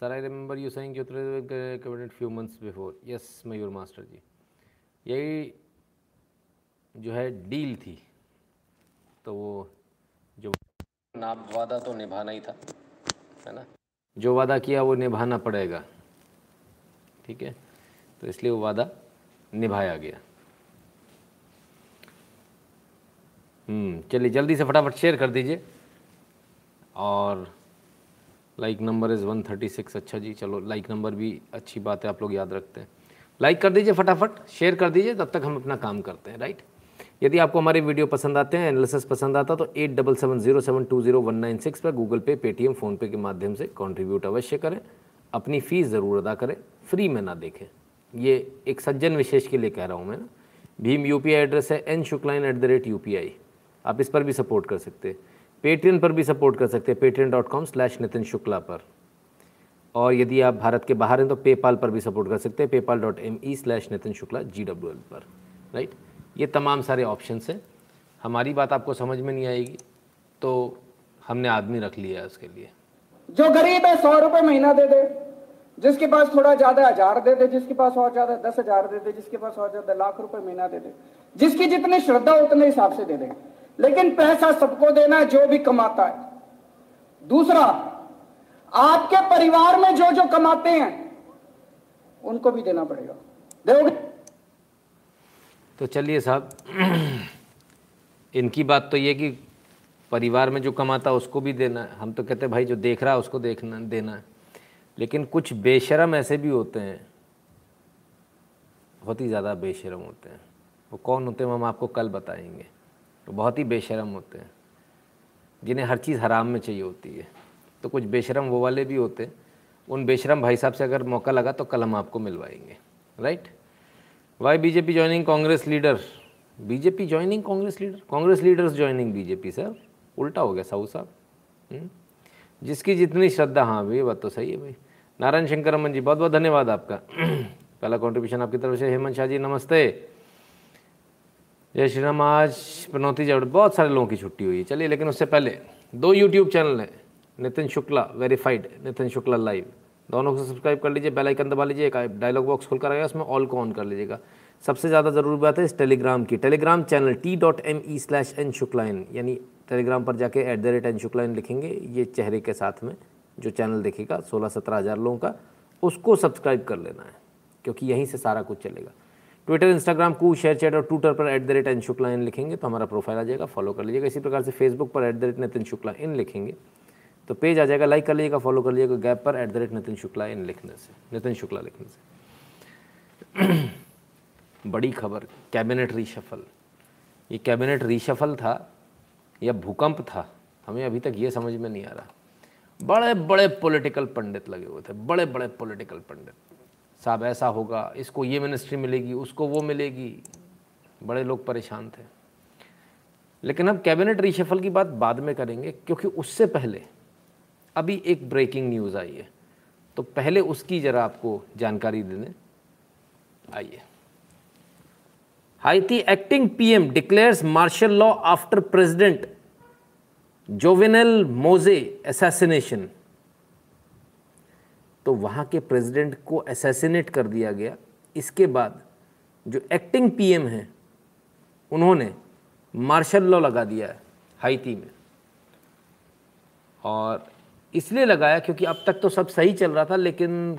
Sir I remember you saying committed few months before yes Mayur master ji यही जो है deal थी। तो वो जो ना वादा तो निभाना ही था है ना? जो वादा किया वो निभाना पड़ेगा। ठीक है? तो इसलिए वो वादा निभाया गया। हम्म, चलिए जल्दी से फटाफट शेयर कर दीजिए। और like number is one thirty six अच्छा जी, चलो लाइक नंबर भी अच्छी बात है, आप लोग याद रखते हैं। लाइक कर दीजिए फटाफट शेयर कर दीजिए, तब तक हम अपना काम करते हैं राइट यदि आपको हमारे वीडियो पसंद आते हैं एनालिसिस पसंद आता तो eight double seven zero seven two zero one nine six पर गूगल पे पेटीएम फ़ोनपे के माध्यम से कॉन्ट्रीब्यूट अवश्य करें। अपनी फ़ीस ज़रूर अदा करें। फ्री में ना देखें। ये एक सज्जन विशेष के लिए कह रहा हूँ मैं ना। भीम यूपीआई एड्रेस है N Shuklain at the rate you आप इस पर भी सपोर्ट कर सकते हैं। पेटीएम पर भी सपोर्ट कर सकते हैं Paytm dot com slash Nitin Shukla पर। और यदि आप भारत के बाहर हैं तो पेपाल पर भी सपोर्ट कर सकते हैं PayPal dot M E slash Nitin Shukla G W L पर राइट ये तमाम सारे ऑप्शन हैं। हमारी बात आपको समझ में नहीं आएगी तो हमने आदमी रख लिया है उसके लिए। जो गरीब है, सौ रुपए महीना दे दे। जिसके पास थोड़ा ज़्यादा हज़ार दे दे, जिसके पास और ज़्यादा दस हज़ार दे दे, जिसके पास और ज़्यादा लाख रुपए महीना दे दे। जिसकी जितनी श्रद्धा, उतने हिसाब से दे दे। लेकिन पैसा सबको देना है जो भी कमाता है। दूसरा, आपके परिवार में जो जो कमाते हैं, उनको भी देना पड़ेगा। दोगे तो चलिए साहब, इनकी बात तो ये कि परिवार में जो कमाता है, उसको भी देना है। हम तो कहते हैं, भाई, जो देख रहा है, उसको देखना, देना है। लेकिन कुछ बेशरम ऐसे भी होते हैं, बहुत ही ज़्यादा बेशरम होते हैं। वो कौन होते हैं, हम आपको कल बताएँगे। तो बहुत ही बेशरम होते हैं। जिन्हें हर चीज़ हराम में चाहिए होती है। तो कुछ बेशरम वो वाले भी होते हैं। उन बेशरम भाई साहब से अगर मौका लगा तो कल हम आपको मिलवाएँगे। Right why BJP joining Congress leader BJP joining Congress leader Congress leaders joining BJP sir उल्टा हो गया साहू साहब। हम्म? जिसकी जितनी श्रद्धा हाँ ये बात तो सही है भाई। नारायण शंकर रमन जी बहुत बहुत धन्यवाद आपका। पहला कॉन्ट्रीब्यूशन आपकी तरफ़ से। हेमंत शाह जी, नमस्ते। जय श्री राम, आज पनौती जड़ बहुत सारे लोगों की छुट्टी हुई है। चलिए, लेकिन उससे पहले दो यूट्यूब चैनल हैं, नितिन शुक्ला वेरीफाइड नितिन शुक्ला लाइव दोनों को सब्सक्राइब कर लीजिए बेल आइकन दबा लीजिए, एक डायलॉग बॉक्स खुल कर आएगा उसमें ऑल को ऑन कर लीजिएगा। सबसे ज़्यादा ज़रूरी बात है इस टेलीग्राम की। Telegram channel T dot M E slash N Shuklain यानी टेलीग्राम पर जाके at the rate N Shuklain लिखेंगे, ये चेहरे के साथ में जो चैनल देखेगा, सोलह सत्रह हज़ार लोगों का, उसको सब्सक्राइब कर लेना है, क्योंकि यहीं से सारा कुछ चलेगा। ट्विटर इंस्टाग्राम कू शेयर चैट और ट्विटर पर at the rate N Shukla in लिखेंगे तो हमारा प्रोफ़ाइल आ जाएगा फॉलो कर लीजिएगा। इसी प्रकार से फेसबुक पर at the rate Nitin Shukla in लिखेंगे तो पेज आ जाएगा लाइक कर लीजिएगा फॉलो कर लीजिएगा गैप पर at the rate Nitin Shukla in लिखने से नितिन शुक्ला लिखने से। बड़ी खबर कैबिनेट रीशफल ये कैबिनेट रीशफल था, या भूकंप था, हमें अभी तक ये समझ में नहीं आ रहा। बड़े बड़े पॉलिटिकल पंडित लगे हुए थे बड़े बड़े पॉलिटिकल पंडित। साहब, ऐसा होगा, इसको ये मिनिस्ट्री मिलेगी, उसको वो मिलेगी। बड़े लोग परेशान थे। लेकिन अब कैबिनेट रिशफल की बात बाद में करेंगे, क्योंकि उससे पहले अभी एक ब्रेकिंग न्यूज़ आई है। तो पहले उसकी ज़रा आपको जानकारी देने। आइए। Haiti acting PM declares martial law after president Jovenel Moise assassination तो वहाँ के प्रेसिडेंट को असैसिनेट कर दिया गया। इसके बाद जो एक्टिंग पीएम हैं, उन्होंने मार्शल लॉ लगा दिया है हाइती में। और इसलिए लगाया क्योंकि अब तक तो सब सही चल रहा था, लेकिन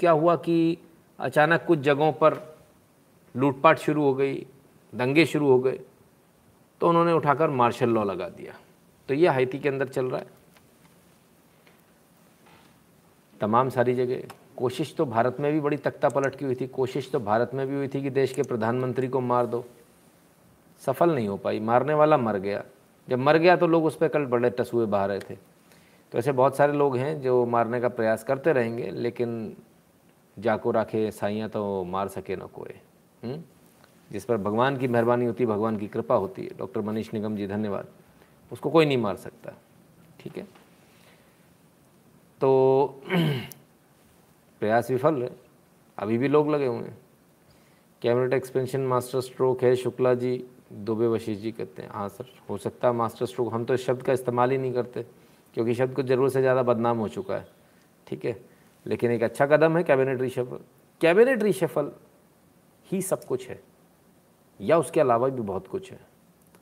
क्या हुआ कि अचानक कुछ जगहों पर लूटपाट शुरू हो गई, दंगे शुरू हो गए तो उन्होंने उठाकर मार्शल लॉ लगा दिया। तो ये हाइती के अंदर चल रहा है। तमाम सारी जगह। कोशिश तो भारत में भी बड़ी तख्ता पलट की हुई थी। कोशिश तो भारत में भी हुई थी कि देश के प्रधानमंत्री को मार दो। सफल नहीं हो पाई। मारने वाला मर गया। जब मर गया तो लोग उस पर कल बड़े टसुए बहा रहे थे। तो ऐसे बहुत सारे लोग हैं जो मारने का प्रयास करते रहेंगे, लेकिन जाको राखे, साइयाँ तो मार सके न कोई हम्म? जिस पर भगवान की मेहरबानी होती है भगवान की कृपा होती है। डॉक्टर मनीष निगम जी, धन्यवाद। उसको कोई नहीं मार सकता। ठीक है? तो प्रयास विफल है। अभी भी लोग लगे हुए हैं। कैबिनेट एक्सपेंशन, मास्टर स्ट्रोक है, शुक्ला जी, दुबे वशीष जी कहते हैं हाँ सर, हो सकता है मास्टर स्ट्रोक। हम तो इस शब्द का इस्तेमाल ही नहीं करते, क्योंकि शब्द को ज़रूरत से ज़्यादा बदनाम हो चुका है। ठीक है, लेकिन एक अच्छा कदम है कैबिनेट रिशफल। कैबिनेट रिशफल ही सब कुछ है, या उसके अलावा भी बहुत कुछ है।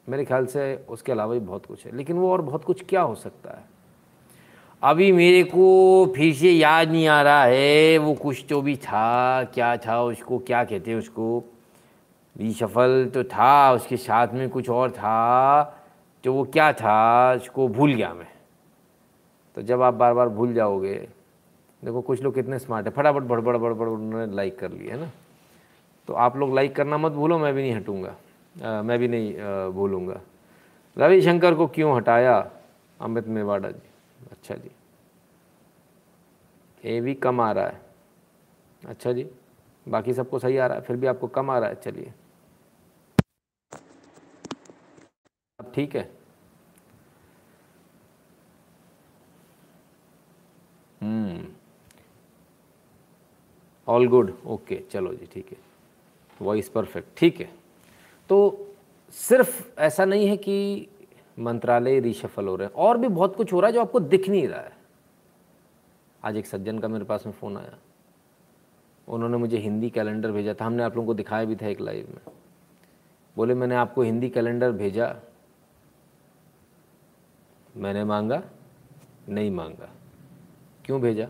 मेरे ख्याल से उसके अलावा भी बहुत कुछ है। लेकिन वो और बहुत कुछ क्या हो सकता है? अभी मेरे को फिर से याद नहीं आ रहा है, वो कुछ तो भी था, क्या था उसको, क्या कहते हैं उसको? रिशफल तो था, उसके साथ में कुछ और था तो वो क्या था उसको भूल गया मैं। तो जब आप बार बार भूल जाओगे, देखो कुछ लोग कितने स्मार्ट है, फटाफट बड़बड़ बड़बड़ उन्होंने लाइक कर लिया है ना? तो आप लोग लाइक करना मत भूलो, मैं भी नहीं हटूँगा मैं भी नहीं भूलूँगा रविशंकर को क्यों हटाया? अमित मेवाड़ा जी। अच्छा जी। ए भी कम आ रहा है। अच्छा जी। बाकी सबको सही आ रहा है, फिर भी आपको कम आ रहा है, चलिए। अब ठीक है। हम्म। ऑल गुड ओके चलो जी, ठीक है। वॉइस परफेक्ट ठीक है। तो सिर्फ़ ऐसा नहीं है कि मंत्रालय रिशफल हो रहे हैं। और भी बहुत कुछ हो रहा है जो आपको दिख नहीं रहा है। आज एक सज्जन का मेरे पास में फ़ोन आया। उन्होंने मुझे हिंदी कैलेंडर भेजा था। हमने आप लोगों को दिखाया भी था एक लाइव में। बोले, मैंने आपको हिंदी कैलेंडर भेजा। मैंने मांगा, नहीं मांगा। क्यों भेजा?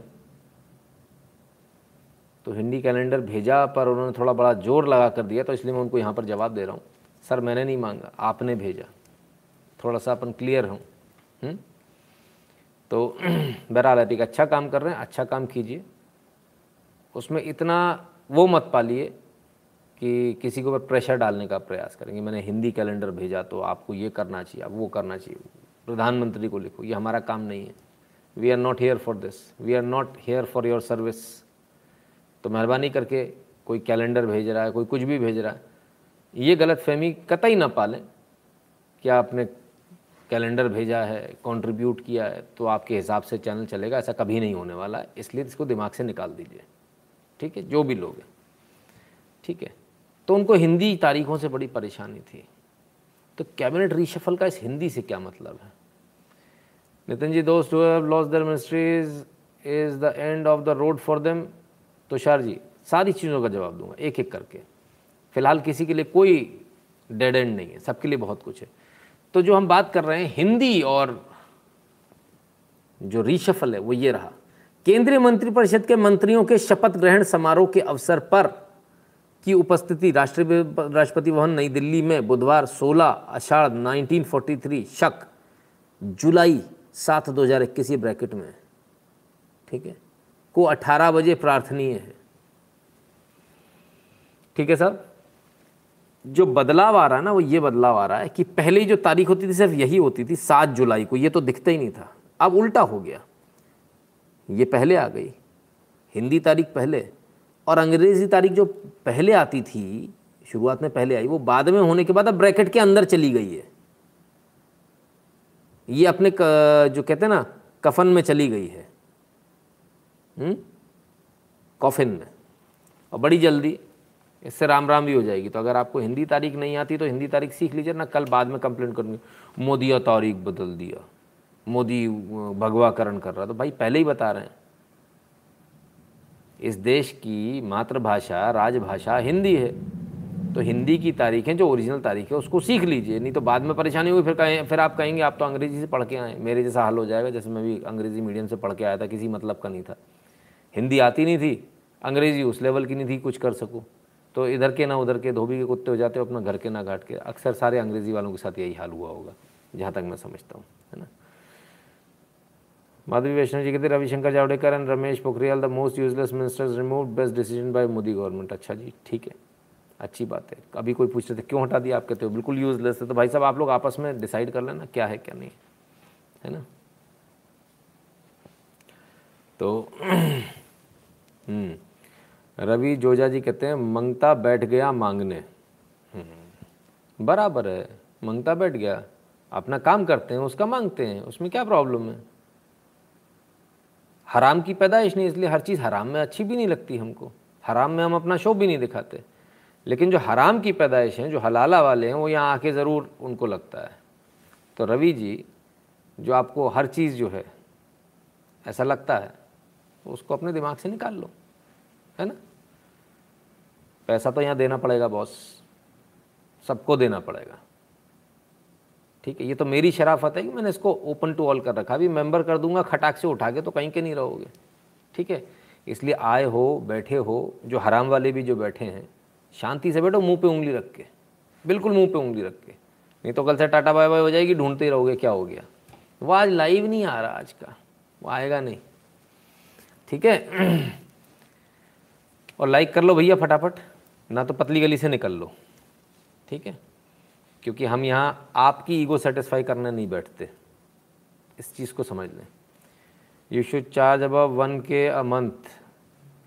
तो हिंदी कैलेंडर भेजा पर उन्होंने थोड़ा बड़ा ज़ोर लगा कर दिया तो इसलिए मैं उनको यहाँ पर जवाब दे रहा हूँ। सर, मैंने नहीं मांगा। आपने भेजा। थोड़ा सा अपन क्लियर हूँ। हम्म? तो बहरहाल आप एक अच्छा काम कर रहे हैं अच्छा काम कीजिए। उसमें इतना वो मत पालिए कि किसी के ऊपर प्रेशर डालने का प्रयास करेंगे मैंने हिंदी कैलेंडर भेजा तो आपको ये करना चाहिए, आप वो करना चाहिए। प्रधानमंत्री को लिखो, ये हमारा काम नहीं है। We are not here for this we are not here for your service तो मेहरबानी करके कोई कैलेंडर भेज रहा है, कोई कुछ भी भेज रहा है, ये गलत फहमी कतई ना पालें कि आपने कैलेंडर भेजा है कंट्रीब्यूट किया है तो आपके हिसाब से चैनल चलेगा, ऐसा कभी नहीं होने वाला है। इसलिए इसको दिमाग से निकाल दीजिए। ठीक है? जो भी लोग हैं। ठीक है? तो उनको हिंदी तारीखों से बड़ी परेशानी थी। तो कैबिनेट रीशफल का इस हिंदी से क्या मतलब है? नितिन जी, दोस्त lost their ministries is the end of the road for them Tushar ji, सारी चीज़ों का जवाब दूँगा एक एक करके। फ़िलहाल किसी के लिए कोई डेड एंड नहीं है। सबके लिए बहुत कुछ है। तो जो हम बात कर रहे हैं, हिंदी और जो रीशफल है, वो ये रहा। केंद्रीय मंत्रिपरिषद के मंत्रियों के शपथ ग्रहण समारोह के अवसर पर की उपस्थिति, राष्ट्रीय राष्ट्रपति भवन नई दिल्ली में बुधवार 16 आषाढ़ 1943 शक, जुलाई सात दो हज़ार इक्कीस ब्रैकेट में ठीक है? को 18 बजे प्रार्थनीय है। ठीक है सर? जो बदलाव आ रहा है ना वो ये बदलाव आ रहा है कि पहले जो तारीख होती थी सिर्फ़ यही होती थी सात जुलाई को ये तो दिखता ही नहीं था। अब उल्टा हो गया। ये पहले आ गई। हिंदी तारीख पहले और अंग्रेज़ी तारीख जो पहले आती थी शुरुआत में पहले आई वो बाद में होने के बाद अब ब्रैकेट के अंदर चली गई है। ये अपने क, जो कहते हैं ना कफन में चली गई है। कॉफिन में। और बड़ी जल्दी इससे राम राम भी हो जाएगी। तो अगर आपको हिंदी तारीख नहीं आती तो हिंदी तारीख सीख लीजिए ना, कल बाद में कंप्लेंट करूँगी। मोदी तारीख बदल दिया। मोदी भगवाकरण कर रहा तो भाई पहले ही बता रहे हैं। इस देश की मातृभाषा, राजभाषा हिंदी है। तो हिंदी की तारीखें, जो ओरिजिनल तारीख है, उसको सीख लीजिए। नहीं तो बाद में परेशानी होगी, फिर कहें, फिर आप कहेंगे, आप तो अंग्रेज़ी से पढ़ के आए। मेरे जैसा हाल हो जाएगा, जैसे मैं भी अंग्रेज़ी मीडियम से पढ़ के आया था, किसी मतलब का नहीं था। हिंदी आती नहीं थी, अंग्रेज़ी उस लेवल की नहीं थी, कुछ कर सकूँ। तो इधर के ना उधर के धोबी के कुत्ते हो जाते हो, अपना घर के ना घाट के। अक्सर सारे अंग्रेज़ी वालों के साथ यही हाल हुआ होगा, जहाँ तक मैं समझता हूँ, है ना? माधवी वैष्णव जी कहते, Ravishankar Javadekar and Ramesh Pokhriyal the most useless ministers remove best decision by Modi government अच्छा जी, ठीक है, अच्छी बात है। अभी कोई पूछ रहे थे, क्यों हटा दिया आप? कहते हो बिल्कुल यूजलेस है। तो भाई साहब, आप लोग आपस में डिसाइड कर लेना, क्या है, क्या नहीं है ना? तो हम्म रवि जोजा जी कहते हैं मंगता बैठ गया मांगने। हम्म, बराबर है मंगता बैठ गया। अपना काम करते हैं उसका मांगते हैं उसमें क्या प्रॉब्लम है? हराम की पैदाइश नहीं इसलिए हर चीज़ हराम में अच्छी भी नहीं लगती हमको। हराम में हम अपना शो भी नहीं दिखाते। लेकिन जो हराम की पैदाइश हैं जो हलाला वाले हैं वो यहाँ आके ज़रूर उनको लगता है। तो रवि जी जो आपको हर चीज़ जो है ऐसा लगता है उसको अपने दिमाग से निकाल लो। है ना? पैसा तो यहाँ देना पड़ेगा बॉस सबको देना पड़ेगा। ठीक है, ये तो मेरी शराफत है कि मैंने इसको ओपन टू ऑल कर रखा अभी मेंबर कर दूँगा, खटाक से उठा के तो कहीं के नहीं रहोगे। ठीक है, इसलिए आए हो, बैठे हो, जो हराम वाले भी जो बैठे हैं, शांति से बैठो, मुँह पे उंगली रख के। बिल्कुल मुँह पे उंगली रख के। नहीं तो कल से टाटा बाय बाय हो जाएगी, ढूंढते ही रहोगे, क्या हो गया। वो आज लाइव नहीं आ रहा आज का। वो आएगा नहीं। ठीक है, और लाइक कर लो भैया फटाफट। ना तो पतली गली से निकल लो, ठीक है? क्योंकि हम यहाँ आपकी ईगो सेटिस्फाई करने नहीं बैठते। इस चीज़ को समझ लें यू शुड चार्ज अब one K a month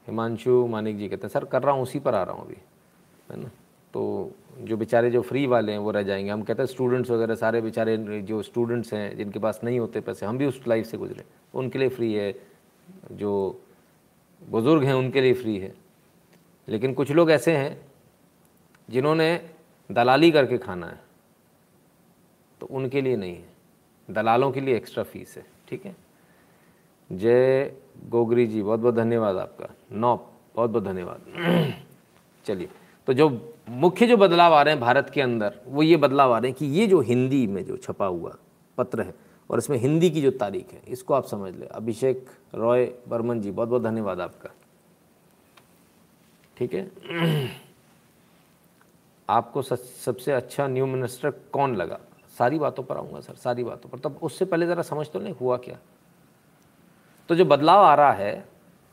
Himanshu Manik ji कहते हैं, सर, कर रहा हूँ, उसी पर आ रहा हूँ अभी। है ना? तो जो बेचारे जो फ्री वाले हैं, वो रह जाएँगे। हम कहते हैं स्टूडेंट्स वगैरह, सारे बेचारे जो स्टूडेंट्स हैं, जिनके पास नहीं होते पैसे, हम भी उस लाइफ से गुजरे। उनके लिए फ्री है, जो बुज़ुर्ग हैं, उनके लिए फ्री है। लेकिन कुछ लोग ऐसे हैं जिन्होंने दलाली करके खाना है तो उनके लिए नहीं है। दलालों के लिए एक्स्ट्रा फ़ीस है, ठीक है? जय गोगरी जी बहुत बहुत धन्यवाद आपका। नौ बहुत बहुत धन्यवाद। चलिए तो जो मुख्य जो बदलाव आ रहे हैं भारत के अंदर, वो ये बदलाव आ रहे हैं कि ये जो हिंदी में जो छपा हुआ पत्र है और इसमें हिंदी की जो तारीख है, इसको आप समझ लें। अभिषेक रॉय बर्मन जी बहुत बहुत धन्यवाद आपका। ठीक है? आपको सबसे अच्छा न्यू मिनिस्टर कौन लगा? सारी बातों पर आऊँगा, सर, सारी बातों पर। तब उससे पहले ज़रा समझ तो नहीं हुआ क्या? तो जो बदलाव आ रहा है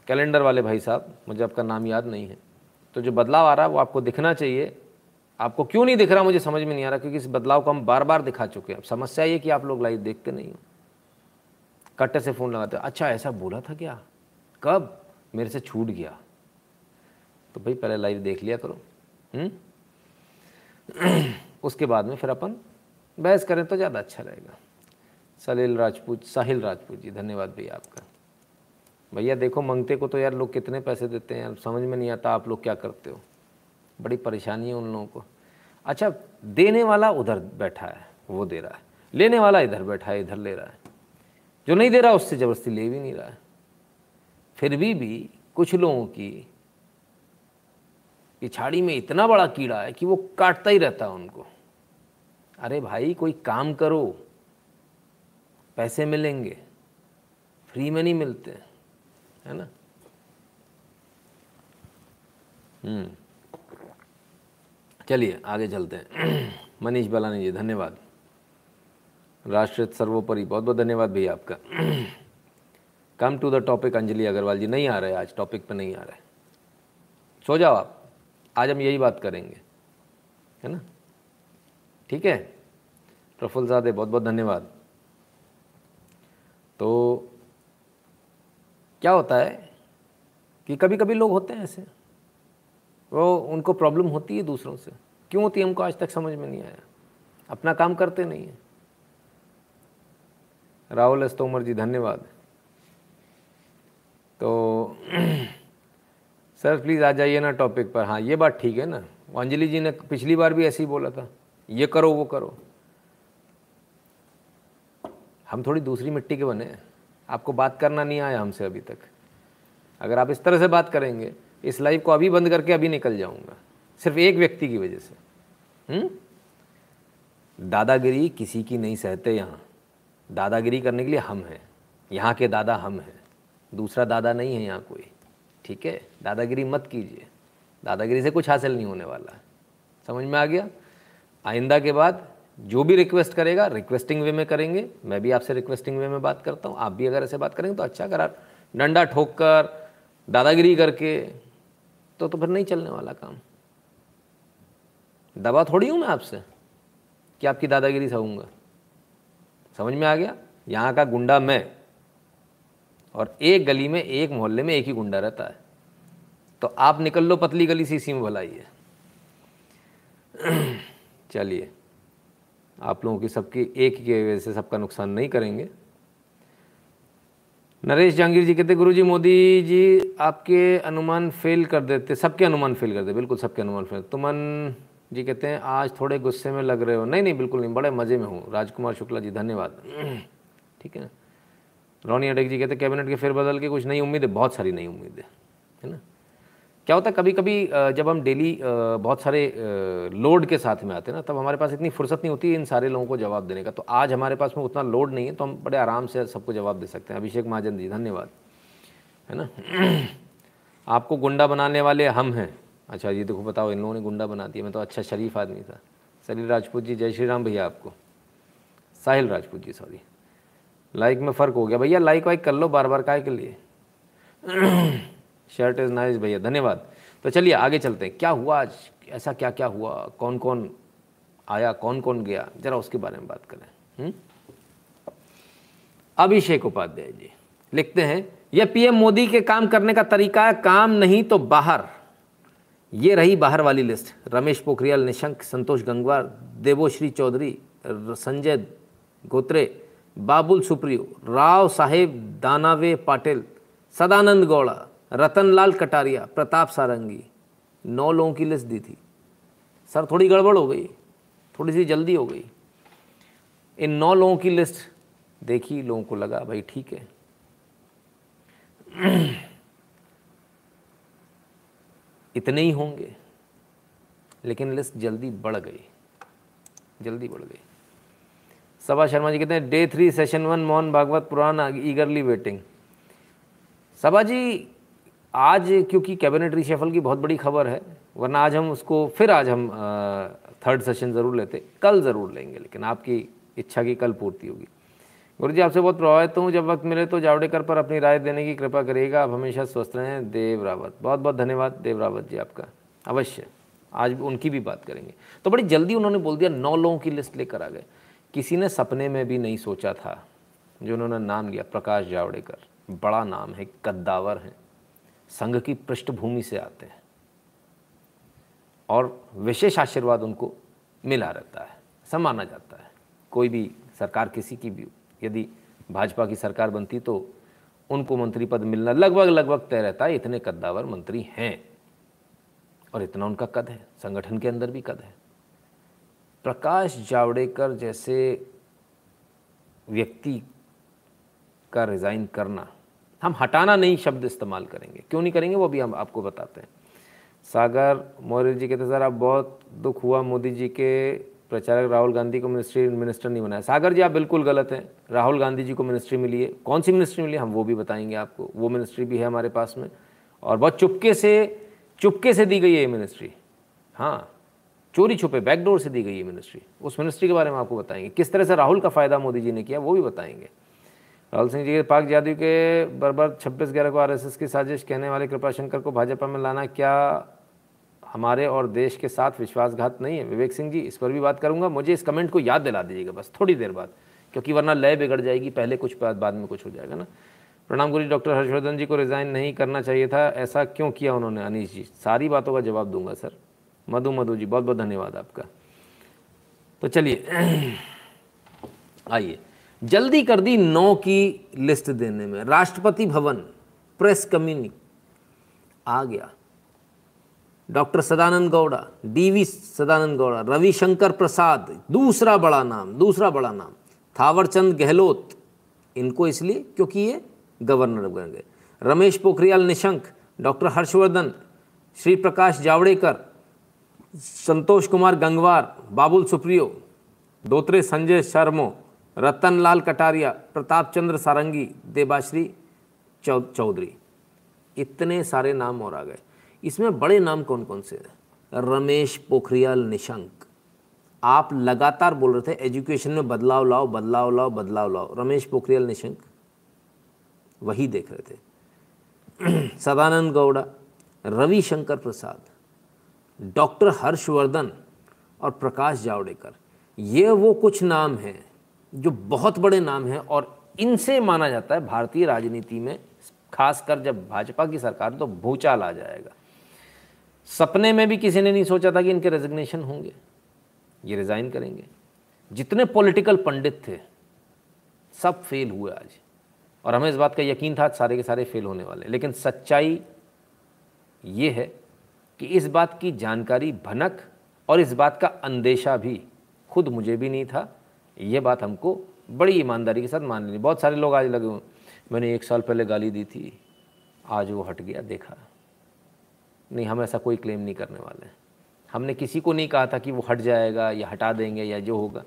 कैलेंडर वाले भाई साहब, मुझे आपका नाम याद नहीं है तो जो बदलाव आ रहा है, वो आपको दिखना चाहिए। आपको क्यों नहीं दिख रहा, मुझे समझ में नहीं आ रहा, क्योंकि इस बदलाव को हम बार बार दिखा चुके हैं। अब समस्या ये कि आप लोग लाइव देखते नहीं हो। कट्टे से फ़ोन लगाते अच्छा ऐसा बोला था क्या? कब? मेरे से छूट गया। तो भाई पहले लाइव देख लिया करो? हम्म? उसके बाद में फिर अपन बहस करें तो ज़्यादा अच्छा रहेगा। सलील राजपूत, साहिल राजपूत जी, धन्यवाद भैया आपका। भैया देखो, मंगते को तो यार लोग कितने पैसे देते हैं समझ में नहीं आता आप लोग क्या करते हो। बड़ी परेशानी है उन लोगों को। अच्छा देने वाला उधर बैठा है, वो दे रहा है। लेने वाला इधर बैठा है, इधर ले रहा है। जो नहीं दे रहा, उससे ज़बरदस्ती ले भी नहीं रहा है। फिर भी भी कुछ लोगों की पिछाड़ी में इतना बड़ा कीड़ा है कि वो काटता ही रहता है उनको। अरे भाई, कोई काम करो। पैसे मिलेंगे। फ्री में नहीं मिलते। है ना? हम्म। चलिए, आगे चलते हैं। मनीष बलानी जी, धन्यवाद। राष्ट्रीय सर्वोपरि, बहुत बहुत धन्यवाद भैया आपका। Come to the topic Anjali Agarwal ji, नहीं आ रहे आज टॉपिक पे नहीं आ रहे। सो जाओ आप। आज हम यही बात करेंगे। है ना? ठीक है? प्रफुल्ल सादे बहुत बहुत धन्यवाद। तो क्या होता है कि कभी कभी लोग होते हैं ऐसे। वो उनको प्रॉब्लम होती है दूसरों से। क्यों होती है हमको आज तक समझ में नहीं आया। अपना काम करते नहीं है। राहुल एस तोमर जी, धन्यवाद। तो सर प्लीज़ आ जाइए ना टॉपिक पर। हाँ ये बात ठीक है ना। अंजलि जी ने पिछली बार भी ऐसे ही बोला था, ये करो, वो करो। हम थोड़ी दूसरी मिट्टी के बने आपको बात करना नहीं आया हमसे अभी तक। अगर आप इस तरह से बात करेंगे, इस लाइव को अभी बंद करके अभी निकल जाऊँगा। सिर्फ़ एक व्यक्ति की वजह से। हुँ? दादागिरी किसी की नहीं सहते यहाँ। दादागिरी करने के लिए हम हैं। यहाँ के दादा हम हैं। दूसरा दादा नहीं है यहाँ कोई। ठीक है? दादागिरी मत कीजिए। दादागिरी से कुछ हासिल नहीं होने वाला। समझ में आ गया? आइंदा के बाद जो भी रिक्वेस्ट करेगा रिक्वेस्टिंग वे में करेंगे। मैं भी आपसे रिक्वेस्टिंग वे में बात करता हूँ। आप भी अगर ऐसे बात करेंगे तो अच्छा करा डंडा ठोक कर दादागिरी करके तो तो फिर नहीं चलने वाला काम। दबा थोड़ी हूँ मैं आपसे कि आपकी दादागिरी सहूँगा समझ में आ गया? यहाँ का गुंडा मैं। और एक गली में, एक मोहल्ले में एक ही गुंडा रहता है। तो आप निकल लो पतली गली सी, इसी में भलाई है। चलिए, आप लोगों की सबकी एक की वजह से सबका नुकसान नहीं करेंगे। नरेश जहांगीर जी कहते गुरु जी मोदी जी, आपके अनुमान फेल कर देते, सबके अनुमान फेल कर देते बिल्कुल सबके अनुमान फेल तुमन जी कहते हैं, आज थोड़े गुस्से में लग रहे हो। नहीं नहीं, बिल्कुल नहीं, बड़े मज़े में हूँ। राजकुमार शुक्ला जी, धन्यवाद। ठीक है रोनी अडेक जी कहते कैबिनेट के फेरबदल के कुछ नई उम्मीदें बहुत सारी नई उम्मीदें है ना? क्या होता है कभी कभी जब हम डेली बहुत सारे लोड के साथ में आते हैं ना, तब हमारे पास इतनी फुर्सत नहीं होती इन सारे लोगों को जवाब देने का। तो आज हमारे पास में उतना लोड नहीं है तो हम बड़े आराम से सबको जवाब दे सकते हैं। अभिषेक महाजन जी, धन्यवाद। है ना? आपको गुंडा बनाने वाले हम हैं। अच्छा ये देखो, बताओ, इन लोगों ने गुंडा बना दिया। मैं तो अच्छा शरीफ आदमी था। सलील राजपूत जी, जय श्री राम भैया आपको। साहिल राजपूत जी सॉरी लाइक में फ़र्क हो गया। भैया लाइक वाइक कर लो बार बार काय के लिए। शर्ट इज़ नाइस भैया, धन्यवाद। तो चलिए, आगे चलते हैं। क्या हुआ आज? ऐसा क्या क्या हुआ? कौन कौन आया? कौन कौन गया? ज़रा उसके बारे में बात करें। हम्म? अभिषेक उपाध्याय जी, लिखते हैं यह पीएम मोदी के काम करने का तरीका है, काम नहीं तो बाहर। ये रही बाहर वाली लिस्ट। रमेश पोखरियाल निशंक, संतोष गंगवार, देवोश्री चौधरी संजय गोत्रे बाबुल सुप्रियो, राव साहेब दानावे पाटिल, सदानंद गौड़ा, रतनलाल कटारिया, प्रताप सारंगी, नौ लोगों की लिस्ट दी थी। सर, थोड़ी गड़बड़ हो गई, थोड़ी सी जल्दी हो गई। इन नौ लोगों की लिस्ट देखी, लोगों को लगा, भाई, ठीक है। इतने ही होंगे, लेकिन लिस्ट जल्दी बढ़ गई, जल्दी बढ़ गई। सभा शर्मा जी कहते हैं day three session one Mohan Bhagwat पुराण ईगरली वेटिंग सभा जी, आज क्योंकि कैबिनेट रिशफल की बहुत बड़ी खबर है, वरना आज हम उसको, फिर आज हम थर्ड सेशन ज़रूर लेते, कल ज़रूर लेंगे, लेकिन आपकी इच्छा की कल पूर्ति होगी। गुरु जी, आपसे बहुत प्रभावित हूँ, जब वक्त मिले तो जावड़ेकर पर अपनी राय देने की कृपा करिएगा, आप हमेशा स्वस्थ रहें, देव रावत। बहुत बहुत धन्यवाद, देव रावत जी आपका। अवश्य, आज उनकी भी बात करेंगे। तो बड़ी जल्दी उन्होंने बोल दिया, नौ लोगों की लिस्ट लेकर आ गए। किसी ने सपने में भी नहीं सोचा था जो उन्होंने नाम लिया, प्रकाश जावड़ेकर। बड़ा नाम है, कद्दावर हैं। संघ की पृष्ठभूमि से आते हैं। और विशेष आशीर्वाद उनको मिला रहता है ऐसा माना जाता है। कोई भी सरकार किसी की भी यदि भाजपा की सरकार बनती तो उनको मंत्री पद मिलना लगभग लगभग तय रहता है इतने कद्दावर मंत्री हैं। और इतना उनका कद है, संगठन के अंदर भी कद है। प्रकाश जावड़ेकर जैसे व्यक्ति का रिज़ाइन करना। हम हटाना नहीं शब्द इस्तेमाल करेंगे। क्यों नहीं करेंगे? वो भी हम आपको बताते हैं। सागर मौर्य जी कहते सर, आप बहुत दुख हुआ मोदी जी के प्रचारक राहुल गांधी को मिनिस्ट्री मिनिस्टर नहीं बनाया। सागर जी, आप बिल्कुल गलत हैं। राहुल गांधी जी को मिनिस्ट्री मिली है। कौन सी मिनिस्ट्री मिली हम वो भी बताएँगे आपको। वो मिनिस्ट्री भी है हमारे पास में। और बहुत चुपके से चुपके से दी गई है ये मिनिस्ट्री हाँ चोरी छुपे बैकडोर से दी गई है मिनिस्ट्री उस मिनिस्ट्री के बारे में आपको बताएँगे। किस तरह से राहुल का फ़ायदा मोदी जी ने किया, वो भी बताएँगे। राहुल सिंह जी के पाक जादू के बरबर छब्बीस ग्यारह को आरएसएस की साजिश, कहने वाले कृपाशंकर को भाजपा में लाना क्या हमारे और देश के साथ विश्वासघात नहीं है? विवेक सिंह जी, इस पर भी बात करूँगा। मुझे इस कमेंट को याद दिला दीजिएगा बस, थोड़ी देर बाद, क्योंकि वरना लय बिगड़ जाएगी, पहले कुछ बाद बाद में कुछ हो जाएगा ना। प्रणाम गुरु डॉक्टर हर्षवर्धन जी को रिज़ाइन नहीं करना चाहिए था, ऐसा क्यों किया उन्होंने? अनिश जी, सारी बातों का जवाब दूँगा, सर। मधु मधु जी, बहुत बहुत धन्यवाद आपका। तो चलिए, आइए। जल्दी कर दी नौ की लिस्ट देने में। राष्ट्रपति भवन, प्रेस कम्युनिक आ गया। डॉक्टर सदानंद गौड़ा, डीवी सदानंद गौड़ा, रविशंकर प्रसाद, दूसरा बड़ा नाम, दूसरा बड़ा नाम। थावरचंद गहलोत। इनको इसलिए क्योंकि ये गवर्नर बन गए। रमेश पोखरियाल निशंक, डॉक्टर हर्षवर्धन श्री प्रकाश जावड़ेकर संतोष कुमार गंगवार, बाबुल सुप्रियो दोत्रे संजय शर्मो रतन लाल कटारिया, प्रताप चंद्र सारंगी, देबाश्री चौधरी। इतने सारे नाम और आ गए। इसमें बड़े नाम कौन कौन से हैं? रमेश पोखरियाल निशंक। आप लगातार बोल रहे थे, एजुकेशन में बदलाव लाओ बदलाव लाओ बदलाव लाओ। रमेश पोखरियाल निशंक, वही देख रहे थे। सदानंद गौड़ा, रविशंकर प्रसाद डॉक्टर हर्षवर्धन और प्रकाश जावड़ेकर। ये वो कुछ नाम हैं जो बहुत बड़े नाम हैं और इनसे माना जाता है भारतीय राजनीति में, खासकर जब भाजपा की सरकार तो भूचाल आ जाएगा। सपने में भी किसी ने नहीं सोचा था कि इनके रेजिग्नेशन होंगे। ये रिज़ाइन करेंगे। जितने पॉलिटिकल पंडित थे, सब फेल हुए आज। और हमें इस बात का यकीन था, सारे के सारे फेल होने वाले। लेकिन सच्चाई ये है कि इस बात की जानकारी भनक और इस बात का अंदेशा भी खुद मुझे भी नहीं था। ये बात हमको बड़ी ईमानदारी के साथ मान लेनी बहुत सारे लोग आज लगे हुए मैंने एक साल पहले गाली दी थी, आज वो हट गया, देखा। नहीं, हम ऐसा कोई क्लेम नहीं करने वाले हमने किसी को नहीं कहा था कि वो हट जाएगा या हटा देंगे या जो होगा।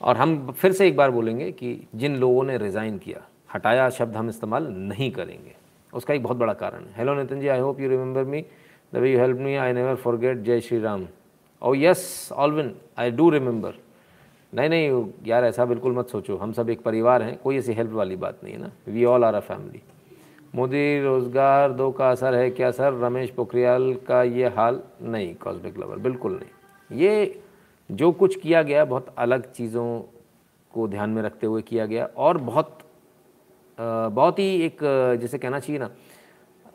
और हम फिर से एक बार बोलेंगे कि जिन लोगों ने रिज़ाइन किया, हटाया शब्द हम इस्तेमाल नहीं करेंगे। उसका एक बहुत बड़ा कारण है। Hello Nitin ji I hope you remember me the way you help me I never forget Jai Shri Ram oh yes Allwin I do remember नहीं नहीं, यार, ऐसा बिल्कुल मत सोचो। हम सब एक परिवार हैं, कोई ऐसी हेल्प वाली बात नहीं है ना? We all are a family Modi रोज़गार, दो का असर है क्या, सर? रमेश पोखरियाल का ये हाल? नहीं कॉस्मिक लवर बिल्कुल नहीं। ये जो कुछ किया गया, बहुत अलग चीज़ों को ध्यान में रखते हुए किया गया और बहुत बहुत ही एक, जैसे कहना चाहिए ना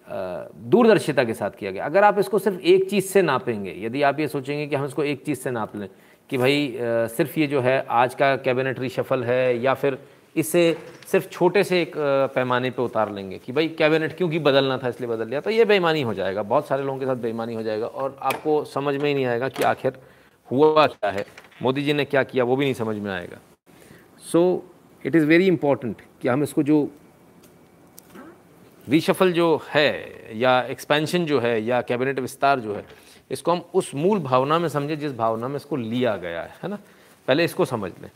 दूरदर्शिता के साथ किया गया। अगर आप इसको सिर्फ़ एक चीज़ से नापेंगे, यदि आप ये सोचेंगे कि हम इसको एक चीज़ से नाप लें कि भाई सिर्फ़ ये जो है आज का कैबिनेट रिशफल है, या फिर इससे सिर्फ़ छोटे से एक पैमाने पे उतार लेंगे कि भाई कैबिनेट क्योंकि बदलना था, इसलिए बदल लिया तो ये बेईमानी हो जाएगा। बहुत सारे लोगों के साथ बेईमानी हो जाएगा और आपको समझ में ही नहीं आएगा कि आखिर हुआ क्या है। मोदी जी ने क्या किया, वो भी नहीं समझ में आएगा। So it is very important कि हम इसको जो रिशफल जो है या एक्सपेंशन जो है या कैबिनेट विस्तार जो है, इसको हम उस मूल भावना में समझें जिस भावना में इसको लिया गया है है ना? पहले इसको समझ लें।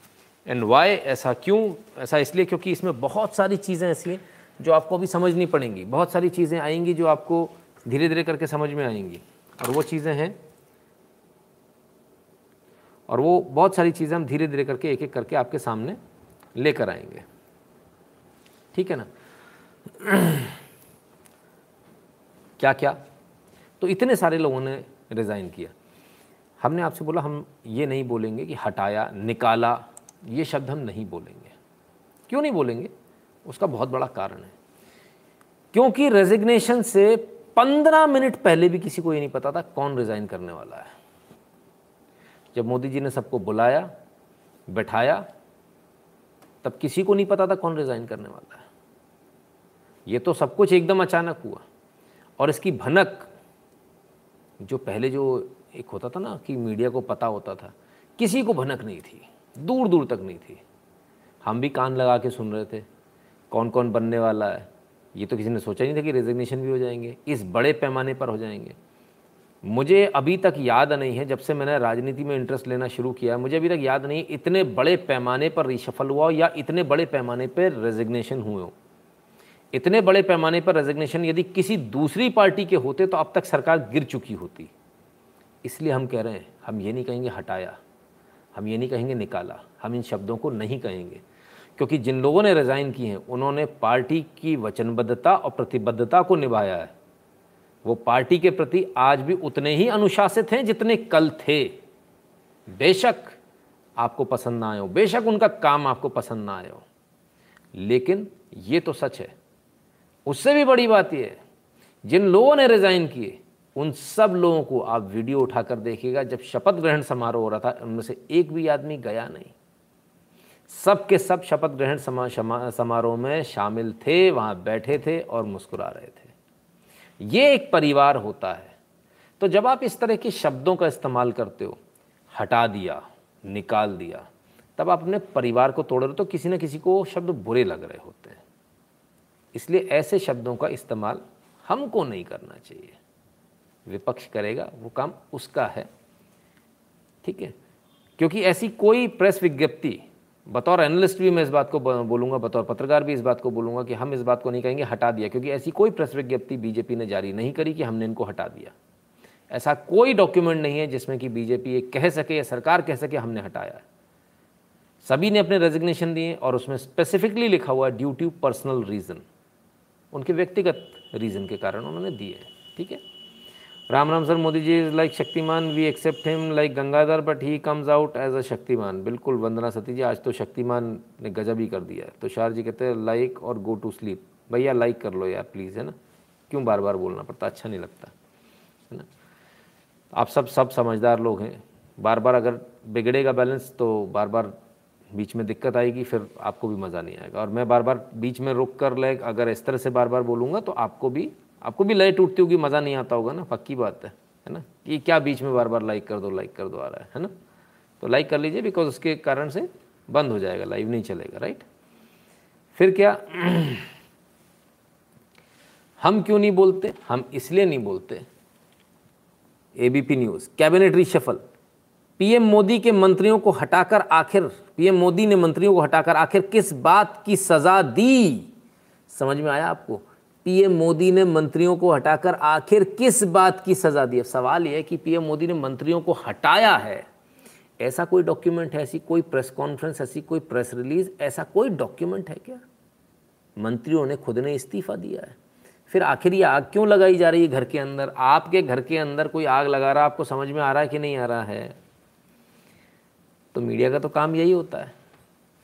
एंड वाई ऐसा क्यों? ऐसा इसलिए क्योंकि इसमें बहुत सारी चीज़ें ऐसी हैं जो आपको अभी समझनी पड़ेंगी। बहुत सारी चीज़ें आएँगी जो आपको धीरे धीरे करके समझ में आएँगी। और वो चीज़ें हैं, और वो बहुत सारी चीज़ें हम धीरे धीरे करके एक एक करके आपके सामने लेकर आएँगे। ठीक है ना? क्या क्या तो इतने सारे लोगों ने रिज़ाइन किया। हमने आपसे बोला, हम ये नहीं बोलेंगे कि हटाया, निकाला, ये शब्द हम नहीं बोलेंगे। क्यों नहीं बोलेंगे? उसका बहुत बड़ा कारण है। क्योंकि रेजिग्नेशन से पंद्रह मिनट पहले भी किसी को ये नहीं पता था कौन रिज़ाइन करने वाला है। जब मोदी जी ने सबको बुलाया, बैठाया, तब किसी को नहीं पता था कौन रिज़ाइन करने वाला है। ये तो सब कुछ एकदम अचानक हुआ। और इसकी भनक जो पहले जो एक होता था ना कि मीडिया को पता होता था, किसी को भनक नहीं थी दूर दूर तक नहीं थी। हम भी कान लगा के सुन रहे थे कौन कौन बनने वाला है? ये तो किसी ने सोचा नहीं था कि रेजिग्नेशन भी हो जाएँगे, इस बड़े पैमाने पर हो जाएँगे। मुझे अभी तक याद नहीं है, जब से मैंने राजनीति में इंटरेस्ट लेना शुरू किया, मुझे अभी तक याद नहीं इतने बड़े पैमाने पर रिशफल हुआ या इतने बड़े पैमाने पर रेजिग्नेशन हुए हो। इतने बड़े पैमाने पर रेजिग्नेशन यदि किसी दूसरी पार्टी के होते तो अब तक सरकार गिर चुकी होती। इसलिए हम कह रहे हैं, हम ये नहीं कहेंगे हटाया, हम ये नहीं कहेंगे निकाला, हम इन शब्दों को नहीं कहेंगे। क्योंकि जिन लोगों ने रिज़ाइन किए हैं, उन्होंने पार्टी की वचनबद्धता और प्रतिबद्धता को निभाया है। वो पार्टी के प्रति आज भी उतने ही अनुशासित हैं जितने कल थे। बेशक आपको पसंद ना आए हो, बेशक उनका काम आपको पसंद ना आए हो। लेकिन ये तो सच है उससे भी बड़ी बात यह है, जिन लोगों ने रिज़ाइन किए, उन सब लोगों को आप वीडियो उठाकर देखिएगा, जब शपथ ग्रहण समारोह हो रहा था, उनमें से एक भी आदमी गया नहीं। सब के सब शपथ ग्रहण समारोह में शामिल थे, वहाँ बैठे थे और मुस्कुरा रहे थे। ये एक परिवार होता है। तो जब आप इस तरह के शब्दों का इस्तेमाल करते हो, हटा दिया, निकाल दिया, तब आप अपने परिवार को तोड़ रहे हो तो किसी न किसी को शब्द बुरे लग रहे होते हैं। इसलिए ऐसे शब्दों का इस्तेमाल हमको नहीं करना चाहिए। विपक्ष करेगा, वो काम उसका है। ठीक है? क्योंकि ऐसी कोई प्रेस विज्ञप्ति, बतौर एनालिस्ट भी मैं इस बात को बोलूँगा, बतौर पत्रकार भी इस बात को बोलूँगा कि हम इस बात को नहीं कहेंगे, हटा दिया। क्योंकि ऐसी कोई प्रेस विज्ञप्ति बीजेपी ने जारी नहीं करी कि हमने इनको हटा दिया। ऐसा कोई डॉक्यूमेंट नहीं है जिसमें कि बीजेपी ये कह सके या सरकार कह सके हमने हटाया है। सभी ने अपने रेजिग्नेशन दिए और उसमें स्पेसिफिकली लिखा हुआ है ड्यू टू पर्सनल रीज़न उनके व्यक्तिगत रीज़न के कारण उन्होंने दिए ठीक है? Ram Ram sir, Modi ji is like Shaktimaan we accept him like Gangadhar but he comes out as a Shaktimaan. बिल्कुल, वंदना सती जी, आज तो शक्तिमान ने गजब ही कर दिया है। तो शार जी कहते हैं लाइक और गो टू स्लीप भैया लाइक कर लो यार प्लीज़ है ना? क्यों बार बार बोलना पड़ता? अच्छा नहीं लगता, है ना? आप सब सब समझदार लोग हैं। बार बार अगर बिगड़ेगा बैलेंस तो बार बार बीच में दिक्कत आएगी, फिर आपको भी मज़ा नहीं आएगा। और मैं बार बार बीच में रुक कर लाइक, अगर इस तरह से बार बार बोलूँगा तो आपको भी आपको भी लय टूटती होगी, मज़ा नहीं आता होगा ना, पक्की बात है है ना? कि क्या बीच में बार बार लाइक कर दो, लाइक कर दो आ रहा है है ना? तो लाइक कर लीजिए, बिकॉज़ उसके कारण से बंद हो जाएगा, लाइव नहीं चलेगा, राइट? फिर क्या? हम क्यों नहीं बोलते? हम इसलिए नहीं बोलते ABP news cabinet reshuffle PM Modi के मंत्रियों को हटाकर आखिर, पीएम मोदी ने मंत्रियों को हटाकर आखिर किस बात की सजा दी? समझ में आया आपको? पीएम मोदी ने मंत्रियों को हटाकर आखिर किस बात की सजा दी? अब सवाल यह है कि पीएम मोदी ने मंत्रियों को हटाया है। ऐसा कोई डॉक्यूमेंट है, ऐसी कोई प्रेस कॉन्फ्रेंस ऐसी कोई प्रेस रिलीज़ ऐसा कोई डॉक्यूमेंट है क्या? मंत्रियों ने खुद ने इस्तीफा दिया है। फिर आखिर ये आग क्यों लगाई जा रही है घर के अंदर? आपके घर के अंदर कोई आग लगा रहा है? आपको समझ में आ रहा है कि नहीं आ रहा है? तो मीडिया का तो काम यही होता है।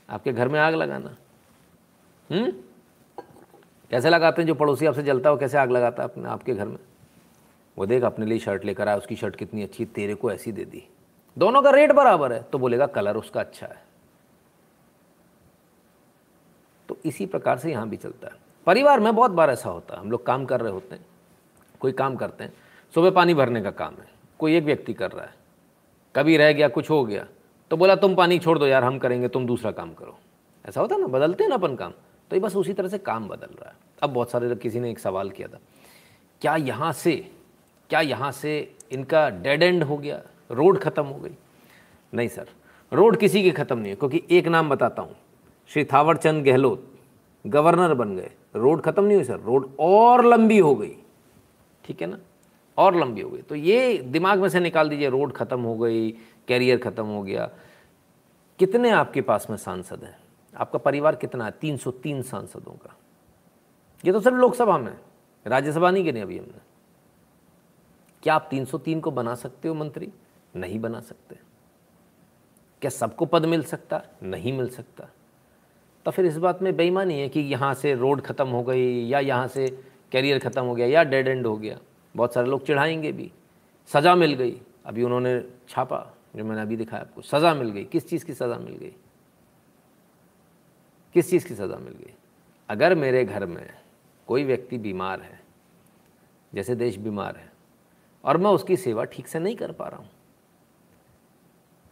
आपके घर में आग लगाना। हम्म? कैसे लगाते हैं? जो पड़ोसी आपसे जलता हो कैसे आग लगाता है अपने आपके घर में? वो देख, अपने लिए शर्ट लेकर आया, उसकी शर्ट कितनी अच्छी तेरे को ऐसी दे दी। दोनों का रेट बराबर है। तो बोलेगा कलर उसका अच्छा है। तो इसी प्रकार से यहाँ भी चलता है। परिवार में बहुत बार ऐसा होता है। हम लोग काम कर रहे होते हैं। कोई काम करते हैं। सुबह पानी भरने का काम है। कोई एक व्यक्ति कर रहा है। कभी रह गया, कुछ हो गया। तो बोला, तुम पानी छोड़ दो यार, हम करेंगे, तुम दूसरा काम करो। ऐसा होता ना, बदलते हैं ना अपन काम। तो ये बस उसी तरह से काम बदल रहा है। अब बहुत सारे किसी ने एक सवाल किया था, क्या यहाँ से, क्या यहाँ से इनका डेड एंड हो गया? रोड ख़त्म हो गई? नहीं सर, रोड किसी की ख़त्म नहीं है, क्योंकि एक नाम बताता हूँ। श्री थावरचंद गहलोत, गवर्नर बन गए। रोड ख़त्म नहीं हुई सर, रोड और लंबी हो गई। ठीक है ना? और लंबी हो गई। तो ये दिमाग में से निकाल दीजिए, रोड ख़त्म हो गई कैरियर ख़त्म हो गया। कितने आपके पास में सांसद हैं? आपका परिवार कितना है? तीन सौ तीन सांसदों का। ये तो सिर्फ़ लोकसभा में राज्यसभा नहीं गिने अभी हमने। क्या आप 303 को बना सकते हो मंत्री? नहीं बना सकते। क्या सबको पद मिल सकता? नहीं मिल सकता। तो फिर इस बात में बेईमानी है कि यहाँ से रोड ख़त्म हो गई या यहाँ से कैरियर ख़त्म हो गया या डेड एंड हो गया। बहुत सारे लोग चिढ़ाएँगे भी। सज़ा मिल गई। अभी उन्होंने छापा। जो मैंने अभी दिखाया आपको, सज़ा मिल गई। किस चीज़ की सज़ा मिल गई? किस चीज़ की सज़ा मिल गई? अगर मेरे घर में कोई व्यक्ति बीमार है, जैसे देश बीमार है, और मैं उसकी सेवा ठीक से नहीं कर पा रहा हूँ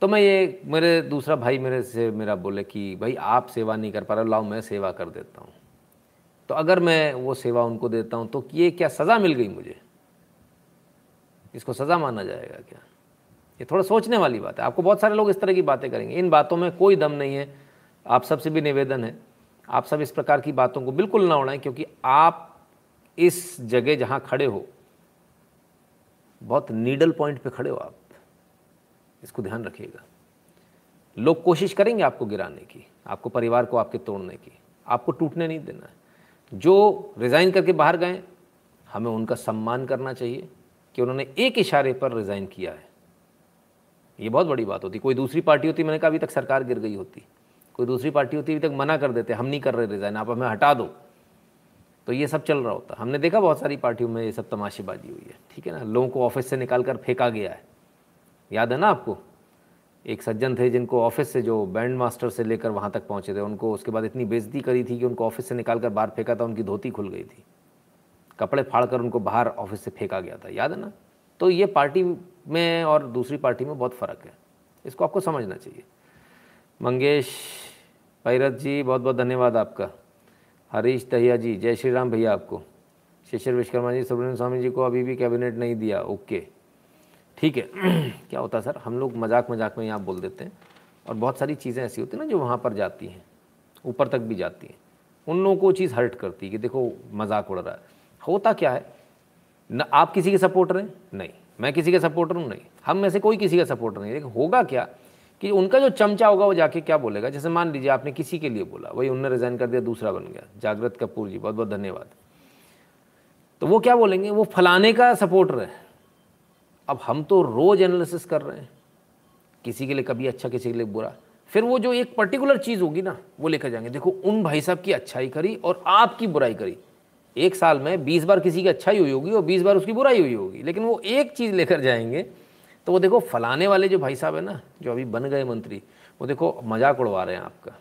तो मैं ये मेरे दूसरा भाई मेरे से मेरा बोले कि, भाई, आप सेवा नहीं कर पा रहे, लाओ, मैं सेवा कर देता हूँ। तो अगर मैं वो सेवा उनको देता हूँ तो ये क्या सज़ा मिल गई मुझे? इसको सज़ा माना जाएगा क्या? ये थोड़ा सोचने वाली बात है। आपको बहुत सारे लोग इस तरह की बातें करेंगे। इन बातों में कोई दम नहीं है। आप सबसे भी निवेदन है। आप सब इस प्रकार की बातों को बिल्कुल ना उड़ाएँ, क्योंकि आप इस जगह जहाँ खड़े हो, बहुत नीडल पॉइंट पे खड़े हो आप। इसको ध्यान रखिएगा। लोग कोशिश करेंगे आपको गिराने की, आपको परिवार को आपके तोड़ने की। आपको टूटने नहीं देना है। जो रिज़ाइन करके बाहर गए, हमें उनका सम्मान करना चाहिए कि उन्होंने एक इशारे पर रिज़ाइन किया है। ये बहुत बड़ी बात होती। कोई दूसरी पार्टी होती, मैंने कहा अभी तक सरकार गिर गई होती। कोई दूसरी पार्टी होती, अभी तक मना कर देते, हम नहीं कर रहे रिज़ाइन आप हमें हटा दो। तो ये सब चल रहा होता। हमने देखा बहुत सारी पार्टियों में ये सब तमाशेबाजी हुई है। ठीक है ना? लोगों को ऑफ़िस से निकाल कर फेंका गया है। याद है ना आपको? एक सज्जन थे जिनको ऑफ़िस से, जो बैंड मास्टर से लेकर वहाँ तक पहुँचे थे, उनको उसके बाद इतनी बेजती करी थी कि उनको ऑफ़िस से निकाल कर बाहर फेंका था, उनकी धोती खुल गई थी। कपड़े फाड़ कर उनको बाहर ऑफ़िस से फेंका गया था। याद है ना? तो ये पार्टी में और दूसरी पार्टी में बहुत फ़र्क है। इसको आपको समझना चाहिए। मंगेश पैरत जी, बहुत बहुत धन्यवाद आपका। हरीश दहिया जी, जय श्री राम भैया आपको। शिशिर विश्वकर्मा जी सुब्रमण्य स्वामी जी को अभी भी कैबिनेट नहीं दिया, ओके। ठीक है, क्या होता है सर? हम लोग मज़ाक मज़ाक में यहाँ बोल देते हैं। और बहुत सारी चीज़ें ऐसी होती हैं ना जो वहाँ पर जाती हैं, ऊपर तक भी जाती हैं। उन लोगों को चीज़ हर्ट करती है कि देखो, मज़ाक उड़ रहा है। होता क्या है? न, आप किसी के सपोर्टर हैं? नहीं। मैं किसी का सपोर्टर हूँ नहीं। हम में से कोई किसी का सपोर्टर नहीं। लेकिन होगा क्या कि उनका जो चमचा होगा, वो जाके क्या बोलेगा? जैसे मान लीजिए आपने किसी के लिए बोला, वही उनने रिज़ाइन कर दिया, दूसरा बन गया। जागृत कपूर जी बहुत बहुत धन्यवाद। तो वो क्या बोलेंगे? वो फलाने का सपोर्टर है। अब हम तो रोज़ एनालिसिस कर रहे हैं। किसी के लिए कभी अच्छा किसी के लिए बुरा। फिर वो जो एक पर्टिकुलर चीज़ होगी ना, वो लेकर जाएँगे। देखो, उन भाई साहब की अच्छाई करी और आपकी बुराई करी। एक साल में बीस बार किसी की अच्छाई हुई होगी और बीस बार उसकी बुराई हुई होगी। लेकिन वो एक चीज़ लेकर जाएँगे तो वो देखो फलाने वाले जो भाई साहब है ना जो अभी बन गए मंत्री वो देखो मज़ाक उड़वा रहे हैं आपका।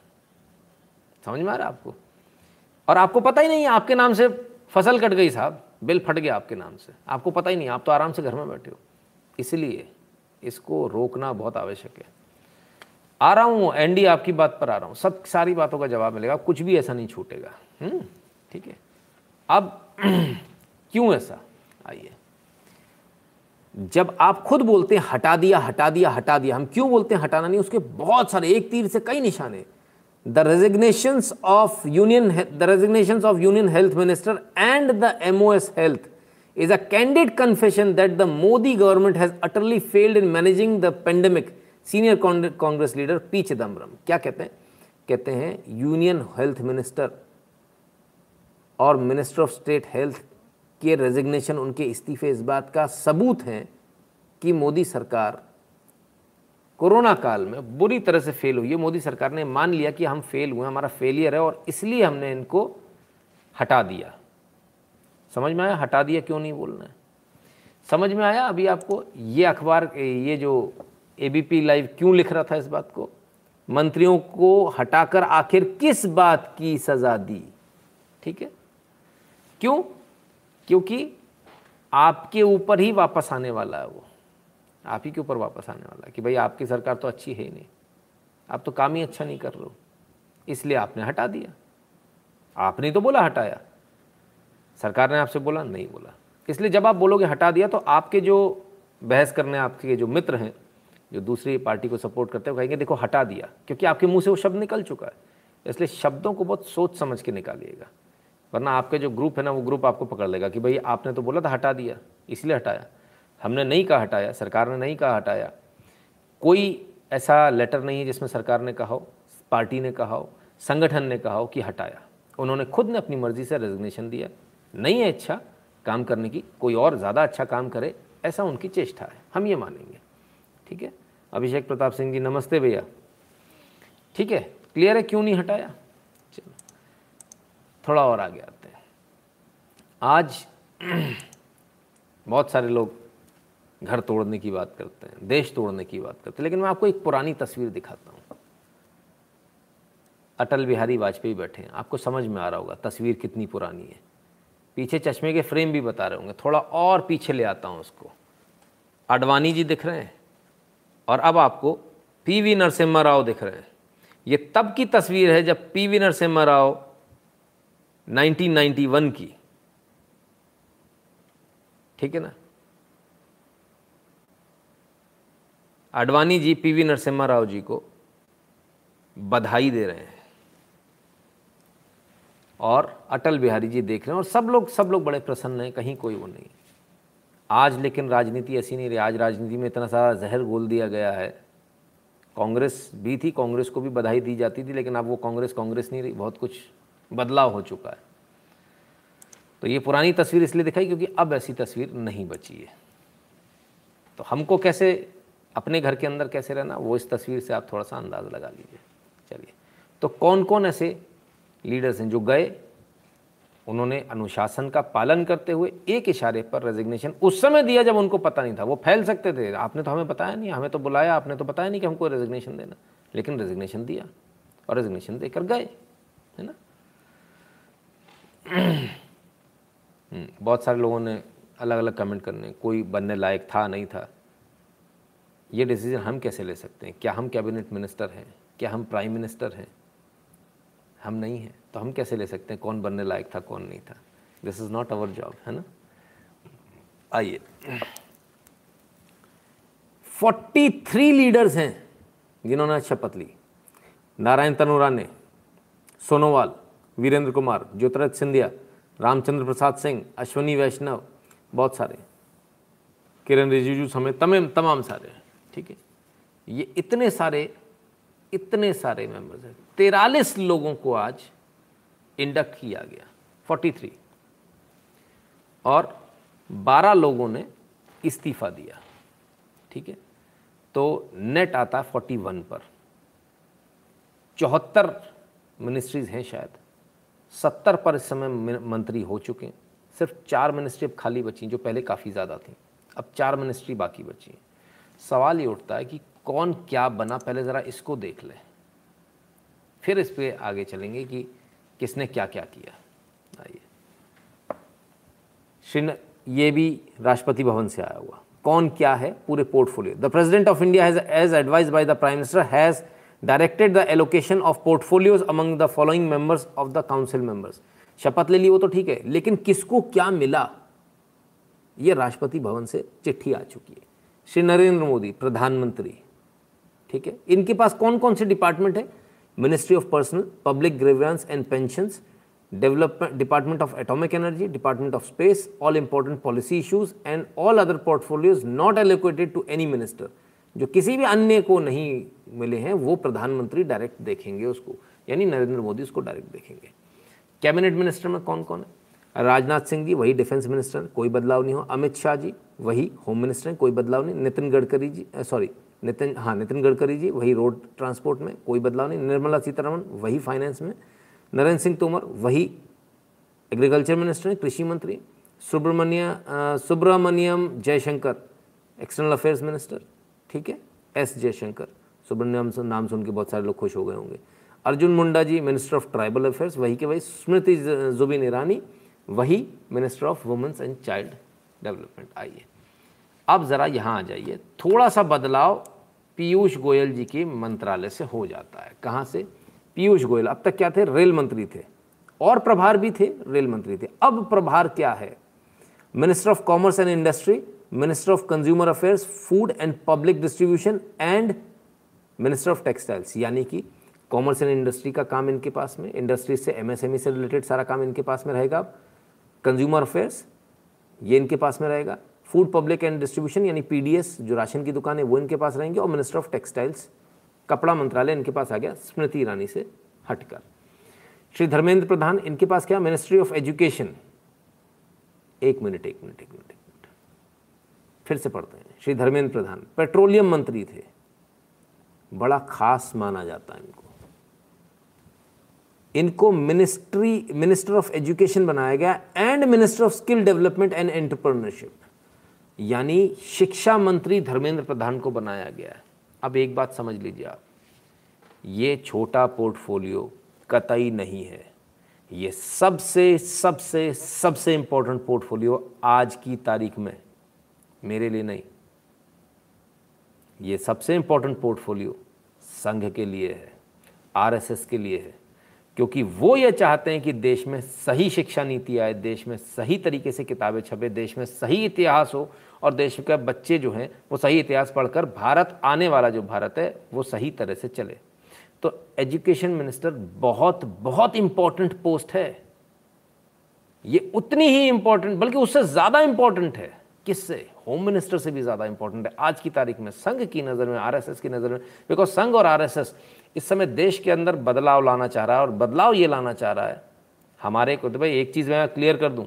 समझ में आ रहा है आपको? और आपको पता ही नहीं आपके नाम से फ़सल कट गई साहब बिल फट गया आपके नाम से। आपको पता ही नहीं आप तो आराम से घर में बैठे हो। इसलिए इसको रोकना बहुत आवश्यक है। आ रहा हूँ एनडी आपकी बात पर आ रहा हूँ। सब सारी बातों का जवाब मिलेगा कुछ भी ऐसा नहीं छूटेगा। हम्म, ठीक है। अब क्यों ऐसा? आइए। जब आप खुद बोलते हैं, हटा दिया हटा दिया हटा दिया, हम क्यों बोलते हैं, हटाना नहीं? उसके बहुत सारे, एक तीर से कई निशाने the resignation of union the resignation of union health minister and the MOS health is a candid confession that the Modi government has utterly failed in managing the pandemic. Senior Congress leader P Chidambaram क्या कहते हैं? कहते हैं union health minister और minister of state health के resignation उनके इस्तीफे इस बात का सबूत है कि मोदी सरकार कोरोना काल में बुरी तरह से फेल हुई है। मोदी सरकार ने मान लिया कि हम फेल हुए हमारा फेलियर है और इसलिए हमने इनको हटा दिया। समझ में आया? हटा दिया क्यों नहीं बोलना है? समझ में आया? अभी आपको ये अखबार, ये जो एबीपी लाइव क्यों लिख रहा था इस बात को? मंत्रियों को हटाकर आखिर किस बात की सजा दी? ठीक है? क्यों? क्योंकि आपके ऊपर ही वापस आने वाला है वो। आप ही के ऊपर वापस आने वाला है कि भाई आपकी सरकार तो अच्छी है ही नहीं। आप तो काम ही अच्छा नहीं कर रहे हो। इसलिए आपने हटा दिया। आपने तो बोला हटाया। सरकार ने आपसे बोला, नहीं बोला। इसलिए जब आप बोलोगे हटा दिया तो आपके जो बहस करने, आपके जो मित्र हैं, जो दूसरी पार्टी को सपोर्ट करते हैं कहेंगे, देखो, हटा दिया। क्योंकि आपके मुँह से वो शब्द निकल चुका है। इसलिए शब्दों को बहुत सोच समझ के निकालिएगा। वरना आपके जो ग्रुप है ना, वो ग्रुप आपको पकड़ लेगा कि भाई आपने तो बोला था हटा दिया, इसलिए हटाया। हमने नहीं कहा हटाया, सरकार ने नहीं कहा हटाया। कोई ऐसा लेटर नहीं है जिसमें सरकार ने कहा हो, पार्टी ने कहा हो, संगठन ने कहा हो कि हटाया। उन्होंने खुद ने अपनी मर्ज़ी से रेजिग्नेशन दिया। नहीं है अच्छा काम करने की, कोई और ज़्यादा अच्छा काम करे, ऐसा उनकी चेष्टा है। हम ये मानेंगे। ठीक है? अभिषेक प्रताप सिंह जी, नमस्ते भैया। ठीक है? क्लियर है? क्यों नहीं हटाया? थोड़ा और आगे आते हैं। आज बहुत सारे लोग घर तोड़ने की बात करते हैं, देश तोड़ने की बात करते हैं, लेकिन मैं आपको एक पुरानी तस्वीर दिखाता हूँ। अटल बिहारी वाजपेयी बैठे हैं। आपको समझ में आ रहा होगा तस्वीर कितनी पुरानी है। पीछे चश्मे के फ्रेम भी बता रहे होंगे, थोड़ा और पीछे ले आता हूँ उसको। अडवाणी जी दिख रहे हैं और अब आपको पी वी नरसिम्हा राव दिख रहे हैं। ये तब की तस्वीर है जब पी वी नरसिम्हा राव 1991 की। ठीक है ना? अडवाणी जी, पी वी नरसिम्हा राव जी को बधाई दे रहे हैं। और अटल बिहारी जी देख रहे हैं, और सब लोग सब लोग बड़े प्रसन्न हैं, कहीं कोई वो नहीं। आज लेकिन राजनीति ऐसी नहीं रही, आज राजनीति में इतना सारा जहर गोल दिया गया है। कांग्रेस भी थी, कांग्रेस को भी बधाई दी जाती थी, लेकिन अब वो कांग्रेस कांग्रेस नहीं रही, बहुत कुछ बदलाव हो चुका है। तो ये पुरानी तस्वीर इसलिए दिखाई क्योंकि अब ऐसी तस्वीर नहीं बची है। तो हमको कैसे, अपने घर के अंदर कैसे रहना, वो इस तस्वीर से आप थोड़ा सा अंदाज़ लगा लीजिए। चलिए तो कौन कौन ऐसे लीडर्स हैं जो गए, उन्होंने अनुशासन का पालन करते हुए एक इशारे पर रेजिग्नेशन उस समय दिया जब उनको पता नहीं था, वो फैल सकते थे। आपने तो हमें बताया नहीं, हमें तो बुलाया, आपने तो बताया नहीं कि हमको रेजिग्नेशन देना। लेकिन रेजिग्नेशन दिया और रेजिग्नेशन देकर गए, है ना? बहुत सारे लोगों ने अलग अलग कमेंट करने। कोई बनने लायक था, नहीं था। ये डिसीज़न हम कैसे ले सकते हैं? क्या हम कैबिनेट मिनिस्टर हैं? क्या हम प्राइम मिनिस्टर हैं? हम नहीं हैं। तो हम कैसे ले सकते हैं कौन बनने लायक था, कौन नहीं था? This is not our job है ना? आइए। 43 लीडर्स हैं जिन्होंने शपथ ली। नारायण तनोरा ने, सोनोवाल वीरेंद्र कुमार ज्योतिराज सिंधिया, रामचंद्र प्रसाद सिंह, अश्वनी वैष्णव, बहुत सारे। किरण रिजिजू समेत तमाम तमाम सारे हैं, ठीक है? ये इतने सारे इतने सारे मेंबर्स हैं। तिरालीस लोगों को आज इंडक्ट किया गया 43 और 12 लोगों ने इस्तीफा दिया, ठीक है? तो नेट आता 41 पर। चौहत्तर मिनिस्ट्रीज हैं शायद। सत्तर पर इस समय मंत्री हो चुके हैं। सिर्फ़ चार मिनिस्ट्री अब खाली बची जो पहले काफ़ी ज़्यादा थी। अब चार मिनिस्ट्री बाकी बची सवाल ये उठता है कि कौन क्या बना? पहले ज़रा इसको देख लें। फिर इस पर आगे चलेंगे कि किसने क्या क्या। किया आइए। श्री ये भी राष्ट्रपति भवन से आया हुआ। कौन क्या है? पूरे portfolio. The president of India has as advise by the prime minister has directed the allocation of portfolios among the following members of the council members शपथ ले ली वो तो ठीक है, लेकिन किसको क्या मिला? ये राष्ट्रपति भवन से चिट्ठी आ चुकी है। श्री नरेंद्र मोदी, प्रधानमंत्री। ठीक है? इनके पास कौन कौन से डिपार्टमेंट है? Ministry of personnel public grievances and pension development department of atomic energy department of space all important policy issues and all other portfolios not allocated to any minister जो किसी भी अन्य को नहीं मिले हैं, वो प्रधानमंत्री डायरेक्ट देखेंगे उसको। यानी नरेंद्र मोदी उसको डायरेक्ट देखेंगे। कैबिनेट मिनिस्टर में कौन कौन है? राजनाथ सिंह जी, वही डिफेंस मिनिस्टर कोई बदलाव नहीं हो। अमित शाह जी, वही होम मिनिस्टर हैं, कोई बदलाव नहीं। नितिन गडकरी जी सॉरी नितिन हाँ नितिन गडकरी जी, वही रोड ट्रांसपोर्ट में, कोई बदलाव नहीं। निर्मला सीतारमण, वही फाइनेंस में। नरेंद्र सिंह तोमर, वही एग्रीकल्चर मिनिस्टर हैं, कृषि मंत्री। Subramanya Subramanyam Jaishankar external affairs minister ठीक है? एस जयशंकर। सुब्रमण्यम नाम सुन के बहुत सारे लोग खुश हो गए होंगे। Arjun Munda ji minister of tribal affairs वही के वही स्मृति जुबिन ईरानी, वही minister of women's and child development आइए। अब ज़रा यहाँ आ जाइए। थोड़ा सा बदलाव पीयूष गोयल जी के मंत्रालय से हो जाता है। कहाँ से? पीयूष गोयल, अब तक क्या थे? रेल मंत्री थे। और प्रभार भी थे, रेल मंत्री थे। अब प्रभार क्या है? Minister of commerce and industry minister of consumer affairs food and public distribution and minister of textiles यानी कि कॉमर्स एंड इंडस्ट्री का काम इनके पास में इंडस्ट्री से एमएसएमई से रिलेटेड सारा काम इनके पास में रहेगा। कंज्यूमर अफेयर्स ये इनके पास में रहेगा। फ़ूड पब्लिक एंड डिस्ट्रीब्यूशन यानी पीडीएस जो राशन की दुकान है, वो इनके पास रहेंगे और मिनिस्टर ऑफ़ टेक्सटाइल्स कपड़ा मंत्रालय इनके पास आ गया, स्मृति ईरानी से हटकर। श्री धर्मेंद्र प्रधान, इनके पास क्या? मिनिस्ट्री ऑफ़ एजुकेशन एक मिनट एक मिनट एक मिनट। फिर से पढ़ते हैं। श्री धर्मेंद्र प्रधान, पेट्रोलियम मंत्री थे। बड़ा खास माना जाता है इनको। इनको मिनिस्ट्री मिनिस्टर ऑफ़ एजुकेशन बनाया गया and minister of skill development and entrepreneurship यानी शिक्षा मंत्री धर्मेंद्र प्रधान को बनाया गया। अब एक बात समझ लीजिए आप। ये छोटा पोर्टफोलियो कतई नहीं है। ये सबसे सबसे सबसे इंपॉर्टेंट पोर्टफोलियो आज की तारीख में। मेरे लिए नहीं। ये सबसे इंपॉर्टेंट पोर्टफोलियो संघ के लिए है आरएसएस के लिए है, क्योंकि वो ये चाहते हैं कि देश में सही शिक्षा नीति आए, देश में सही तरीके से किताबें छपे, देश में सही इतिहास हो और देश के बच्चे जो हैं वो सही इतिहास पढ़कर भारत आने वाला जो भारत है, वो सही तरह से चले। तो एजुकेशन मिनिस्टर बहुत बहुत इंपॉर्टेंट पोस्ट है। ये उतनी ही इंपॉर्टेंट बल्कि उससे ज़्यादा इंपॉर्टेंट है। किससे? होम मिनिस्टर से भी ज़्यादा इंपॉर्टेंट है। आज की तारीख में संघ की नज़र में, आरएसएस की नज़र में बिकॉज़ संघ और आरएसएस इस समय देश के अंदर बदलाव लाना चाह रहा है और बदलाव ये लाना चाह रहा है। हमारे को तो भाई एक चीज़ मैं क्लियर कर दूँ।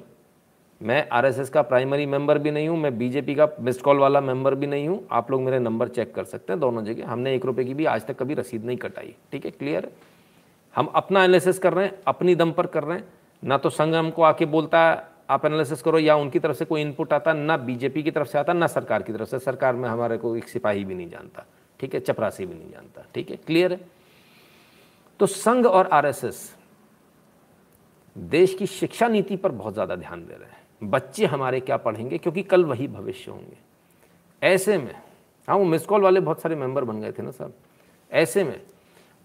मैं आरएसएस का प्राइमरी मेंबर भी नहीं हूँ, मैं बीजेपी का मिस्ड कॉल वाला मेंबर भी नहीं हूँ। आप लोग मेरे नंबर चेक कर सकते हैं दोनों जगह। हमने एक रुपये की भी आज तक कभी रसीद नहीं कटाई। ठीक है क्लियर हम अपना एनालिसिस कर रहे हैं, अपनी दम पर कर रहे हैं। ना तो संघ हमको आके बोलता है आप एनालिसिस करो, या उनकी तरफ़ से कोई इनपुट आता, ना बीजेपी की तरफ़ से आता, ना सरकार की तरफ़ से। सरकार में हमारे को एक सिपाही भी नहीं जानता, ठीक है? चपरासी भी नहीं जानता, ठीक है? क्लियर है? तो संघ और आरएसएस देश की शिक्षा नीति पर बहुत ज़्यादा ध्यान दे रहे हैं। बच्चे हमारे क्या पढ़ेंगे? क्योंकि कल वही भविष्य होंगे। ऐसे में हाँ वो मिस कॉल वाले बहुत सारे मेंबर बन गए थे ना सर ऐसे में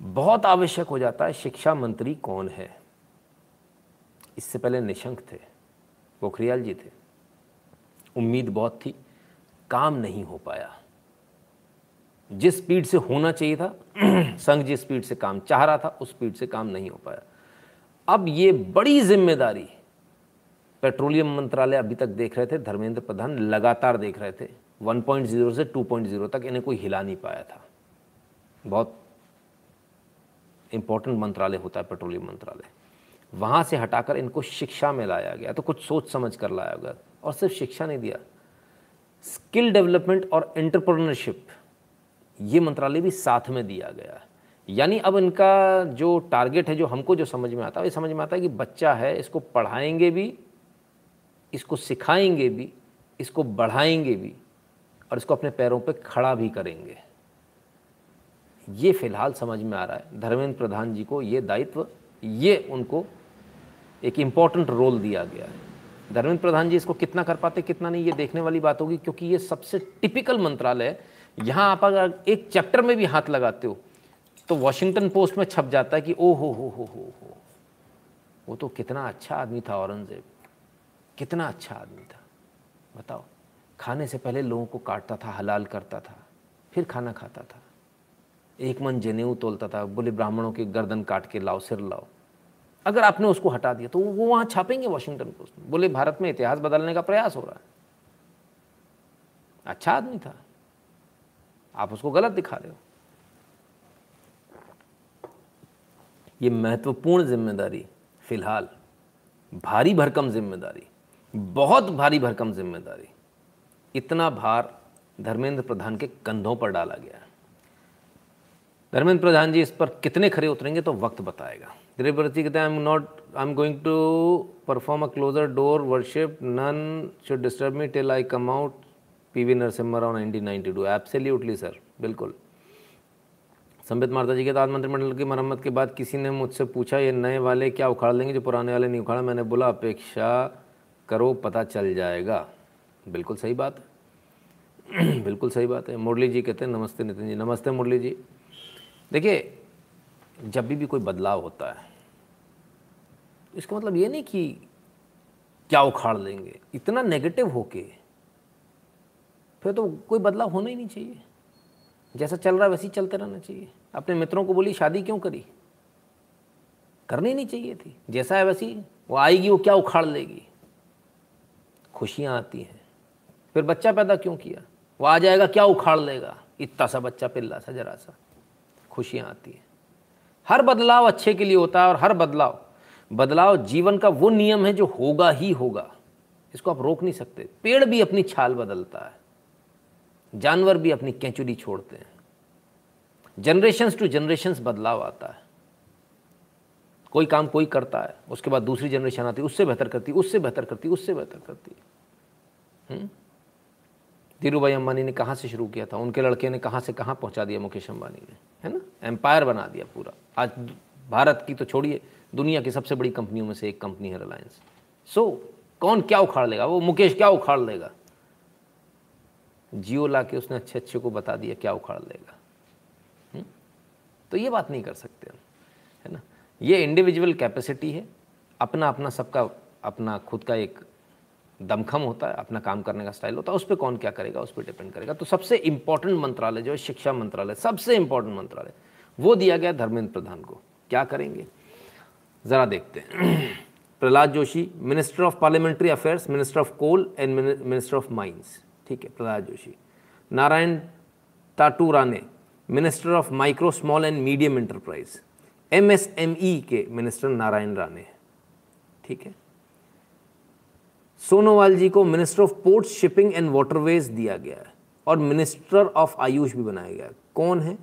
बहुत आवश्यक हो जाता है शिक्षा मंत्री कौन है? इससे पहले निशंक थे। पोखरियाल जी थे। उम्मीद बहुत थी, काम नहीं हो पाया। जिस स्पीड से होना चाहिए था, संघ जिस स्पीड से काम चाह रहा था, उस स्पीड से काम नहीं हो पाया। अब ये बड़ी ज़िम्मेदारी पेट्रोलियम मंत्रालय अभी तक देख रहे थे, धर्मेंद्र प्रधान लगातार देख रहे थे। 1.0 से 2.0 तक इन्हें कोई हिला नहीं पाया था। बहुत इंपॉर्टेंट मंत्रालय होता है, पेट्रोलियम मंत्रालय। वहाँ से हटाकर इनको शिक्षा में लाया गया तो कुछ सोच समझ कर लाया गया। और सिर्फ़ शिक्षा नहीं दिया, स्किल डेवलपमेंट और एंटरप्रेन्योरशिप, ये मंत्रालय भी साथ में दिया गया। यानी अब इनका जो टारगेट है, जो हमको जो समझ में आता है ये समझ में आता है कि बच्चा है, इसको पढ़ाएँगे भी, इसको सिखाएँगे भी, इसको बढ़ाएँगे भी, और इसको अपने पैरों पे खड़ा भी करेंगे। ये फ़िलहाल समझ में आ रहा है। धर्मेंद्र प्रधान जी को ये दायित्व, ये उनको एक इंपॉर्टेंट रोल दिया गया है। धर्मेंद्र प्रधान जी इसको कितना कर पाते, कितना नहीं, ये देखने वाली बात होगी, क्योंकि ये सबसे टिपिकल मंत्रालय है। यहाँ आप अगर एक चैप्टर में भी हाथ लगाते हो तो वॉशिंगटन पोस्ट में छप जाता है कि, ओ हो हो हो हो हो, वो तो कितना अच्छा आदमी था औरंगज़ेब। कितना अच्छा आदमी था। बताओ, खाने से पहले लोगों को काटता था, हलाल करता था, फिर खाना खाता था। एक मन जनेऊ तोलता था, बोले ब्राह्मणों की गर्दन काट के लाओ, सिर लाओ। अगर आपने उसको हटा दिया तो वो वहाँ छापेंगे वॉशिंगटन पोस्ट में। बोले, भारत में इतिहास बदलने का प्रयास हो रहा है। अच्छा आदमी था। आप उसको गलत दिखा रहे हो। ये महत्वपूर्ण ज़िम्मेदारी, फ़िलहाल, भारी भरकम ज़िम्मेदारी, बहुत भारी भरकम ज़िम्मेदारी, इतना भार धर्मेंद्र प्रधान के कंधों पर डाला गया धर्मेंद्र प्रधान जी इस पर कितने खरे उतरेंगे तो वक्त बताएगा। दिलीप बत्ती कहते हैं I am not I am going to perform a closer door worship none should disturb me till I come out P V Narasimha Rao to absolutely sir बिल्कुल। संबित मारता जी के आज मंत्रिमंडल की मरम्मत के बाद किसी ने मुझसे पूछा, ये नए वाले क्या उखाड़ लेंगे? जो पुराने वाले नहीं उखाड़ा? मैंने बोला, अपेक्षा करो, पता चल जाएगा। बिल्कुल सही बात है। बिल्कुल सही बात है। मुरली जी कहते हैं, नमस्ते नितिन जी, नमस्ते मुरली जी। देखिए जब भी भी कोई बदलाव होता है, इसका मतलब ये नहीं कि क्या उखाड़ लेंगे, इतना नेगेटिव होके फिर तो कोई बदलाव होना ही नहीं चाहिए। जैसा चल रहा है वैसे ही चलते रहना चाहिए। अपने मित्रों को बोली, शादी क्यों करी? करनी नहीं चाहिए थी। जैसा है वैसी वो आएगी, वो क्या उखाड़ लेगी? खुशियाँ आती हैं। फिर बच्चा पैदा क्यों किया? वो आ जाएगा, क्या उखाड़ लेगा? इतना सा बच्चा, पिल्ला सा, जरा सा, खुशियाँ आती हैं। हर बदलाव अच्छे के लिए होता है और हर बदलाव बदलाव जीवन का वो नियम है जो होगा ही होगा। इसको आप रोक नहीं सकते। पेड़ भी अपनी छाल बदलता है। जानवर भी अपनी कैचुरी छोड़ते हैं। जनरेशन्स टू जनरेशन्स बदलाव आता है। कोई काम कोई करता है, उसके बाद दूसरी जनरेशन आती है, उससे बेहतर करती उससे बेहतर करती उससे बेहतर करती है? धीरू भाई ने कहाँ से शुरू किया था? उनके लड़के ने कहाँ से कहाँ पहुँचा दिया मुकेश अंबानी ने? है ना? एम्पायर बना दिया पूरा। आज भारत की तो छोड़िए, दुनिया की सबसे बड़ी कंपनियों में से एक कंपनी है रिलायंस सो कौन क्या उखाड़ लेगा? वो मुकेश क्या उखाड़ लेगा? जियो ला के उसने अच्छे अच्छे को बता दिया, क्या उखाड़ लेगा? हुँ? हम्म? तो ये बात नहीं कर सकते हम, है ना? ये इंडिविजुअल कैपेसिटी है। अपना अपना सबका, अपना खुद का एक दमखम होता है, अपना काम करने का स्टाइल होता है, उस पर कौन क्या करेगा, उस पर डिपेंड करेगा। तो सबसे इंपॉर्टेंट मंत्रालय जो है, शिक्षा मंत्रालय, सबसे इंपॉर्टेंट मंत्रालय, वो दिया गया धर्मेंद्र प्रधान को। क्या करेंगे? ज़रा देखते हैं। Prahlad Joshi minister of parliamentary affairs minister of coal and minister of mines ठीक है, Prahlad Joshi. Narayan Tatu Rane minister of micro small and medium enterprise MSME के मिनिस्टर नारायण राणे ठीक है? सोनोवाल जी को minister of port shipping and waterways दिया गया है और मिनिस्टर ऑफ़ आयुष भी बनाया गया है। कौन है?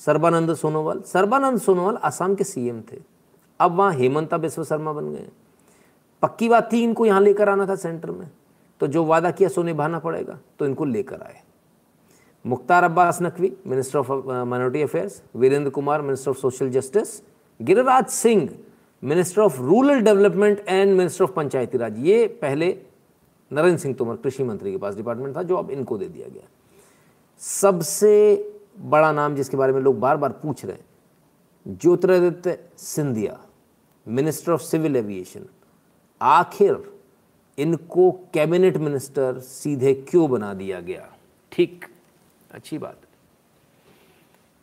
सर्बानंद सोनोवाल। सर्बानंद सोनोवाल असम के सीएम थे। अब वहाँ हेमंता बिश्व शर्मा बन गए। पक्की बात थी, इनको यहाँ लेकर आना था सेंटर में। तो जो वादा किया सो निभाना पड़ेगा तो इनको लेकर आए। Mukhtar Abbas Naqvi minister of minority affairs Virendra Kumar minister of social justice Giriraj Singh minister of rural development and minister of Panchayati Raj. ये पहले नरेंद्र सिंह तोमर, कृषि मंत्री के पास डिपार्टमेंट था, जो अब इनको दे दिया गया। सबसे बड़ा नाम जिसके बारे में लोग बार बार पूछ रहे हैं, Jyotiraditya Scindia, minister of civil aviation. आखिर इनको कैबिनेट मिनिस्टर सीधे क्यों बना दिया गया? ठीक, अच्छी बात।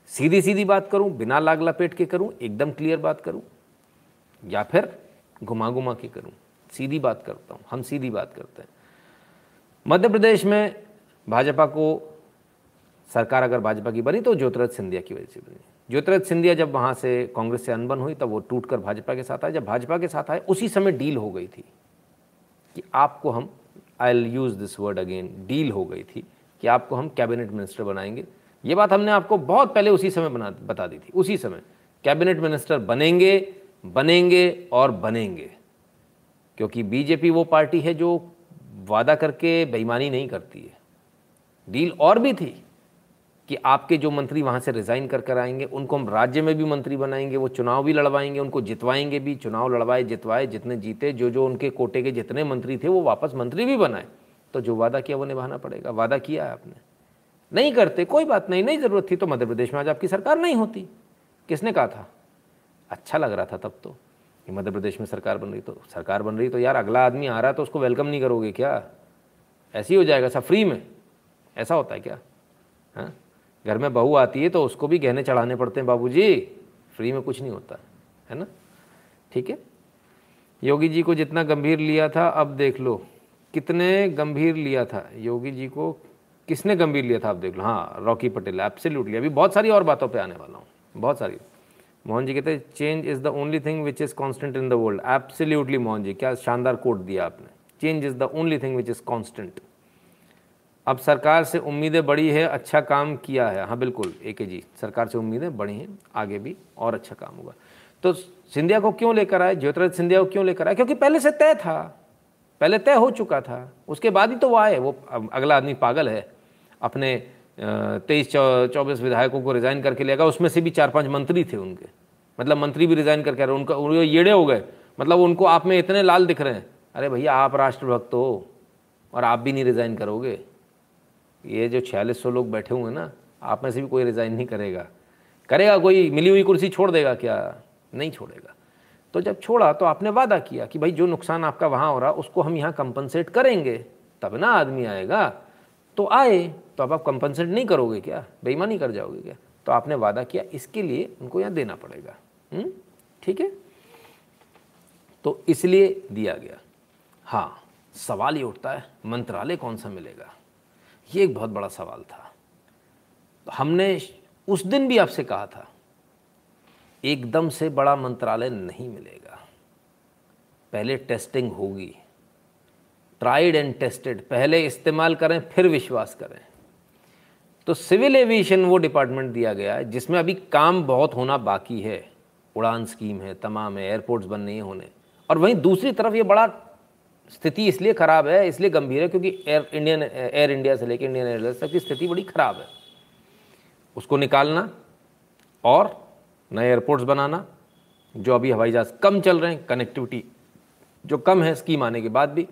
सीधी सीधी बात करूँ, बिना लाग लपेट के करूँ, एकदम क्लियर बात करूँ या फिर घुमा घुमा के करूँ। सीधी बात करता हूँ, हम सीधी बात करते हैं। मध्य प्रदेश में भाजपा को सरकार अगर भाजपा की बनी तो ज्योतिरादित्य सिंधिया की वजह से बनी। ज्योतिरादित्य सिंधिया जब वहाँ से कांग्रेस से अनबन हुई, तब वो टूट कर भाजपा के साथ आए। जब भाजपा के साथ आए, उसी समय डील हो गई थी कि आपको हम I use this word again deal हो गई थी कि आपको हम कैबिनेट मिनिस्टर बनाएँगे। ये बात हमने आपको बहुत पहले उसी समय बना, बता दी थी। उसी समय कैबिनेट मिनिस्टर बनेंगे बनेंगे और बनेंगे। क्योंकि बीजेपी वो पार्टी है जो वादा करके बेईमानी नहीं करती है। डील और भी थी कि आपके जो मंत्री वहाँ से रिज़ाइन कर कर आएँगे, उनको हम राज्य में भी मंत्री बनाएँगे, वो चुनाव भी लड़वाएँगे, उनको जितवाएँगे भी, चुनाव लड़वाए, जितवाए, जितने जीते, जो जो उनके कोटे के जितने मंत्री थे, वो वापस मंत्री भी बनाए। तो जो वादा किया वो निभाना पड़ेगा। वादा किया है आपने। नहीं करते, कोई बात नहीं नहीं ज़रूरत थी तो मध्य प्रदेश में आज आपकी सरकार नहीं होती। किसने कहा था? अच्छा लग रहा था तब तो। कि मध्य प्रदेश में सरकार बन रही तो सरकार बन रही तो यार अगला आदमी आ रहा तो उसको वेलकम नहीं करोगे क्या? ऐसे ही हो जाएगा सब फ्री में। ऐसा होता है क्या? हाँ? घर में बहू आती है तो उसको भी गहने चढ़ाने पड़ते हैं बाबूजी। फ्री में कुछ नहीं होता, है ना? ठीक है? योगी जी को जितना गंभीर लिया था, अब देख लो। कितने गंभीर लिया था? योगी जी को किसने गंभीर लिया था आप देख लो। हाँ रॉकी पटेल एब्सोल्युटली अभी बहुत सारी और बातों पे आने वाला हूँ। बहुत सारी। मोहन जी कहते हैं change is the only thing which is constant in the world absolutely Mohan ji, क्या शानदार कोट दिया आपने। Change is the only thing which is constant अब सरकार से उम्मीदें बड़ी है अच्छा काम किया है। हाँ बिल्कुल ए के जी, सरकार से उम्मीदें बड़ी हैं, आगे भी और अच्छा काम होगा। तो सिंधिया को क्यों लेकर आए? ज्योतिरादित्य सिंधिया को क्यों लेकर आए? क्योंकि पहले से तय था, पहले तय हो चुका था, उसके बाद ही तो वो आए। वो अगला आदमी पागल है, अपने तेईस चौबीस विधायकों को रिज़ाइन करके लेगा उसमें से भी चार पाँच मंत्री थे उनके। मतलब मंत्री भी रिज़ाइन करके आ रहे उनका, उनके येड़े हो गए। मतलब उनको आप में इतने लाल दिख रहे हैं। अरे भैया, आप राष्ट्रभक्त हो और आप भी नहीं रिज़ाइन करोगे। ये जो छियालीस सौ लोग बैठे हुए हैं ना, आप में से भी कोई रिज़ाइन नहीं करेगा। करेगा कोई? मिली हुई कुर्सी छोड़ देगा क्या? नहीं छोड़ेगा। तो जब छोड़ा तो आपने वादा किया कि भाई, जो नुकसान आपका वहाँ हो रहा, उसको हम यहाँ कंपनसेट करेंगे। तब ना आदमी आएगा। तो आए तो अब आप कंपनसेट नहीं करोगे क्या? बेईमानी कर जाओगे क्या? तो आपने वादा किया, इसके लिए उनको यहाँ देना पड़ेगा। हम्म? ठीक है? तो इसलिए दिया गया। हाँ सवाल ये उठता है, मंत्रालय कौन सा मिलेगा? ये एक बहुत बड़ा सवाल था। तो हमने उस दिन भी आपसे कहा था, एकदम से बड़ा मंत्रालय नहीं मिलेगा। पहले टेस्टिंग होगी। ट्राइड एंड टेस्टेड पहले इस्तेमाल करें, फिर विश्वास करें। तो सिविल एविएशन वो डिपार्टमेंट दिया गया है, जिसमें अभी काम बहुत होना बाकी है। उड़ान स्कीम है, तमाम है, एयरपोर्ट्स बनने नहीं होने। और वहीं दूसरी तरफ़ ये बड़ा स्थिति इसलिए ख़राब है, इसलिए गंभीर है, क्योंकि एयर इंडियन, एयर इंडिया से लेकर इंडियन एयरलाइंस तक की स्थिति बड़ी ख़राब है। उसको निकालना और नए एयरपोर्ट्स बनाना, जो अभी हवाई जहाज़ कम चल रहे हैं कनेक्टिविटी जो कम है स्कीम आने के बाद भी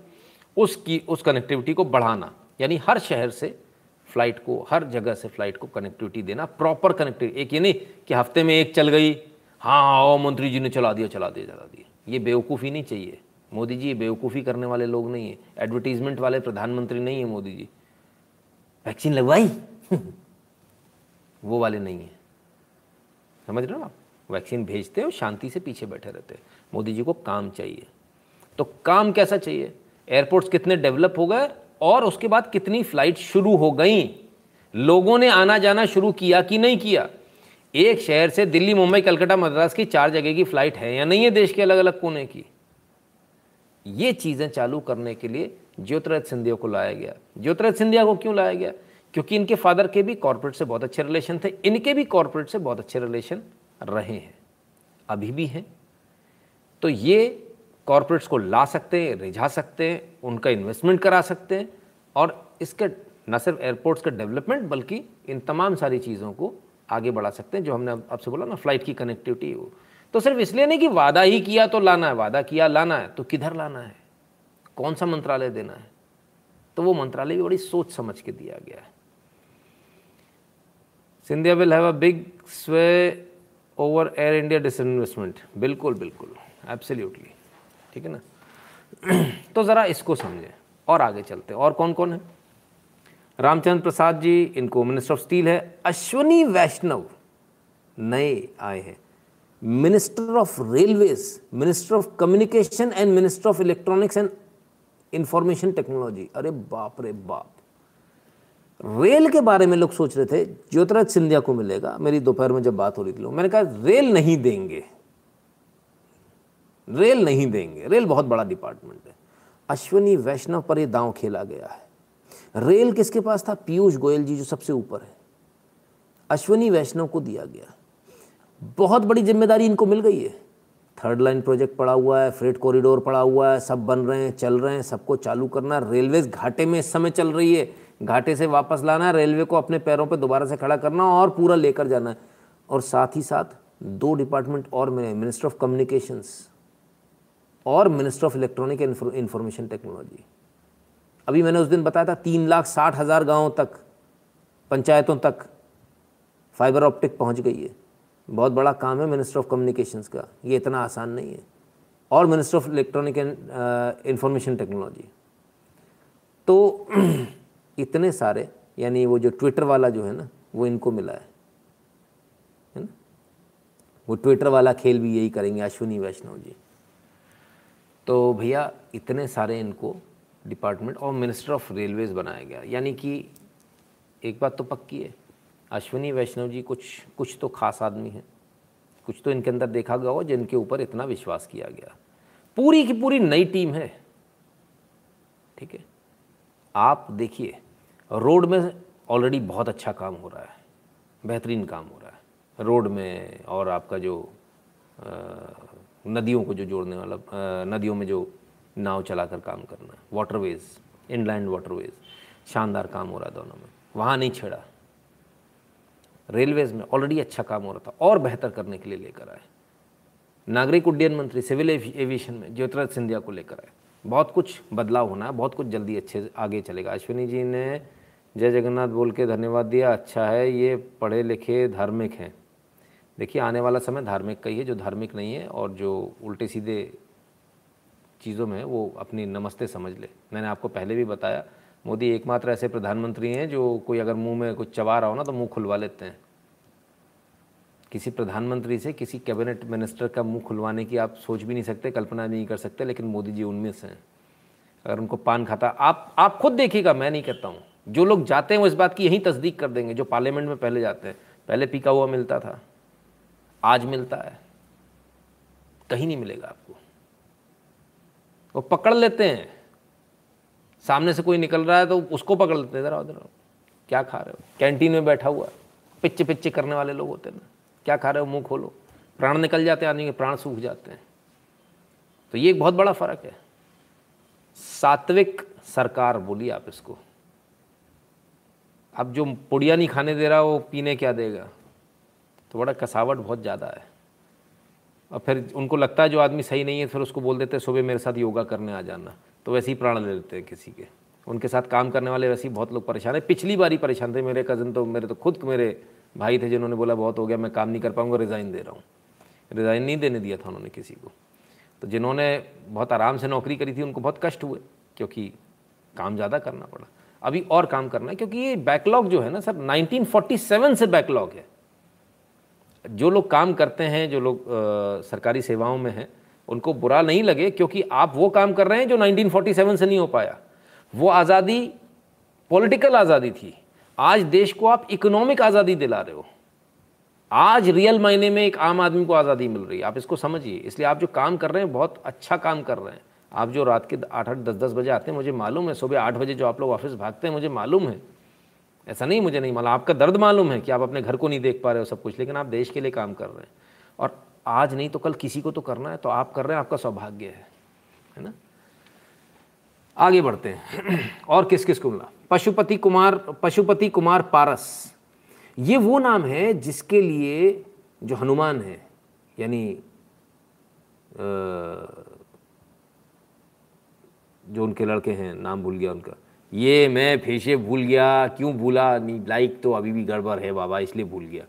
उसकी, उस कनेक्टिविटी को बढ़ाना। यानी हर शहर से फ़्लाइट को, हर जगह से फ़्लाइट को कनेक्टिविटी देना प्रॉपर कनेक्टिविटी एक ये नहीं कि हफ़्ते में एक चल गई हाँ हाँ मंत्री जी ने चला दिया चला दिया चला दिया। ये बेवकूफ़ी नहीं चाहिए। मोदी जी बेवकूफ़ी करने वाले लोग नहीं है। एडवर्टीजमेंट वाले प्रधानमंत्री नहीं है मोदी जी। वैक्सीन लगवाई? वो वाले नहीं है। समझ रहे हो आप? वैक्सीन भेजते हो शांति से पीछे बैठे रहते हैं। मोदी जी को काम चाहिए। तो काम कैसा चाहिए? एयरपोर्ट्स कितने डेवलप हो गए और उसके बाद कितनी फ़्लाइट शुरू हो गई। लोगों ने आना जाना शुरू किया कि नहीं किया? एक शहर से दिल्ली, मुंबई, कलकत्ता, मद्रास की चार जगह की फ़्लाइट है या नहीं है देश के अलग अलग कोने की? ये चीज़ें चालू करने के लिए ज्योतिराज सिंधिया को लाया गया। ज्योतिराज सिंधिया को क्यों लाया गया? क्योंकि इनके फादर के भी कॉरपोरेट से बहुत अच्छे रिलेशन थे, इनके भी कॉरपोरेट से बहुत अच्छे रिलेशन रहे हैं, अभी भी हैं। तो ये कॉरपोरेट्स को ला सकते हैं, रिझा सकते हैं, उनका इन्वेस्टमेंट करा सकते हैं और इसके, न सिर्फ़ एयरपोर्ट्स का डेवलपमेंट बल्कि इन तमाम सारी चीज़ों को आगे बढ़ा सकते हैं, जो हमने आपसे बोला ना फ़्लाइट की कनेक्टिविटी हो तो सिर्फ़ इसलिए नहीं कि वादा ही किया तो लाना है, वादा किया, लाना है तो किधर लाना है? कौन सा मंत्रालय देना है? तो वो मंत्रालय भी बड़ी सोच समझ के दिया गया है। Scindia will have a big sway over Air India disinvestment. बिल्कुल बिल्कुल एब्सोल्युटली ठीक है ना? तो ज़रा इसको समझें और आगे चलते। और कौन कौन है? रामचंद्र प्रसाद जी, इनको मिनिस्टर ऑफ़ स्टील है। अश्वनी वैष्णव नए आए हैं। Minister of railways minister of communication and minister of electronics and information technology अरे बाप रे बाप। रेल के बारे में लोग सोच रहे थे, ज्योतिराज सिंधिया को मिलेगा। मेरी दोपहर में जब बात हो रही थी लोग, मैंने कहा, रेल नहीं देंगे। रेल नहीं देंगे। रेल बहुत बड़ा डिपार्टमेंट है। अश्वनी वैष्णव पर यह दांव खेला गया है। रेल किसके पास था? पीयूष गोयल जी जो सबसे ऊपर है। अश्वनी वैष्णव को दिया गया। बहुत बड़ी ज़िम्मेदारी इनको मिल गई है। थर्ड लाइन प्रोजेक्ट पड़ा हुआ है फ्रेट कॉरिडोर पड़ा हुआ है, सब बन रहे हैं, चल रहे हैं, सबको चालू करना रेलवे घाटे में इस समय चल रही है। घाटे से वापस लाना है रेलवे को अपने पैरों पर दोबारा से खड़ा करना और पूरा लेकर जाना है। और साथ ही साथ दो डिपार्टमेंट और में मिनिस्टर ऑफ़ कम्युनिकेशंस और minister of electronic and information technology. अभी मैंने उस दिन बताया था, तीन लाख साठ हज़ार गाँव तक, पंचायतों तक फाइबर ऑप्टिक पहुँच गई है। बहुत बड़ा काम है मिनिस्टर ऑफ़ कम्युनिकेशंस का। ये इतना आसान नहीं है। और minister of electronic and information technology. तो इतने सारे, यानी वो जो ट्विटर वाला जो है ना, वो इनको मिला है। है ना? वो ट्विटर वाला खेल भी यही करेंगे, अश्विनी, वैष्णव जी। तो भैया इतने सारे इनको डिपार्टमेंट और मिनिस्टर ऑफ़ रेलवेज बनाया गया। यानी कि एक बात तो पक्की है अश्विनी वैष्णव जी कुछ कुछ तो खास आदमी हैं। कुछ तो इनके अंदर देखा गया हो जिनके ऊपर इतना विश्वास किया गया। पूरी की पूरी नई टीम है। ठीक है? आप देखिए रोड में ऑलरेडी बहुत अच्छा काम हो रहा है बेहतरीन काम हो रहा है। रोड में और आपका जो आ, नदियों को जो जोड़ने वाला नदियों में जो नाव चलाकर काम करना है वाटरवेज इनलैंड वाटरवेज शानदार काम हो रहा है दोनों में वहाँ नहीं छेड़ा। रेलवेज में ऑलरेडी अच्छा काम हो रहा था, और बेहतर करने के लिए लेकर आए। नागरिक उड्डयन मंत्री सिविल एविएशन में ज्योतिराज सिंधिया को लेकर आए। बहुत कुछ बदलाव होना है, बहुत कुछ जल्दी अच्छे आगे चलेगा। अश्विनी जी ने जय जगन्नाथ बोल के धन्यवाद दिया। अच्छा है, ये पढ़े लिखे धार्मिक हैं। देखिए, आने वाला समय धार्मिक का ही है, जो धार्मिक नहीं है और जो उल्टे सीधे चीज़ों में वो अपनी नमस्ते समझ ले। मैंने आपको पहले भी बताया, मोदी एकमात्र ऐसे प्रधानमंत्री हैं जो कोई अगर मुँह में कुछ चबा रहा हो ना तो मुँह खुलवा लेते हैं। किसी प्रधानमंत्री से, किसी कैबिनेट मिनिस्टर का मुँह खुलवाने की आप सोच भी नहीं सकते, कल्पना भी नहीं कर सकते, लेकिन मोदी जी उनमें से हैं। अगर उनको पान खाता, आप आप खुद देखिएगा, मैं नहीं कहता हूँ। जो लोग जाते हैं, वो इस बात की यही तस्दीक कर देंगे, जो पार्लियामेंट में पहले जाते हैं। पहले पीका हुआ मिलता था। आज मिलता है, कहीं नहीं मिलेगा आपको। वो पकड़ लेते हैं, सामने से कोई निकल रहा है तो उसको पकड़ लेते हैं ज़रा उधर क्या खा रहे हो? कैंटीन में बैठा हुआ पिच्चे पिच्चे करने वाले लोग होते हैं ना। क्या खा रहे हो? मुँह खोलो। प्राण निकल जाते हैं, आदमी के प्राण सूख जाते हैं। तो ये एक बहुत बड़ा फ़र्क है। सात्विक सरकार बोली आप इसको। अब जो पुड़िया नहीं खाने दे रहा, वो पीने क्या देगा? तो बड़ा कसावट बहुत ज़्यादा है। और फिर उनको लगता है जो आदमी सही नहीं है, फिर उसको बोल देते हैं, सुबह मेरे साथ योगा करने आ जाना। तो वैसे ही प्राण ले लेते हैं किसी के। उनके साथ काम करने वाले वैसे ही बहुत लोग परेशान है। पिछली बार ही परेशान थे मेरे कज़न तो मेरे तो खुद मेरे भाई थे जिन्होंने बोला, बहुत हो गया, मैं काम नहीं कर पाऊँगा रिज़ाइन दे रहा हूँ। रिज़ाइन नहीं देने दिया था उन्होंने किसी को। तो जिन्होंने बहुत आराम से नौकरी करी थी, उनको बहुत कष्ट हुए, क्योंकि काम ज़्यादा करना पड़ा। अभी और काम करना है, क्योंकि ये बैकलॉग जो है ना सर 1947 से बैकलॉग है। जो लोग काम करते हैं, जो लोग सरकारी सेवाओं में हैं, उनको बुरा नहीं लगे क्योंकि आप वो काम कर रहे हैं जो 1947 से नहीं हो पाया। वो आज़ादी, पॉलिटिकल आज़ादी थी। आज देश को आप इकोनॉमिक आज़ादी दिला रहे हो। आज रियल मायने में एक आम आदमी को आज़ादी मिल रही है। आप इसको समझिए। इसलिए आप जो काम कर रहे हैं, बहुत अच्छा काम कर रहे हैं। आप जो रात के आठ आठ, दस दस बजे आते हैं, मुझे मालूम है, सुबह आठ बजे जो आप लोग ऑफ़िस भागते हैं, मुझे मालूम है। ऐसा नहीं, मुझे नहीं मालूम। आपका दर्द मालूम है कि आप अपने घर को नहीं देख पा रहे हो सब कुछ, लेकिन आप देश के लिए काम कर रहे हैं। और आज नहीं तो कल किसी को तो करना है तो आप कर रहे हैं, आपका सौभाग्य है है ना? आगे बढ़ते हैं। और किस किस को मिला? पशुपति कुमार पशुपति कुमार पारस। ये वो नाम है जिसके लिए जो हनुमान है, यानी जो उनके लड़के हैं, नाम भूल गया उनका। ये मैं फेशे भूल गया। क्यों भूला? नहीं लाइक तो अभी भी गड़बड़ है बाबा, इसलिए भूल गया।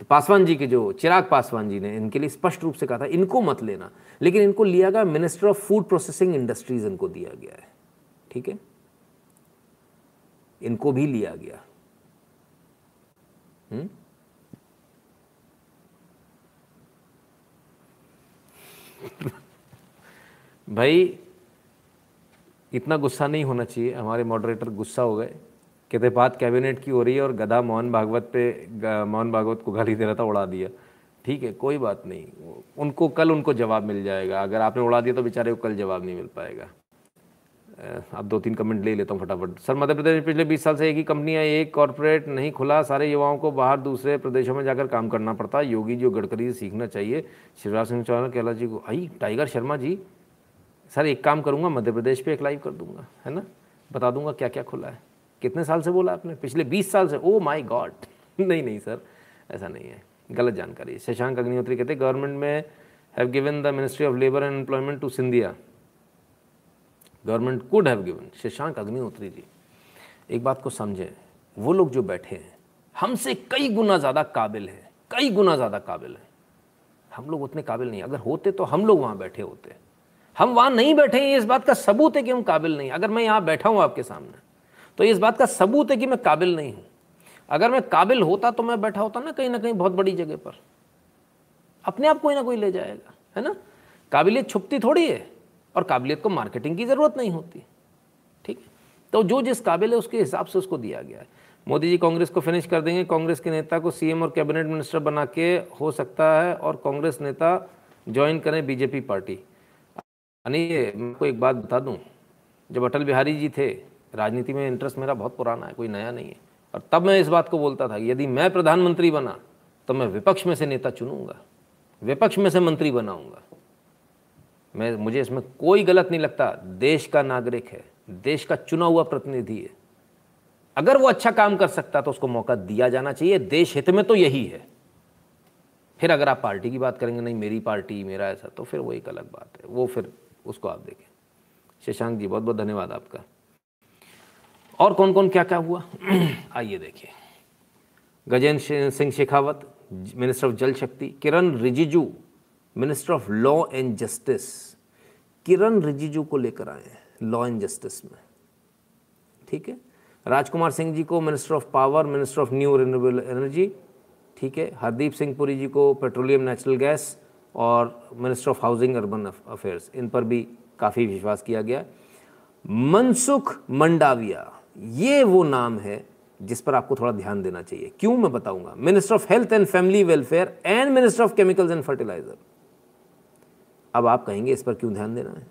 तो पासवान जी के जो, चिराग पासवान जी ने इनके लिए स्पष्ट रूप से कहा था, इनको मत लेना। लेकिन इनको लिया गया minister of food processing industries इनको दिया गया है। ठीक है? इनको भी लिया गया। हुँ? भाई इतना गुस्सा नहीं होना चाहिए। हमारे मॉडरेटर गुस्सा हो गए। कहते, बात कैबिनेट की हो रही है और गधा मोहन भागवत पे मोहन भागवत को गाली दे रहा था, उड़ा दिया। ठीक है, कोई बात नहीं। उनको, कल उनको जवाब मिल जाएगा। अगर आपने उड़ा दिया तो बेचारे को कल जवाब नहीं मिल पाएगा। अब दो तीन कमेंट ले लेता हूँ फटाफट। सर, मध्य प्रदेश में पिछले बीस साल से एक ही कंपनियाँ एक कॉरपोरेट नहीं खुला। सारे युवाओं को बाहर दूसरे प्रदेशों में जाकर काम करना पड़ता। योगी जी गडकरी से सीखना चाहिए। शिवराज सिंह चौहान कैलाश जी को, आई, टाइगर शर्मा जी सर, एक काम करूँगा, मध्य प्रदेश पे एक लाइव कर दूँगा, है ना? बता दूँगा क्या क्या खुला है। कितने साल से बोला आपने? पिछले बीस साल से। ओ माई गॉड नहीं नहीं, सर, ऐसा नहीं है। गलत जानकारी। शशांक अग्निहोत्री कहते गवर्नमेंट में have given the ministry of labour and employment to Scindia government could have given Shashank Agnihotri ji, एक बात को समझें। वो लोग जो बैठे हैं, हमसे कई गुना ज़्यादा काबिल हैं। कई गुना ज़्यादा काबिल हैं। हम लोग उतने काबिल नहीं अगर होते तो हम लोग वहाँ बैठे होते। हम वहाँ नहीं बैठे हैं, इस बात का सबूत है कि हम काबिल नहीं अगर मैं यहाँ बैठा हूँ आपके सामने तो इस बात का सबूत है कि मैं काबिल नहीं हूँ। अगर मैं काबिल होता तो मैं बैठा होता ना कहीं ना कहीं बहुत बड़ी जगह पर। अपने आप कोई ना कोई ले जाएगा, है ना? काबिलियत छुपती थोड़ी है और काबिलियत को मार्केटिंग की ज़रूरत नहीं होती, ठीक है? तो जो जिस काबिल है, उसके हिसाब से उसको दिया गया है। मोदी जी कांग्रेस को फिनिश कर देंगे। कांग्रेस के नेता को सीएम और कैबिनेट मिनिस्टर बना के हो सकता है और कांग्रेस नेता ज्वाइन करें बीजेपी पार्टी। यानी मैं आपको एक बात बता दूँ। जब अटल बिहारी जी थे, राजनीति में इंटरेस्ट मेरा बहुत पुराना है, कोई नया नहीं है। और तब मैं इस बात को बोलता था यदि मैं प्रधानमंत्री बना तो मैं विपक्ष में से नेता चुनूँगा। विपक्ष में से मंत्री बनाऊँगा। मैं, मुझे इसमें कोई गलत नहीं लगता। देश का नागरिक है, देश का चुना हुआ प्रतिनिधि है। अगर वो अच्छा काम कर सकता तो उसको मौका दिया जाना चाहिए। देश हित में तो यही है। फिर अगर आप पार्टी की बात करेंगे, नहीं, मेरी पार्टी, मेरा ऐसा तो फिर वो एक अलग बात है। वो फिर उसको आप देखें। शशांक जी बहुत बहुत धन्यवाद आपका। और कौन कौन क्या क्या हुआ? आइए देखिए। Gajendra Singh Shekhawat, minister of Jal Shakti, Kiran Rijiju, minister of law and justice. Kiran Rijiju को लेकर आए हैं, लॉ एंड जस्टिस में। ठीक है? राजकुमार सिंह जी को minister of power, minister of new renewable energy. ठीक है? हरदीप सिंह पुरी जी को पेट्रोलियम, नेचुरल गैस। और minister of housing urban affairs इन पर भी काफ़ी विश्वास किया गया। मनसुख मंडाविया, ये वो नाम है जिस पर आपको थोड़ा ध्यान देना चाहिए। क्यों मैं बताऊँगा? Minister of health and family welfare and minister of chemicals and fertiliser अब आप कहेंगे, इस पर क्यों ध्यान देना है?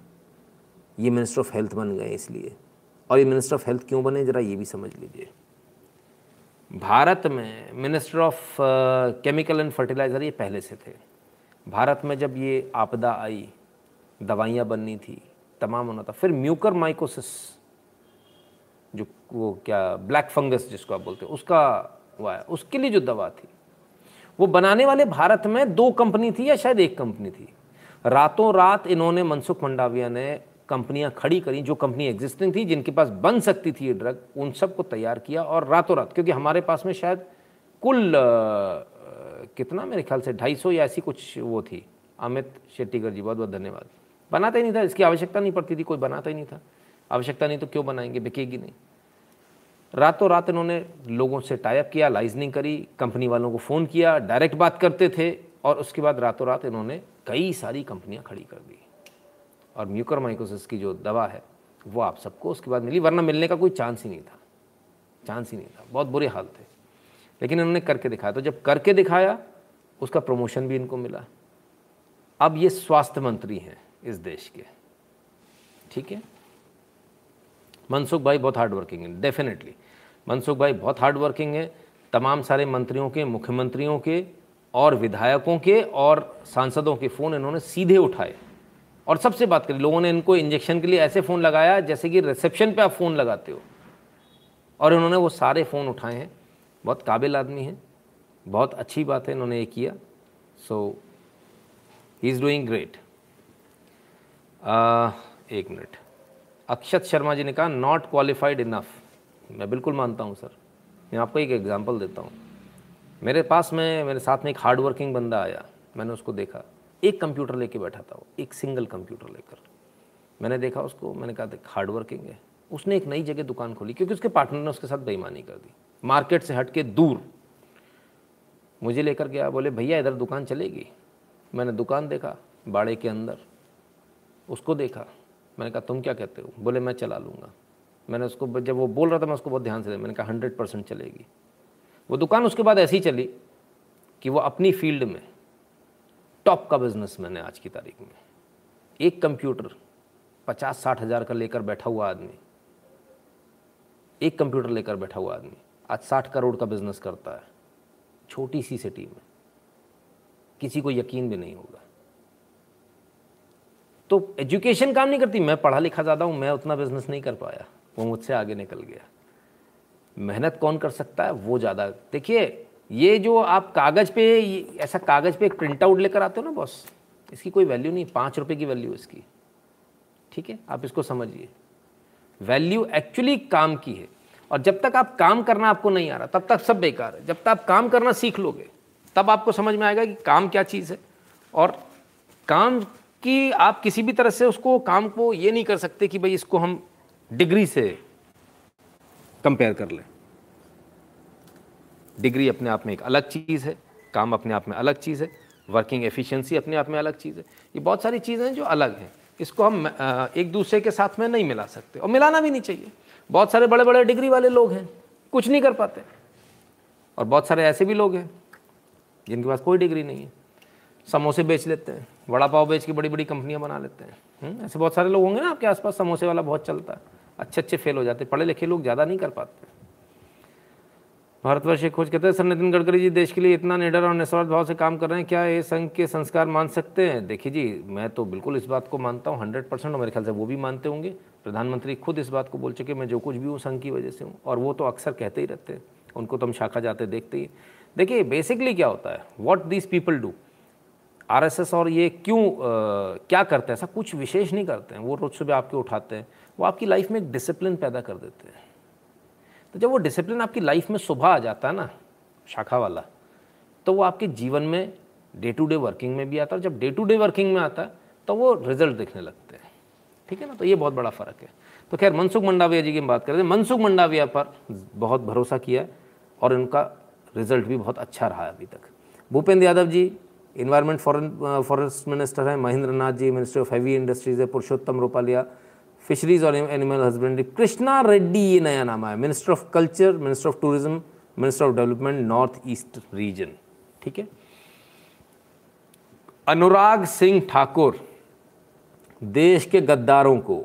ये मिनिस्टर ऑफ़ हेल्थ बन गए इसलिए। और ये मिनिस्टर ऑफ़ हेल्थ क्यों बने? ज़रा ये भी समझ लीजिए। भारत में minister of chemical and fertiliser ये पहले से थे। भारत में जब ये आपदा आई, दवाइयाँ बननी थी, तमाम होना था फिर म्यूकर माइकोसिस जो वो क्या, ब्लैक फंगस जिसको आप बोलते हैं, उसका हुआ है उसके लिए जो दवा थी, वो बनाने वाले भारत में दो कंपनी थी या शायद एक कंपनी थी। रातों रात इन्होंने मनसुख मंडाविया ने कंपनियाँ खड़ी करी, जो कंपनी एग्जिस्टिंग थी, जिनके पास बन सकती थी ये ड्रग उन सबको तैयार किया और रातों रात, क्योंकि हमारे पास में शायद कुल कितना मेरे ख्याल से ढाई सौ या ऐसी कुछ वो थी। अमित शेट्टीकर जी, बहुत बहुत धन्यवाद। बनाता ही नहीं था, इसकी आवश्यकता नहीं पड़ती थी, कोई बनाता ही नहीं था। आवश्यकता नहीं तो क्यों बनाएँगे, बिकेगी नहीं। रातों रात इन्होंने लोगों से टाइप किया लाइजनिंग करी कंपनी वालों को फ़ोन किया डायरेक्ट बात करते थे, और उसके बाद रातों रात इन्होंने कई सारी कंपनियाँ खड़ी कर दी। और म्यूकर माइकोसिस की जो दवा है, वो आप सबको उसके बाद मिली, वरना मिलने का कोई चांस ही नहीं था। चांस ही नहीं था। बहुत बुरे हाल थे। लेकिन इन्होंने करके दिखाया। तो जब करके दिखाया उसका प्रमोशन भी इनको मिला। अब ये स्वास्थ्य मंत्री हैं इस देश के। ठीक है? मनसुख भाई बहुत हार्ड वर्किंग है डेफिनेटली मनसुख भाई बहुत हार्ड वर्किंग है, तमाम सारे मंत्रियों के, मुख्यमंत्रियों के और विधायकों के और सांसदों के फ़ोन इन्होंने सीधे उठाए। और सबसे बात करी, लोगों ने इनको इंजेक्शन के लिए ऐसे फ़ोन लगाया जैसे कि रिसेप्शन पे आप फ़ोन लगाते हो। और इन्होंने वो सारे फ़ोन उठाए हैं। बहुत काबिल आदमी हैं। बहुत अच्छी बात है इन्होंने ये किया। So he is doing great एक मिनट। अक्षत शर्मा जी ने कहा नॉट क्वालिफाइड इनफ मैं बिल्कुल मानता हूँ, सर। मैं आपको एक एग्ज़ाम्पल देता हूँ। मेरे पास में, मेरे साथ में एक हार्ड वर्किंग बंदा आया। मैंने उसको देखा। एक कंप्यूटर लेके बैठा था वो, एक सिंगल कंप्यूटर लेकर। मैंने देखा उसको, मैंने कहा, देख हार्ड वर्किंग है। उसने एक नई जगह दुकान खोली, क्योंकि उसके पार्टनर ने उसके साथ बेईमानी कर दी। मार्केट से हट के दूर। मुझे लेकर गया बोले, भैया, इधर दुकान चलेगी? मैंने, दुकान देखा, बाड़े के अंदर। उसको देखा। मैंने कहा, तुम क्या कहते हो? बोले, मैं चला लूँगा। मैंने उसको, जब वो बोल रहा था, मैं उसको बहुत ध्यान से मैंने कहा, हंड्रेड परसेंट चलेगी। वो दुकान उसके बाद ऐसी चली कि वो अपनी फ़ील्ड में टॉप का बिज़नेस मैंने आज की तारीख में। एक कंप्यूटर पचास साठ हज़ार का लेकर बैठा हुआ आदमी। एक कंप्यूटर लेकर बैठा हुआ आदमी। आज साठ करोड़ का बिज़नेस करता है। छोटी सी सिटी में, किसी को यकीन भी नहीं होगा। तो एजुकेशन काम नहीं करती, मैं पढ़ा लिखा ज़्यादा हूँ, मैं उतना बिज़नेस नहीं कर पाया, वो मुझसे आगे निकल गया। मेहनत कौन कर सकता है? वो ज़्यादा, देखिए, ये जो आप कागज़ पे, ऐसा कागज़ पे एक प्रिंट आउट लेकर आते हो ना बॉस इसकी कोई वैल्यू नहीं, पाँच रुपये की वैल्यू इसकी। ठीक है, आप इसको समझिए। वैल्यू एक्चुअली काम की है। और जब तक आप काम करना आपको नहीं आ रहा, तब तक सब बेकार है। जब तक आप काम करना सीख लोगे, तब आपको समझ में आएगा कि काम क्या चीज़ है। और काम की आप किसी भी तरह से उसको, काम को ये नहीं कर सकते कि भाई इसको हम डिग्री से कंपेयर कर लें। डिग्री अपने आप में एक अलग चीज़ है, काम अपने आप में अलग चीज़ है, वर्किंग एफिशिएंसी अपने आप में अलग चीज़ है। ये बहुत सारी चीज़ें हैं जो अलग हैं। इसको हम एक दूसरे के साथ में नहीं मिला सकते और मिलाना भी नहीं चाहिए। बहुत सारे बड़े बड़े डिग्री वाले लोग हैं कुछ नहीं कर पाते। और बहुत सारे ऐसे भी लोग हैं जिनके पास कोई डिग्री नहीं है। समोसे बेच लेते हैं वड़ा पाव बेच के बड़ी बड़ी कंपनियाँ बना लेते हैं। हम्म, ऐसे बहुत सारे लोग होंगे ना आपके आसपास समोसे वाला बहुत चलता है। अच्छे अच्छे फेल हो जाते पढ़े लिखे लोग ज़्यादा नहीं कर पाते। भारतवर्ष खोज कहते हैं सर नितिन गडकरी जी, देश के लिए इतना निडर और निस्वार्थ भाव से काम कर रहे हैं, क्या ये संघ के संस्कार मान सकते हैं? देखिए जी, मैं तो बिल्कुल इस बात को मानता हूँ, हंड्रेड परसेंट मेरे ख्याल से वो भी मानते होंगे। प्रधानमंत्री खुद इस बात को बोल चुके मैं जो कुछ भी हूँ, संघ की वजह से हूँ, और वो तो अक्सर कहते ही रहते हैं, उनको तो हम शाखा जाते देखते ही। देखिए बेसिकली क्या होता है? What these people do RSS और ये क्यों क्या करते हैं? ऐसा कुछ विशेष नहीं करते हैं, वो रोज़ सुबह आपके उठाते हैं, वो आपकी लाइफ में एक डिसिप्लिन पैदा कर देते हैं। तो जब वो डिसिप्लिन आपकी लाइफ में सुबह आ जाता है ना, शाखा वाला तो वो आपके जीवन में डे टू डे वर्किंग में भी आता है और जब डे टू डे वर्किंग में आता है तो वो रिज़ल्ट दिखने लगते हैं। ठीक है ना? तो ये बहुत बड़ा फ़र्क है। तो खैर, मनसुख मंडाविया जी की बात करें मनसुख मंडाविया पर बहुत भरोसा किया और उनका रिज़ल्ट भी बहुत अच्छा रहा है अभी तक। Bhupender Yadav ji environment foreign forest minister हैं। Mahendra Nath ji minister of heavy industries है। पुरुषोत्तम रूपालिया फिशरीज और एनिमल हस्बेंड्री कृष्णा रेड्डी ये नया नाम है minister of culture minister of tourism minister of development north east region ठीक है? अनुराग सिंह ठाकुर, देश के गद्दारों को।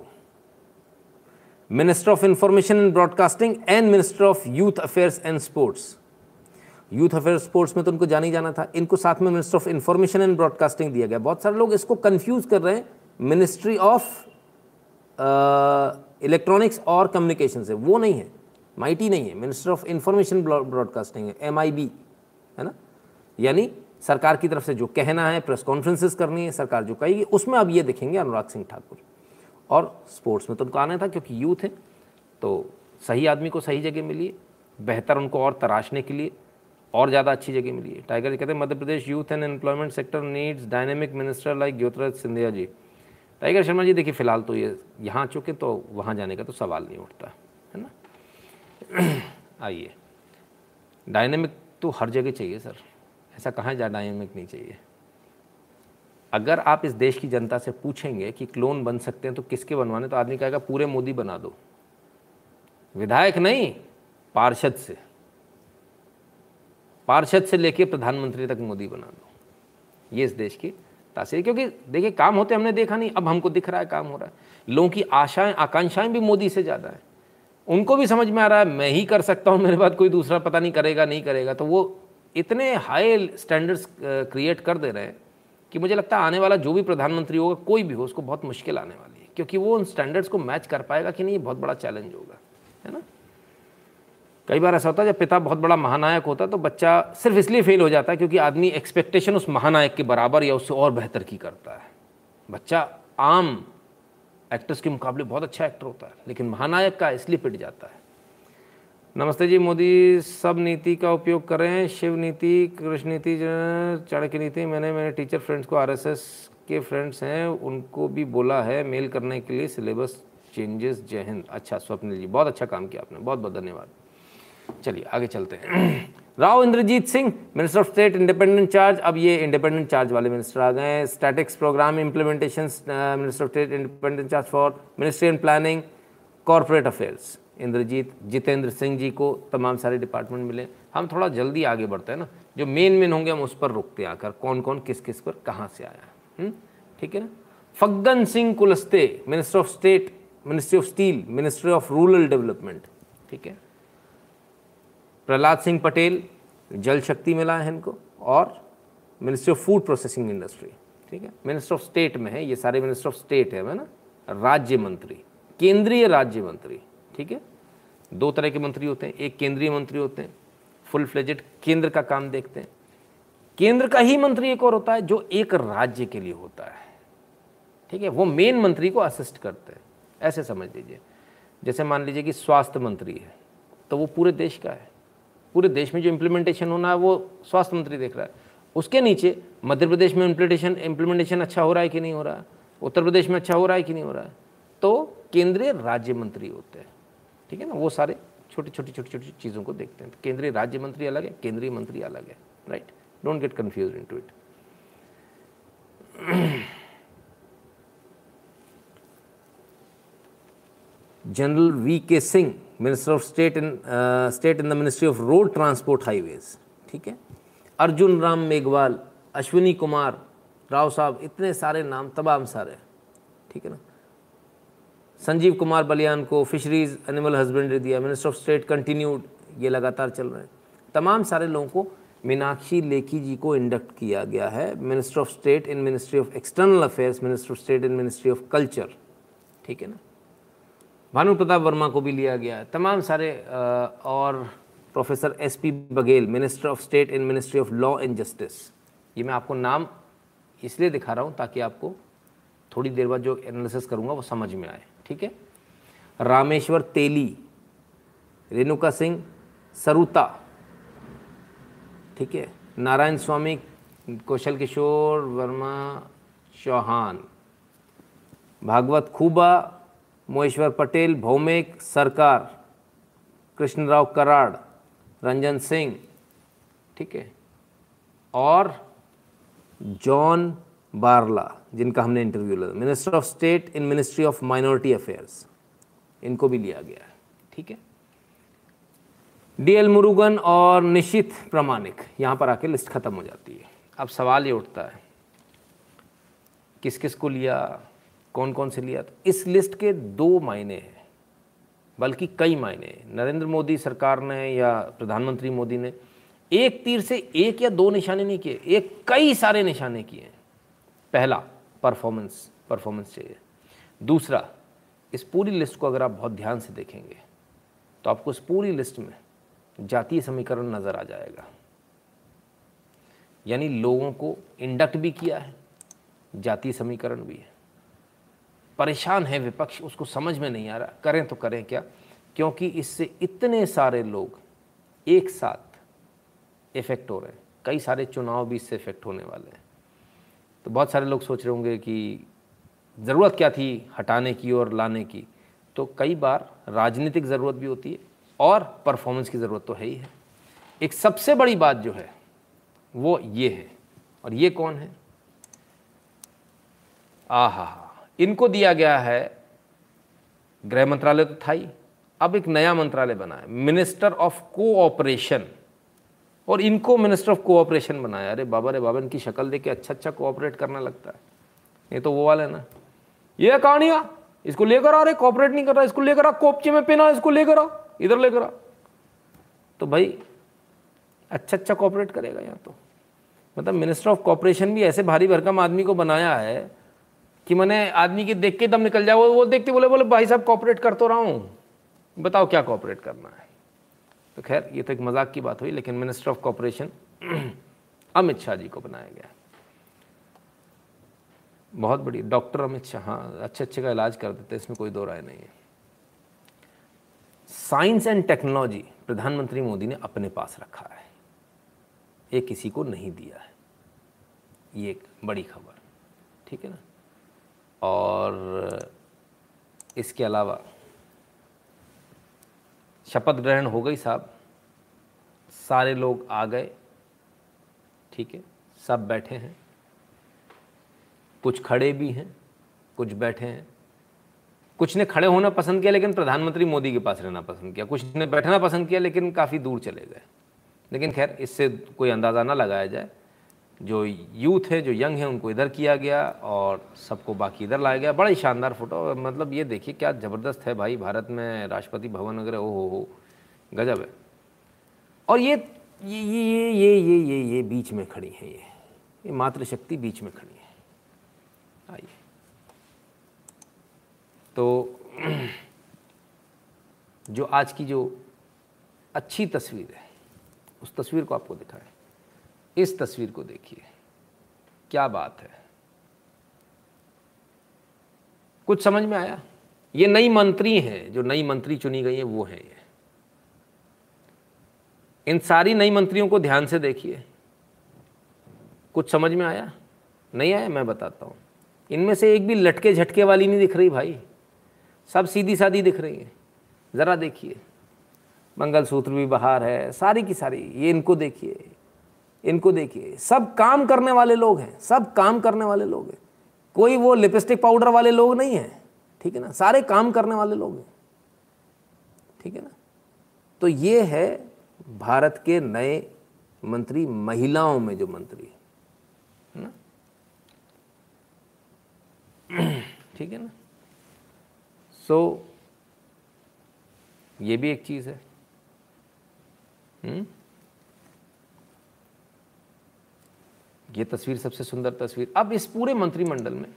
Minister of information and broadcasting and minister of youth affairs and sports youth affair sports में तो उनको जानी जाना था। इनको साथ में minister of information and broadcasting दिया गया। बहुत सारे लोग इसको कंफ्यूज कर रहे हैं। मिनिस्ट्री ऑफ़ इलेक्ट्रॉनिक्स और कम्युनिकेशन से वो नहीं है माइटी नहीं है मिनिस्टर ऑफ़ इंफॉर्मेशन ब्रॉडकास्टिंग है एमआईबी है ना? यानी सरकार की तरफ़ से जो कहना है प्रेस कॉन्फ्रेंसेस करनी है, सरकार जो कहेगी, उसमें अब ये देखेंगे अनुराग सिंह ठाकुर। और स्पोर्ट्स में तो उनको आना था क्योंकि यूथ है तो सही आदमी को सही जगह मिली, बेहतर उनको और तराशने के लिए और ज़्यादा अच्छी जगह मिली। है टाइगर कहते हैं, Madhya Pradesh youth and employment sector needs dynamic minister like Jyotiraj Scindia ji. Tiger Sharma ji, देखिए, फ़िलहाल तो ये यहाँ चुके तो वहाँ जाने का तो सवाल नहीं उठता, है ना? आइए। डायनेमिक तो हर जगह चाहिए, सर। ऐसा कहाँ जा डायनेमिक नहीं चाहिए? अगर आप इस देश की जनता से पूछेंगे कि क्लोन बन सकते हैं तो किसके बनवाने? तो आदमी कहेगा, पूरे मोदी बना दो। विधायक नहीं, पार्षद से। पार्षद से लेके प्रधानमंत्री तक मोदी बना दो। ये इस देश की तासीर, क्योंकि देखिए, काम होते हमने देखा नहीं, अब हमको दिख रहा है काम हो रहा है। लोगों की आशाएँ, आकांक्षाएँ भी मोदी से ज़्यादा है। उनको भी समझ में आ रहा है, मैं ही कर सकता हूँ, मेरे बाद कोई दूसरा पता नहीं करेगा नहीं करेगा। तो वो इतने हाई स्टैंडर्ड्स क्रिएट कर दे रहे हैं कि मुझे लगता है आने वाला जो भी प्रधानमंत्री होगा, कोई भी हो, उसको बहुत मुश्किल आने वाली है। क्योंकि वो उन स्टैंडर्ड्स को मैच कर पाएगा कि नहीं, ये बहुत बड़ा चैलेंज होगा, है ना? कई बार ऐसा होता है, जब पिता बहुत बड़ा महानायक होता है तो बच्चा सिर्फ़ इसलिए फेल हो जाता है क्योंकि आदमी एक्सपेक्टेशन उस महानायक के बराबर या उससे और बेहतर की करता है। बच्चा आम एक्टर्स के मुकाबले बहुत अच्छा एक्टर होता है, लेकिन महानायक का इसलिए पिट जाता है। नमस्ते जी मोदी, सब नीति का उपयोग करें शिव नीति, कृष्ण नीति चाणक्य नीति। मैंने, मेरे टीचर फ्रेंड्स को आरएसएस के फ्रेंड्स हैं, उनको भी बोला है मेल करने के लिए सिलेबस चेंजेस जय हिंद। अच्छा स्वप्निल जी, बहुत अच्छा काम किया आपने बहुत बहुत धन्यवाद। चलिए, आगे चलते हैं। Rao Inderjit Singh minister of state independent charge अब ये इंडिपेंडेंट चार्ज वाले मिनिस्टर आ गए हैं। Statistics programme implementation minister of state independent charge for ministry and planning corporate affairs Inderjit, Jitendra Singh ji को तमाम सारे डिपार्टमेंट मिले। हम थोड़ा जल्दी आगे बढ़ते हैं ना। जो मेन मेन होंगे, हम उस पर रुकते हैं आकर। कौन कौन किस किस पर, कहाँ से आया हम्म? ठीक है ना? Faggan Singh Kulaste minister of state ministry of steel ministry of rural development ठीक है? प्रहलाद सिंह पटेल जल शक्ति मिला है इनको और ministry of food processing industry ठीक है? मिनिस्टर ऑफ़ स्टेट में है, ये सारे मिनिस्टर ऑफ़ स्टेट है ना? राज्य मंत्री, केंद्रीय राज्य मंत्री, ठीक है? दो तरह के मंत्री होते हैं, एक केंद्रीय मंत्री होते हैं फुल फ्लेजेड केंद्र का काम देखते हैं। केंद्र का ही मंत्री एक और होता है, जो एक राज्य के लिए होता है, ठीक है? वो मेन मंत्री को असिस्ट करते हैं। ऐसे समझ लीजिए। जैसे मान लीजिए कि स्वास्थ्य मंत्री है तो वो पूरे देश का है। पूरे देश में जो इम्प्लीमेंटेशन होना है, वो स्वास्थ्य मंत्री देख रहा है। उसके नीचे मध्य प्रदेश में इम्प्लीमेंटेशन इम्प्लीमेंटेशन अच्छा हो रहा है कि नहीं हो रहा है? उत्तर प्रदेश में अच्छा हो रहा है कि नहीं हो रहा है? तो केंद्रीय राज्य मंत्री होते हैं। ठीक है ना? वो सारे छोटी छोटी छोटी छोटी चीज़ों को देखते हैं। केंद्रीय राज्य मंत्री अलग है, केंद्रीय मंत्री अलग है right don't get confuse into it general V K Singh minister of state in state in the ministry of road transport highways ठीक है? अर्जुन राम मेघवाल अश्विनी कुमार राव साहब इतने सारे नाम, तमाम सारे, ठीक है ना? संजीव कुमार बलियान को फिशरीज एनिमल हस्बेंड्री दिया मिनिस्टर ऑफ़ स्टेट कंटिन्यूड ये लगातार चल रहे हैं। तमाम सारे लोगों को मीनाक्षी लेखी जी को इंडक्ट किया गया है minister of state in ministry of external affairs minister of state in ministry of culture ठीक है ना? भानु प्रताप वर्मा को भी लिया गया। तमाम सारे और professor S P Baghel, minister of state in ministry of law and justice. ये मैं आपको नाम इसलिए दिखा रहा हूँ ताकि आपको थोड़ी देर बाद जो एनालिसिस करूँगा वो समझ में आए, ठीक है? रामेश्वर तेली, रेणुका सिंह, सरुता, ठीक है? नारायण स्वामी, कौशल किशोर वर्मा चौहान, भागवत खूबा मोहेश्वर पटेल, भौमिक, सरकार, कृष्णराव कराड़, रंजन सिंह, ठीक है, और जॉन बारला, जिनका हमने इंटरव्यू लिया minister of state in ministry of minority affairs इनको भी लिया गया है, ठीक है। डीएल मुरुगन और निशित प्रमाणिक यहाँ पर आके लिस्ट खत्म हो जाती है। अब सवाल ये उठता है किस किस को लिया? कौन कौन से लिया? तो इस लिस्ट के दो मायने हैं, बल्कि कई मायने नरेंद्र मोदी सरकार ने या प्रधानमंत्री मोदी ने एक तीर से एक या दो निशाने नहीं किए, एक कई सारे निशाने किए हैं। पहला परफॉर्मेंस परफॉर्मेंस चाहिए। दूसरा, इस पूरी लिस्ट को अगर आप बहुत ध्यान से देखेंगे तो आपको इस पूरी लिस्ट में जातीय समीकरण नज़र आ जाएगा। यानी लोगों को इंडक्ट भी किया है, जातीय समीकरण भी है। परेशान है विपक्ष, उसको समझ में नहीं आ रहा। करें तो करें क्या? क्योंकि इससे इतने सारे लोग एक साथ इफ़ेक्ट हो रहे हैं। कई सारे चुनाव भी इससे इफ़ेक्ट होने वाले हैं। तो बहुत सारे लोग सोच रहे होंगे कि ज़रूरत क्या थी हटाने की और लाने की। तो कई बार राजनीतिक ज़रूरत भी होती है और परफॉर्मेंस की ज़रूरत तो है ही है। एक सबसे बड़ी बात जो है, वो ये है। और ये कौन है? आहा इनको दिया गया है, गृह मंत्रालय तो था ही। अब एक नया मंत्रालय बना है, मिनिस्टर ऑफ़ कोऑपरेशन। और इनको मिनिस्टर ऑफ़ कोऑपरेशन बनाया। अरे बाबा रे बाबा, इनकी शक्ल देख के अच्छा अच्छा कोऑपरेट करना लगता है। ये तो वो वाला है ना। ये कहानियाँ। इसको लेकर आ रहे कोऑपरेट नहीं कर रहा, इसको लेकर आ कोपचे में पेना, इसको लेकर आ इधर लेकर आ तो भाई अच्छा अच्छा कॉपरेट करेगा यहाँ तो। मतलब मिनिस्टर ऑफ़ कॉपरेशन भी ऐसे भारी भरकम आदमी को बनाया है कि मैंने आदमी के देख के दम निकल जाए, वो वो देखते बोले बोले, भाई साहब कॉपरेट कर तो रहा हूँ। बताओ क्या कॉपरेट करना है? तो खैर, ये तो एक मज़ाक की बात हुई, लेकिन minister of cooperation Amit Shah ji को बनाया गया। बहुत बड़ी डॉक्टर अमित शाह हाँ अच्छे अच्छे का इलाज कर देते इसमें कोई दो राय नहीं है। साइंस एंड टेक्नोलॉजी प्रधानमंत्री मोदी ने अपने पास रखा है। ये किसी को नहीं दिया है। ये एक बड़ी खबर। ठीक है ना? और इसके अलावा शपथ ग्रहण हो गई साहब। सारे लोग आ गए, ठीक है, सब बैठे हैं। कुछ खड़े भी हैं, कुछ बैठे हैं। कुछ ने खड़े होना पसंद किया, लेकिन प्रधानमंत्री मोदी के पास रहना पसंद किया। कुछ ने बैठना पसंद किया, लेकिन काफ़ी दूर चले गए। लेकिन खैर, इससे कोई अंदाज़ा ना लगाया जाए। जो यूथ है, जो यंग है, उनको इधर किया गया और सबको बाकी इधर लाया गया। बड़ा ही शानदार फ़ोटो। मतलब ये देखिए क्या ज़बरदस्त है भाई, भारत में राष्ट्रपति भवन वगैरह ओ हो हो, गजब है। और ये ये ये ये ये ये ये ये बीच में खड़ी है ये। ये मातृशक्ति बीच में खड़ी है। आइए। तो जो आज की जो अच्छी तस्वीर है, उस तस्वीर को आपको दिखाएँ। इस तस्वीर को देखिए। क्या बात है। कुछ समझ में आया? ये नई मंत्री हैं, जो नई मंत्री चुनी गई है, वो है ये। इन सारी नई मंत्रियों को ध्यान से देखिए। कुछ समझ में आया? नहीं आया? मैं बताता हूँ। इनमें से एक भी लटके झटके वाली नहीं दिख रही भाई। सब सीधी सादी दिख रही है। ज़रा देखिए। मंगलसूत्र भी बाहर है, सारी की सारी। ये इनको देखिए। इनको देखिए सब काम करने वाले लोग हैं सब काम करने वाले लोग हैं। कोई वो लिपस्टिक पाउडर वाले लोग नहीं हैं ठीक है ना? सारे काम करने वाले लोग हैं ठीक है ना? तो ये है भारत के नए मंत्री महिलाओं में जो मंत्री है ना? ठीक है ना? सो so, ये भी एक चीज़ है। हुँ? ये तस्वीर सबसे सुंदर तस्वीर। अब इस पूरे मंत्रिमंडल में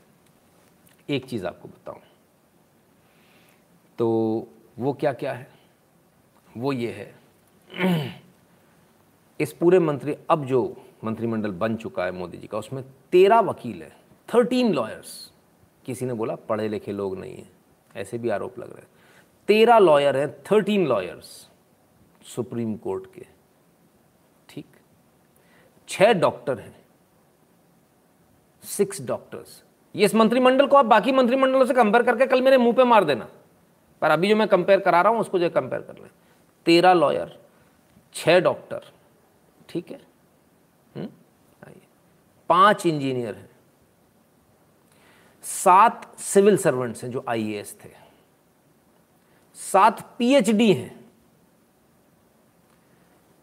एक चीज़ आपको बताऊँ। तो वो क्या क्या है? वो ये है। इस पूरे मंत्री, अब जो मंत्रिमंडल बन चुका है मोदी जी का, उसमें तेरह वकील है थर्टीन लॉयर्स किसी ने बोला पढ़े लिखे लोग नहीं हैं। ऐसे भी आरोप लग रहे हैं। तेरह लॉयर हैं थर्टीन लॉयर्स सुप्रीम कोर्ट के। ठीक? छह डॉक्टर हैं। सिक्स डॉक्टर्स ये इस मंत्रिमंडल को आप बाकी मंत्रिमंडलों से कंपेयर करके कल मेरे मुँह पे मार देना। पर अभी जो मैं कंपेयर करा रहा हूँ, उसको जो कंपेयर कर लें। तेरह लॉयर छह डॉक्टर ठीक है? हम्म? पाँच इंजीनियर हैं। सात सिविल सर्वेंट्स हैं जो आईएएस थे। सात पीएचडी हैं।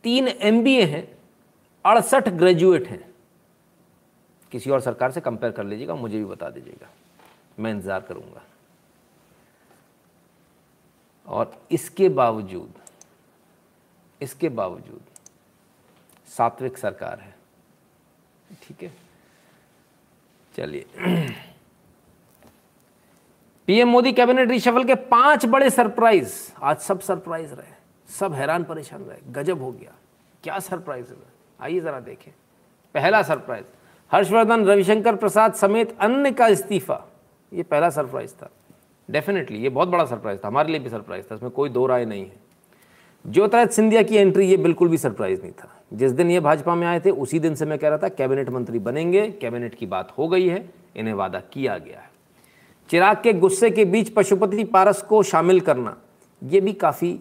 तीन एमबीए हैं। अड़सठ ग्रेजुएट हैं। किसी और सरकार से कंपेयर कर लीजिएगा मुझे भी बता दीजिएगा। मैं इंतज़ार करूँगा। और इसके बावजूद इसके बावजूद सात्विक सरकार है। ठीक है? चलिए। पीएम मोदी कैबिनेट रिशफल के पाँच बड़े सरप्राइज़। आज सब सरप्राइज़ रहे। सब हैरान परेशान रहे। गजब हो गया। क्या सरप्राइज़ है? आइए जरा देखें। पहला सरप्राइज़। हर्षवर्धन, रविशंकर प्रसाद समेत अन्य का इस्तीफा। ये पहला सरप्राइज़ था। डेफिनेटली ये बहुत बड़ा सरप्राइज़ था। हमारे लिए भी सरप्राइज़ था। इसमें कोई दो राय नहीं है। ज्योतिराज सिंधिया की एंट्री ये बिल्कुल भी सरप्राइज़ नहीं था। जिस दिन ये भाजपा में आए थे, उसी दिन से मैं कह रहा था, कैबिनेट मंत्री बनेंगे, कैबिनेट की बात हो गई है, इन्हें वादा किया गया है। चिराग के गुस्से के बीच पशुपति पारस को शामिल करना, ये भी काफ़ी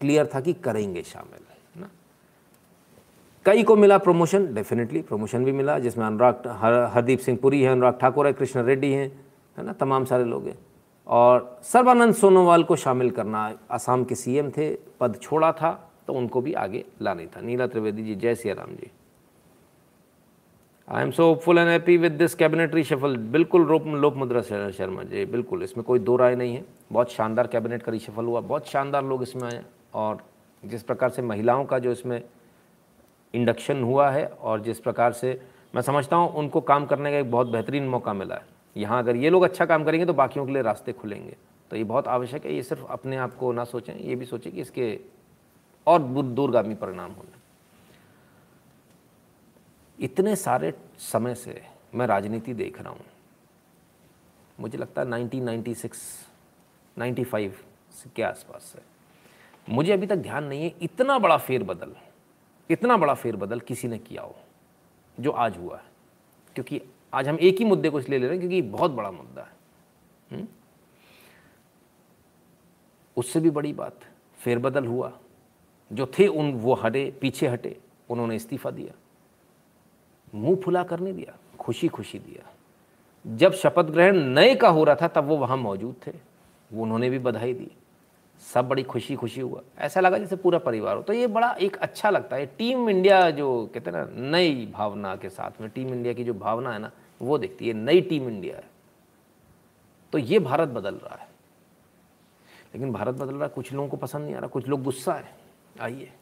क्लियर था कि करेंगे शामिल। कई को मिला प्रमोशन डेफिनेटली प्रमोशन भी मिला जिसमें अनुराग हर, हरदीप सिंह पुरी है अनुराग ठाकुर है कृष्ण रेड्डी हैं है ना तमाम सारे लोग हैं। और सर्बानंद सोनोवाल को शामिल करना असम के सीएम थे पद छोड़ा था तो उनको भी आगे लाना था। Neela Trivedi ji Jai Siya Ram ji. I am so hopeful and happy with this cabinet reshuffle बिल्कुल रोप लोक मुद्रा शर्मा जी बिल्कुल इसमें कोई दो राय नहीं है। बहुत शानदार कैबिनेट का रिशफल हुआ बहुत शानदार लोग इसमें आए और जिस प्रकार से महिलाओं का जो इसमें इंडक्शन हुआ है और जिस प्रकार से मैं समझता हूँ उनको काम करने का एक बहुत बेहतरीन मौका मिला है। यहाँ अगर ये लोग अच्छा काम करेंगे तो बाकियों के लिए रास्ते खुलेंगे। तो ये बहुत आवश्यक है ये सिर्फ़ अपने आप को ना सोचें ये भी सोचें कि इसके और दूरगामी परिणाम होने इतने सारे समय से मैं राजनीति देख रहा हूँ। मुझे लगता है 1996, 95 के आसपास से। मुझे अभी तक ध्यान नहीं है इतना बड़ा फेरबदल इतना बड़ा फेरबदल किसी ने किया हो, जो आज हुआ है। क्योंकि आज हम एक ही मुद्दे को इसलिए ले रहे हैं क्योंकि बहुत बड़ा मुद्दा है? हम्म? उससे भी बड़ी बात, फेरबदल हुआ। जो थे उन, वो हटे, पीछे हटे, उन्होंने इस्तीफा दिया। मुँह फुला कर नहीं दिया, खुशी खुशी दिया। जब शपथ ग्रहण नए का हो रहा था, तब वो वहाँ मौजूद थे। वो उन्होंने भी बधाई दी। सब बड़ी खुशी खुशी हुआ। ऐसा लगा जैसे पूरा परिवार हो। तो ये बड़ा एक अच्छा लगता है। टीम इंडिया जो कहते हैं ना, नई भावना के साथ में, टीम इंडिया की जो भावना है ना, वो देखती है नई टीम इंडिया है। तो ये भारत बदल रहा है। लेकिन भारत बदल रहा है, कुछ लोगों को पसंद नहीं आ रहा, कुछ लोग गुस्सा है। आइए।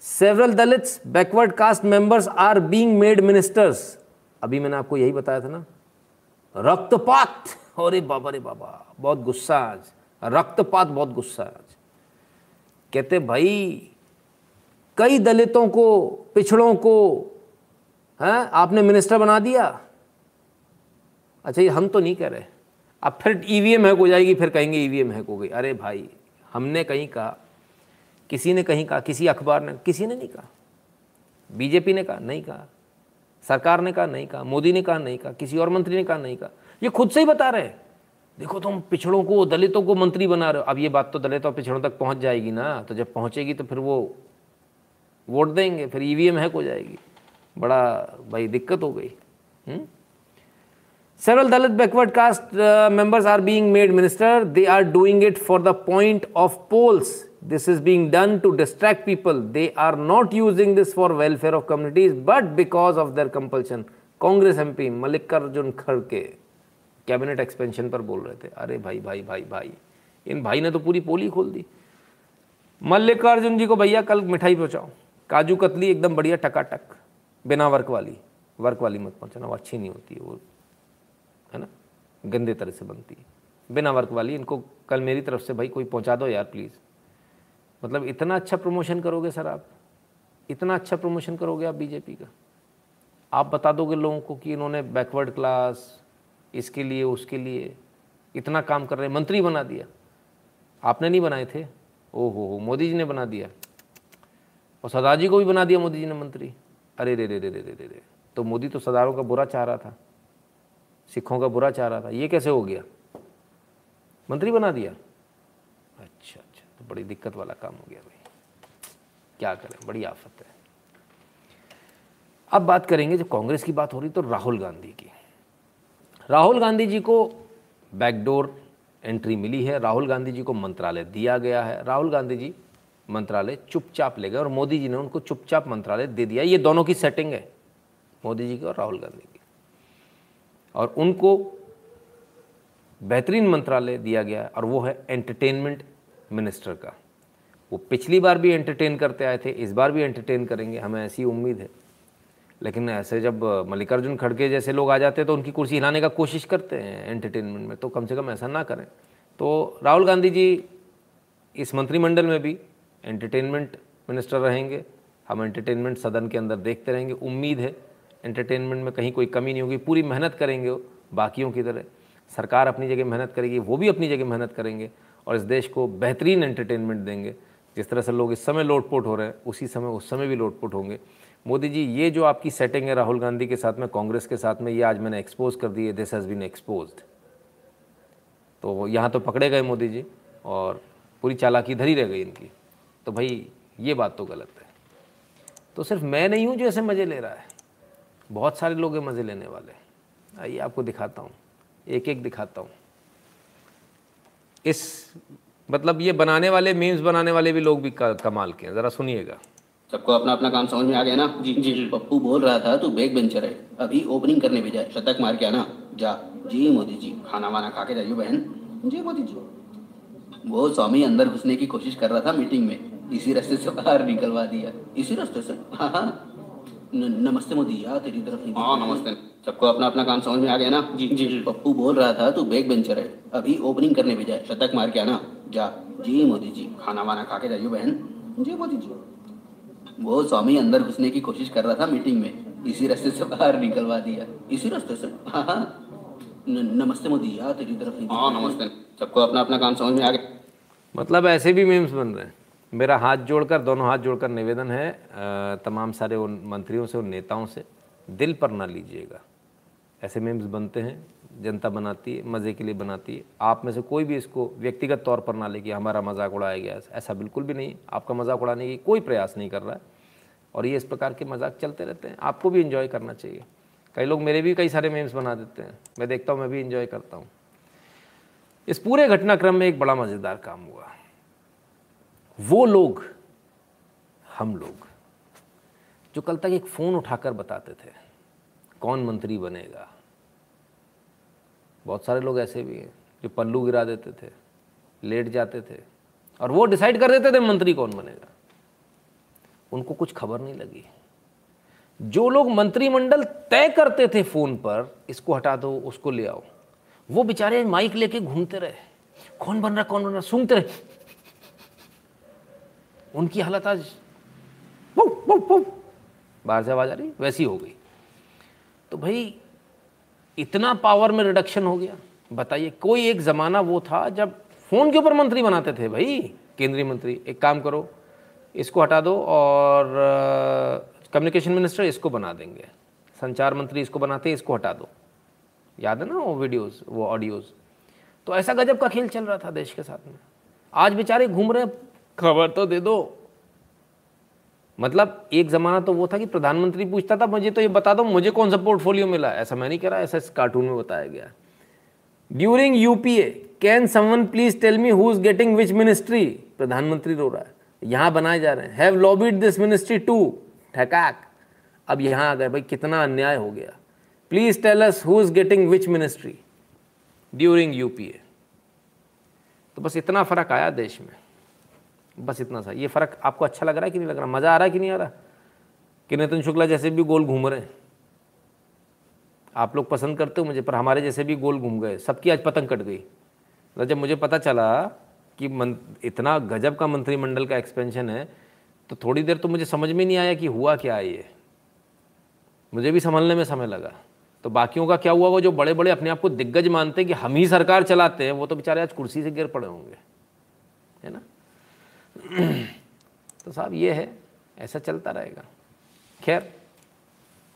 Several Dalits backward caste members are being made ministers अभी मैंने आपको यही बताया था ना, रक्तपात। अरे बाबा रे बाबा, बहुत गुस्सा आज। रक्तपात बहुत गुस्सा है आज। कहते, भाई, कई दलितों को, पिछड़ों को, हैं, आपने मिनिस्टर बना दिया। अच्छा ये हम तो नहीं कह रहे। अब फिर ईवीएम हैक हो जाएगी, फिर कहेंगे ईवीएम हैक हो गई। अरे भाई, हमने कहीं कहा, किसी ने कहीं कहा, किसी अखबार ने, किसी ने नहीं कहा। बीजेपी ने कहा, नहीं कहा। सरकार ने कहा, नहीं कहा। मोदी ने कहा, नहीं कहा। किसी और मंत्री ने कहा, नहीं कहा। ये खुद से ही बता रहे हैं। देखो, तुम पिछड़ों को, दलितों को मंत्री बना रहे हो। अब ये बात तो दलित और पिछड़ों तक पहुँच जाएगी ना। तो जब पहुंचेगी तो फिर वो वोट देंगे, फिर ईवीएम हैक हो जाएगी। बड़ा, भाई, दिक्कत हो गई। Several Dalit backward caste members are being made minister they are doing it for the point of polls this is being done to distract people they are not using this for welfare of communities but because of their compulsion Congress M P Mallikarjun खड़के cabinet expansion पर बोल रहे थे, अरे भाई भाई भाई भाई, इन भाई ने तो पूरी पोली खोल दी। मल्लिकार्जुन जी को भैया कल मिठाई पहुँचाओ। काजू कतली एकदम बढ़िया टकाटक, बिना वर्क वाली वर्क वाली मत पहुँचाना, वो अच्छी नहीं होती है वो, है ना, गंदे तरह से बनती है। बिना वर्क वाली, इनको कल मेरी तरफ़ से, भाई, कोई पहुँचा दो यार प्लीज़ मतलब इतना अच्छा प्रमोशन करोगे सर आप, इतना अच्छा प्रमोशन करोगे आप बीजेपी का। आप बता दोगे लोगों को कि इन्होंने बैकवर्ड क्लास इसके लिए, उसके लिए। इतना काम कर रहे मंत्री बना दिया। आपने नहीं बनाए थे? ओहो हो मोदी जी ने बना दिया। और सरदार जी को भी बना दिया मोदी जी ने मंत्री। अरे रे रे रे रे रे रे रे। तो मोदी तो सरदारों का बुरा चाह रहा था। सिखों का बुरा चाह रहा था। ये कैसे हो गया? मंत्री बना दिया। अच्छा अच्छा। तो बड़ी दिक्कत वाला काम हो गया भाई। क्या करें? बड़ी आफत है। अब बात करेंगे, जब कांग्रेस की बात हो रही तो राहुल गांधी की। राहुल गांधी जी को बैकडोर एंट्री मिली है। राहुल गांधी जी को मंत्रालय दिया गया है। राहुल गांधी जी मंत्रालय चुपचाप ले गए और मोदी जी ने उनको चुपचाप मंत्रालय दे दिया। ये दोनों की सेटिंग है, मोदी जी की और राहुल गांधी की। और उनको बेहतरीन मंत्रालय दिया गया और वो है एंटरटेनमेंट मिनिस्टर का। वो पिछली बार भी एंटरटेन करते आए थे, इस बार भी एंटरटेन करेंगे। हमें ऐसी उम्मीद है। लेकिन ऐसे जब मल्लिकार्जुन खड़गे जैसे लोग आ जाते हैं तो उनकी कुर्सी हिलाने का कोशिश करते हैं एंटरटेनमेंट में तो कम से कम ऐसा ना करें। तो राहुल गांधी जी इस मंत्रिमंडल में भी एंटरटेनमेंट मिनिस्टर रहेंगे। हम एंटरटेनमेंट सदन के अंदर देखते रहेंगे। उम्मीद है एंटरटेनमेंट में कहीं कोई कमी नहीं होगी। पूरी मेहनत करेंगे वो, बाकियों की तरह। सरकार अपनी जगह मेहनत करेगी, वो भी अपनी जगह मेहनत करेंगे और इस देश को बेहतरीन एंटरटेनमेंट देंगे। जिस तरह से लोग इस समय लोटपोट हो रहे हैं, उसी समय, उस समय भी लोटपोट होंगे। मोदी जी, ये जो आपकी सेटिंग है राहुल गांधी के साथ में, कांग्रेस के साथ में, ये आज मैंने एक्सपोज कर दी है दिस हैज़ बीन एक्सपोज तो यहाँ तो पकड़े गए मोदी जी और पूरी चालाकी धरी रह गई इनकी। तो भाई, ये बात तो गलत है। तो सिर्फ़ मैं नहीं हूँ जो ऐसे मज़े ले रहा है। बहुत सारे लोग हैं मज़े लेने वाले। आइए, आपको दिखाता हूँ। एक एक दिखाता हूँ। इस मतलब ये बनाने वाले मीम्स बनाने वाले भी लोग भी कमाल के हैं। ज़रा सुनिएगा। सबको अपना अपना काम समझ में आ गया ना? जी जी पप्पू बोल रहा था तू बैक बेंचर है अभी ओपनिंग करने भी जाए शतक मार के आना। जा। जी मोदी जी खाना वाना खा के जाइए बहन। जी मोदी जी। वो स्वामी अंदर घुसने की कोशिश कर रहा था मीटिंग में। इसी रास्ते से बाहर निकलवा दिया। इसी रास्ते से? हाँ हाँ। नमस्ते मोदी यार तेरी तरफ़ नहीं हाँ नमस्ते। सबको अपना अपना काम समझ में आ गया ना? जी जी पप्पू बोल रहा था तू बैक बेंचर है अभी ओपनिंग करने भी जाए शतक मार के आना। जा। जी मोदी जी खाना वाना खा के जाइए बहन। जी मोदी जी। वो स्वामी अंदर घुसने की कोशिश कर रहा था मीटिंग में। इसी रास्ते से बाहर निकलवा दिया। इसी रास्ते से? हाँ हाँ। नमस्ते मोदी यार तेरी तरफ़ हाँ नमस्ते। सबको अपना अपना काम समझ में आ गया। मतलब ऐसे भी मीम्स बन रहे हैं। मेरा हाथ जोड़कर दोनों हाथ जोड़कर निवेदन है तमाम सारे उन मंत्रियों से उन नेताओं से दिल पर ना लीजिएगा। ऐसे मीम्स बनते हैं। जनता बनाती है मज़े के लिए बनाती। है आप में से कोई भी इसको व्यक्तिगत तौर पर ना ले कि हमारा मज़ाक उड़ाया गया ऐसा बिल्कुल भी नहीं। आपका मज़ाक उड़ाने की कोई प्रयास नहीं कर रहा है। और ये इस प्रकार के मज़ाक चलते रहते हैं। आपको भी इन्जॉय करना चाहिए। कई लोग मेरे भी कई सारे मेम्स बना देते हैं। मैं देखता हूँ, मैं भी इन्जॉय करता हूँ। इस पूरे घटनाक्रम में एक बड़ा मज़ेदार काम हुआ। वो लोग, हम लोग, जो कल तक एक फ़ोन उठाकर बताते थे, कौन मंत्री बनेगा? बहुत सारे लोग ऐसे भी हैं जो पल्लू गिरा देते थे, लेट जाते थे, और वो डिसाइड कर देते थे मंत्री कौन बनेगा। उनको कुछ खबर नहीं लगी। जो लोग मंत्रिमंडल तय करते थे फ़ोन पर, इसको हटा दो, उसको ले आओ, वो बेचारे माइक लेके घूमते रहे। कौन बन रहा, कौन बन रहा सुनते रहे। उनकी हालत आज बाहर से आवाज़ आ रही, वैसी हो गई। तो भाई इतना पावर में रिडक्शन हो गया। बताइए, कोई एक ज़माना वो था जब फ़ोन के ऊपर मंत्री बनाते थे भाई? केंद्रीय मंत्री, एक काम करो, इसको हटा दो और कम्युनिकेशन मिनिस्टर इसको बना देंगे। संचार मंत्री इसको बनाते, इसको हटा दो। याद है ना वो वीडियोस वो ऑडियोज़ तो ऐसा गजब का खेल चल रहा था देश के साथ में। आज बेचारे घूम रहे खबर तो दे दो। मतलब एक ज़माना तो वो था कि प्रधानमंत्री पूछता था, मुझे तो ये बता दो, मुझे कौन सा पोर्टफोलियो मिला? ऐसा मैं नहीं कह रहा, ऐसा इस कार्टून में बताया गया during UPA can someone please tell me who is getting which ministry प्रधानमंत्री रो रहा है। यहाँ बनाए जा रहे हैं। Have lobbied this ministry to ठकाक। अब यहाँ आ गए, भाई, कितना अन्याय हो गया। Please tell us who is getting which ministry during UPA तो बस इतना फ़र्क आया देश में। बस इतना सा ये फ़र्क आपको अच्छा लग रहा है कि नहीं लग रहा? मज़ा आ रहा है कि नहीं आ रहा? कि नितिन शुक्ला जैसे भी गोल घूम रहे हैं। आप लोग पसंद करते हो मुझे पर हमारे जैसे भी गोल घूम गए। सबकी आज पतंग कट गई। तो जब मुझे पता चला कि मन, इतना गजब का मंत्रिमंडल का एक्सपेंशन है तो थोड़ी देर तो मुझे समझ में नहीं आया कि हुआ क्या ये। मुझे भी संभलने में समय लगा। तो बाकियों का क्या हुआ? वो जो बड़े बड़े अपने आप को दिग्गज मानते हैं कि हम ही सरकार चलाते हैं वो तो बेचारे आज कुर्सी से गिर पड़े होंगे। है ना? तो साहब ये है, ऐसा चलता रहेगा। खैर,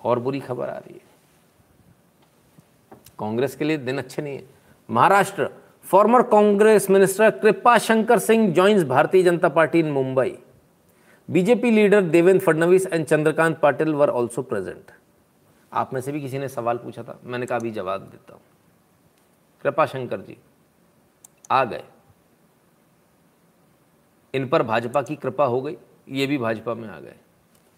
और बुरी खबर आ रही है। कांग्रेस के लिए दिन अच्छे नहीं है। महाराष्ट्र फॉर्मर कांग्रेस मिनिस्टर कृपा Shankar Singh joins Bharatiya Janata Party in Mumbai BJP leader Devendra Fadnavis and Chandrakant Patil were also present आप में से भी किसी ने सवाल पूछा था? मैंने कहा, अभी जवाब देता हूँ। कृपा शंकर जी, आ गए। इन पर भाजपा की कृपा हो गई, ये भी भाजपा में आ गए।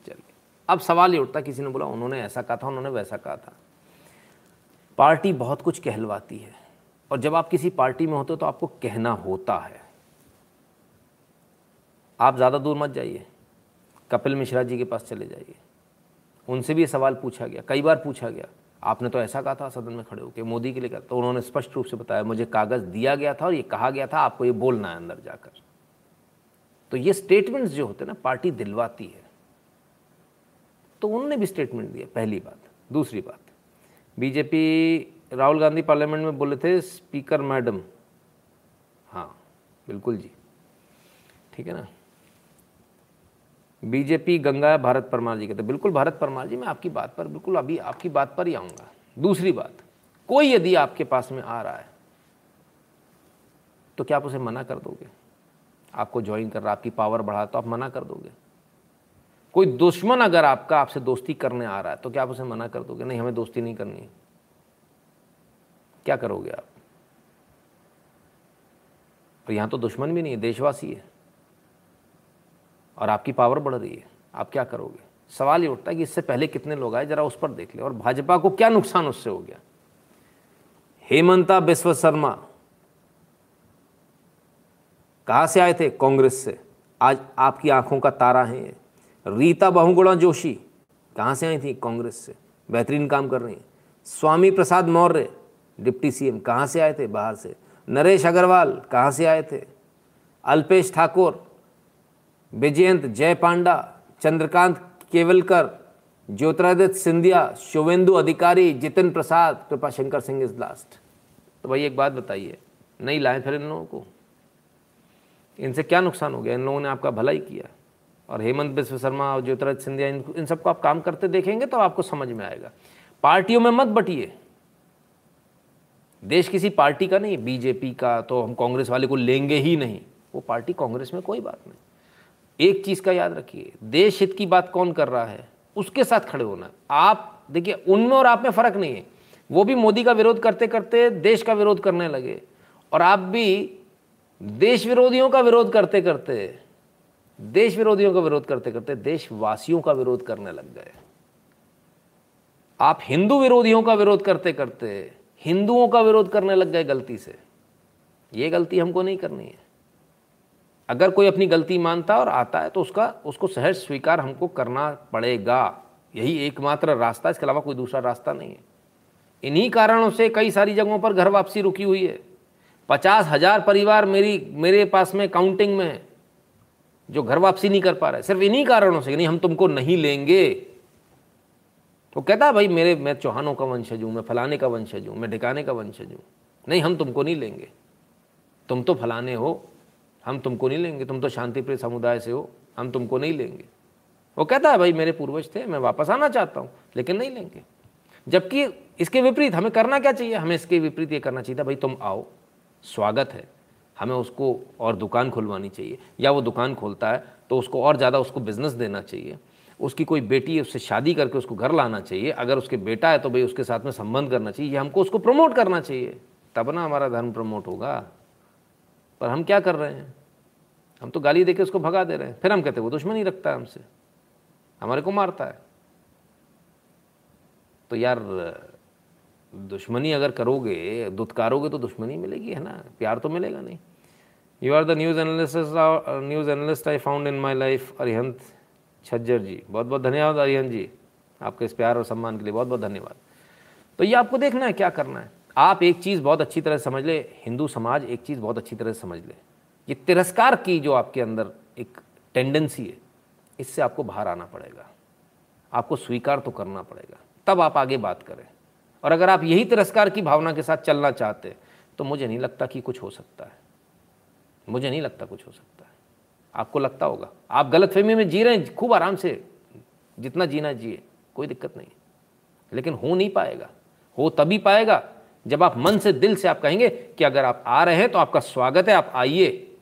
चलिए, अब सवाल ये उठता, किसी ने बोला, उन्होंने ऐसा कहा था, उन्होंने वैसा कहा था। पार्टी बहुत कुछ कहलवाती है, और जब आप किसी पार्टी में होते हो तो आपको कहना होता है। आप ज़्यादा दूर मत जाइए, कपिल मिश्रा जी के पास चले जाइए। उनसे भी ये सवाल पूछा गया, कई बार पूछा गया, आपने तो ऐसा कहा था, सदन में खड़े होकर मोदी के लिए कहा तो उन्होंने स्पष्ट रूप से बताया, मुझे कागज़ दिया गया था और ये कहा गया था, आपको ये बोलना है अंदर जाकर। तो ये स्टेटमेंट्स जो होते हैं ना, पार्टी दिलवाती है। तो उन्होंने भी स्टेटमेंट दिया, पहली बात। दूसरी बात बीजेपी राहुल गांधी पार्लियामेंट में बोले थे स्पीकर मैडम हाँ बिल्कुल जी। ठीक है ना? बीजेपी गंगा भारत परमार जी कहते बिल्कुल भारत परमार जी, मैं आपकी बात पर, बिल्कुल अभी आपकी बात पर ही आऊँगा। दूसरी बात, कोई यदि आपके पास में आ रहा है तो क्या आप उसे मना कर दोगे? आपको ज्वाइन कर रहा, आपकी पावर बढ़ा तो आप मना कर दोगे। कोई दुश्मन अगर आपका आपसे दोस्ती करने आ रहा है तो क्या आप उसे मना कर दोगे? नहीं, हमें दोस्ती नहीं करनी है। क्या करोगे आप? और यहाँ तो दुश्मन भी नहीं है, देशवासी है। और आपकी पावर बढ़ रही है। आप क्या करोगे? सवाल ये उठता है कि इससे पहले कितने लोग आए? जरा उस पर देख ले। और भाजपा को क्या नुकसान उससे हो गया? हेमंता बिस्व शर्मा कहाँ से आए थे? कांग्रेस से। आज आपकी आँखों का तारा है ये। रीता बहुगुणा जोशी, कहाँ से आई थी? कांग्रेस से। बेहतरीन काम कर रही हैं। स्वामी प्रसाद मौर्य, डिप्टी सीएम, कहाँ से आए थे? बाहर से। नरेश अग्रवाल, कहाँ से आए थे? अल्पेश ठाकुर, विजयंत जय पांडा चंद्रकांत केवलकर, ज्योतिरादित्य सिंधिया, शुभेंदु अधिकारी जितिन प्रसाद कृपा शंकर सिंह इज़ लास्ट तो भाई एक बात बताइए नहीं लाए फिर इन लोगों को? इनसे क्या नुकसान हो गया? इन लोगों ने आपका भला ही किया। और हेमंत बिस्व शर्मा और ज्योतिराज सिंधिया इन, इन सबको आप काम करते देखेंगे तो आपको समझ में आएगा। पार्टियों में मत बटिए। देश किसी पार्टी का नहीं बीजेपी का तो हम कांग्रेस वाले को लेंगे ही नहीं। वो पार्टी कांग्रेस में कोई बात नहीं। एक चीज़ का याद रखिए देश हित की बात कौन कर रहा है? उसके साथ खड़े होना। आप देखिए उनमें और आप में फ़र्क नहीं है। वो भी मोदी का विरोध करते करते देश का विरोध करने लगे। और आप भी देश विरोधियों का विरोध करते करते देश विरोधियों का विरोध करते करते देशवासियों का विरोध करने लग गए। आप हिंदू विरोधियों का विरोध करते करते हिंदुओं का विरोध करने लग गए गलती से। ये गलती हमको नहीं करनी है। अगर कोई अपनी गलती मानता और आता है तो उसका, उसको सहज स्वीकार हमको करना पड़ेगा। यही एकमात्र रास्ता, इसके अलावा कोई दूसरा रास्ता नहीं है। इन्हीं कारणों से कई सारी जगहों पर घर वापसी रुकी हुई है। पचास हज़ार परिवार मेरी, मेरे पास में काउंटिंग में है, जो घर वापसी नहीं कर पा रहे सिर्फ़ इन्हीं कारणों से नहीं हम तुमको नहीं लेंगे। तो कहता भाई, मेरे, मैं चौहानों का वंशज हूँ, मैं फलाने का वंशज हूँ, मैं ढिकाने का वंशज हूँ। नहीं, हम तुमको नहीं लेंगे। तुम तो फलाने हो, हम तुमको नहीं लेंगे। तुम तो शांतिप्रिय समुदाय से हो, हम तुमको नहीं लेंगे। वो कहता है, भाई, मेरे पूर्वज थे, मैं वापस आना चाहता हूँ, लेकिन नहीं लेंगे। जबकि इसके विपरीत, हमें करना क्या चाहिए? हमें इसके विपरीत ये करना चाहिए था, भाई, तुम आओ। स्वागत है। हमें उसको और दुकान खुलवानी चाहिए। या वो दुकान खोलता है तो उसको और ज़्यादा उसको बिज़नेस देना चाहिए। उसकी कोई बेटी है उससे शादी करके उसको घर लाना चाहिए। अगर उसके बेटा है तो भाई उसके साथ में संबंध करना चाहिए। हमको उसको प्रमोट करना चाहिए। तब ना हमारा धर्म प्रमोट होगा। पर हम क्या कर रहे हैं? हम तो गाली देके उसको भगा दे रहे हैं। फिर हम कहते हैं, वो दुश्मनी रखता है हमसे। हमारे को मारता है। तो यार दुश्मनी अगर करोगे, दुत्कारोगे तो दुश्मनी मिलेगी, है ना? प्यार तो मिलेगा नहीं। You are the news analyst news analyst I found in my life Arihant Chhajjar ji बहुत बहुत धन्यवाद अरिहंत जी। आपके इस प्यार और सम्मान के लिए बहुत बहुत धन्यवाद। तो ये आपको देखना है, क्या करना है। आप एक चीज़ बहुत अच्छी तरह समझ ले, हिंदू समाज एक चीज़ बहुत अच्छी तरह समझ ले। ये तिरस्कार की जो आपके अंदर एक टेंडेंसी है, इससे आपको बाहर आना पड़ेगा। आपको स्वीकार तो करना पड़ेगा। तब आप आगे बात करें। और अगर आप यही तिरस्कार की भावना के साथ चलना चाहते तो मुझे नहीं लगता कि कुछ हो सकता है। मुझे नहीं लगता कुछ हो सकता है। आपको लगता होगा। आप गलत फहमी में जी रहे हैं, खूब आराम से, जितना जीना जिए, कोई दिक्कत नहीं। लेकिन हो नहीं पाएगा। हो तभी पाएगा जब आप मन से, दिल से आप कहेंगे कि अगर आप आ रहे हैं तो आपका स्वागत है, आप आइए,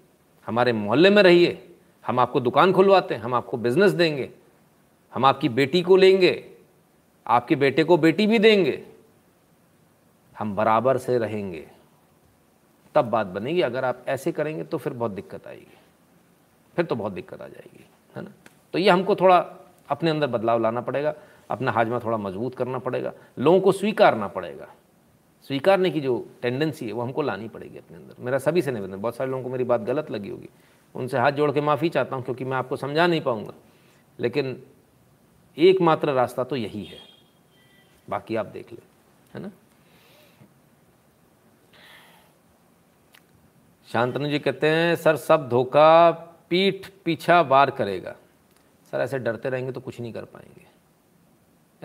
हमारे मोहल्ले में रहिए, हम आपको दुकान खुलवाते हैं, हम आपको बिज़नेस देंगे, हम आपकी बेटी को लेंगे, आपके बेटे को बेटी भी देंगे। हम बराबर से रहेंगे, तब बात बनेगी। अगर आप ऐसे करेंगे तो फिर बहुत दिक्कत आएगी। फिर तो बहुत दिक्कत आ जाएगी, है ना? तो ये हमको थोड़ा अपने अंदर बदलाव लाना पड़ेगा, अपना हाजमा थोड़ा मज़बूत करना पड़ेगा, लोगों को स्वीकारना पड़ेगा। स्वीकारने की जो टेंडेंसी है, वो हमको लानी पड़ेगी अपने अंदर। मेरा सभी से निवेदन, बहुत सारे लोगों को मेरी बात गलत लगी होगी। उनसे हाथ जोड़ के माफ़ी चाहता हूँ, क्योंकि मैं आपको समझा नहीं पाऊँगा। लेकिन एकमात्र रास्ता तो यही है। बाकी आप देख लें, है ना? शांतनु जी कहते हैं, सर, सब धोखा पीठ पीछा बार करेगा। सर, ऐसे डरते रहेंगे तो कुछ नहीं कर पाएँगे।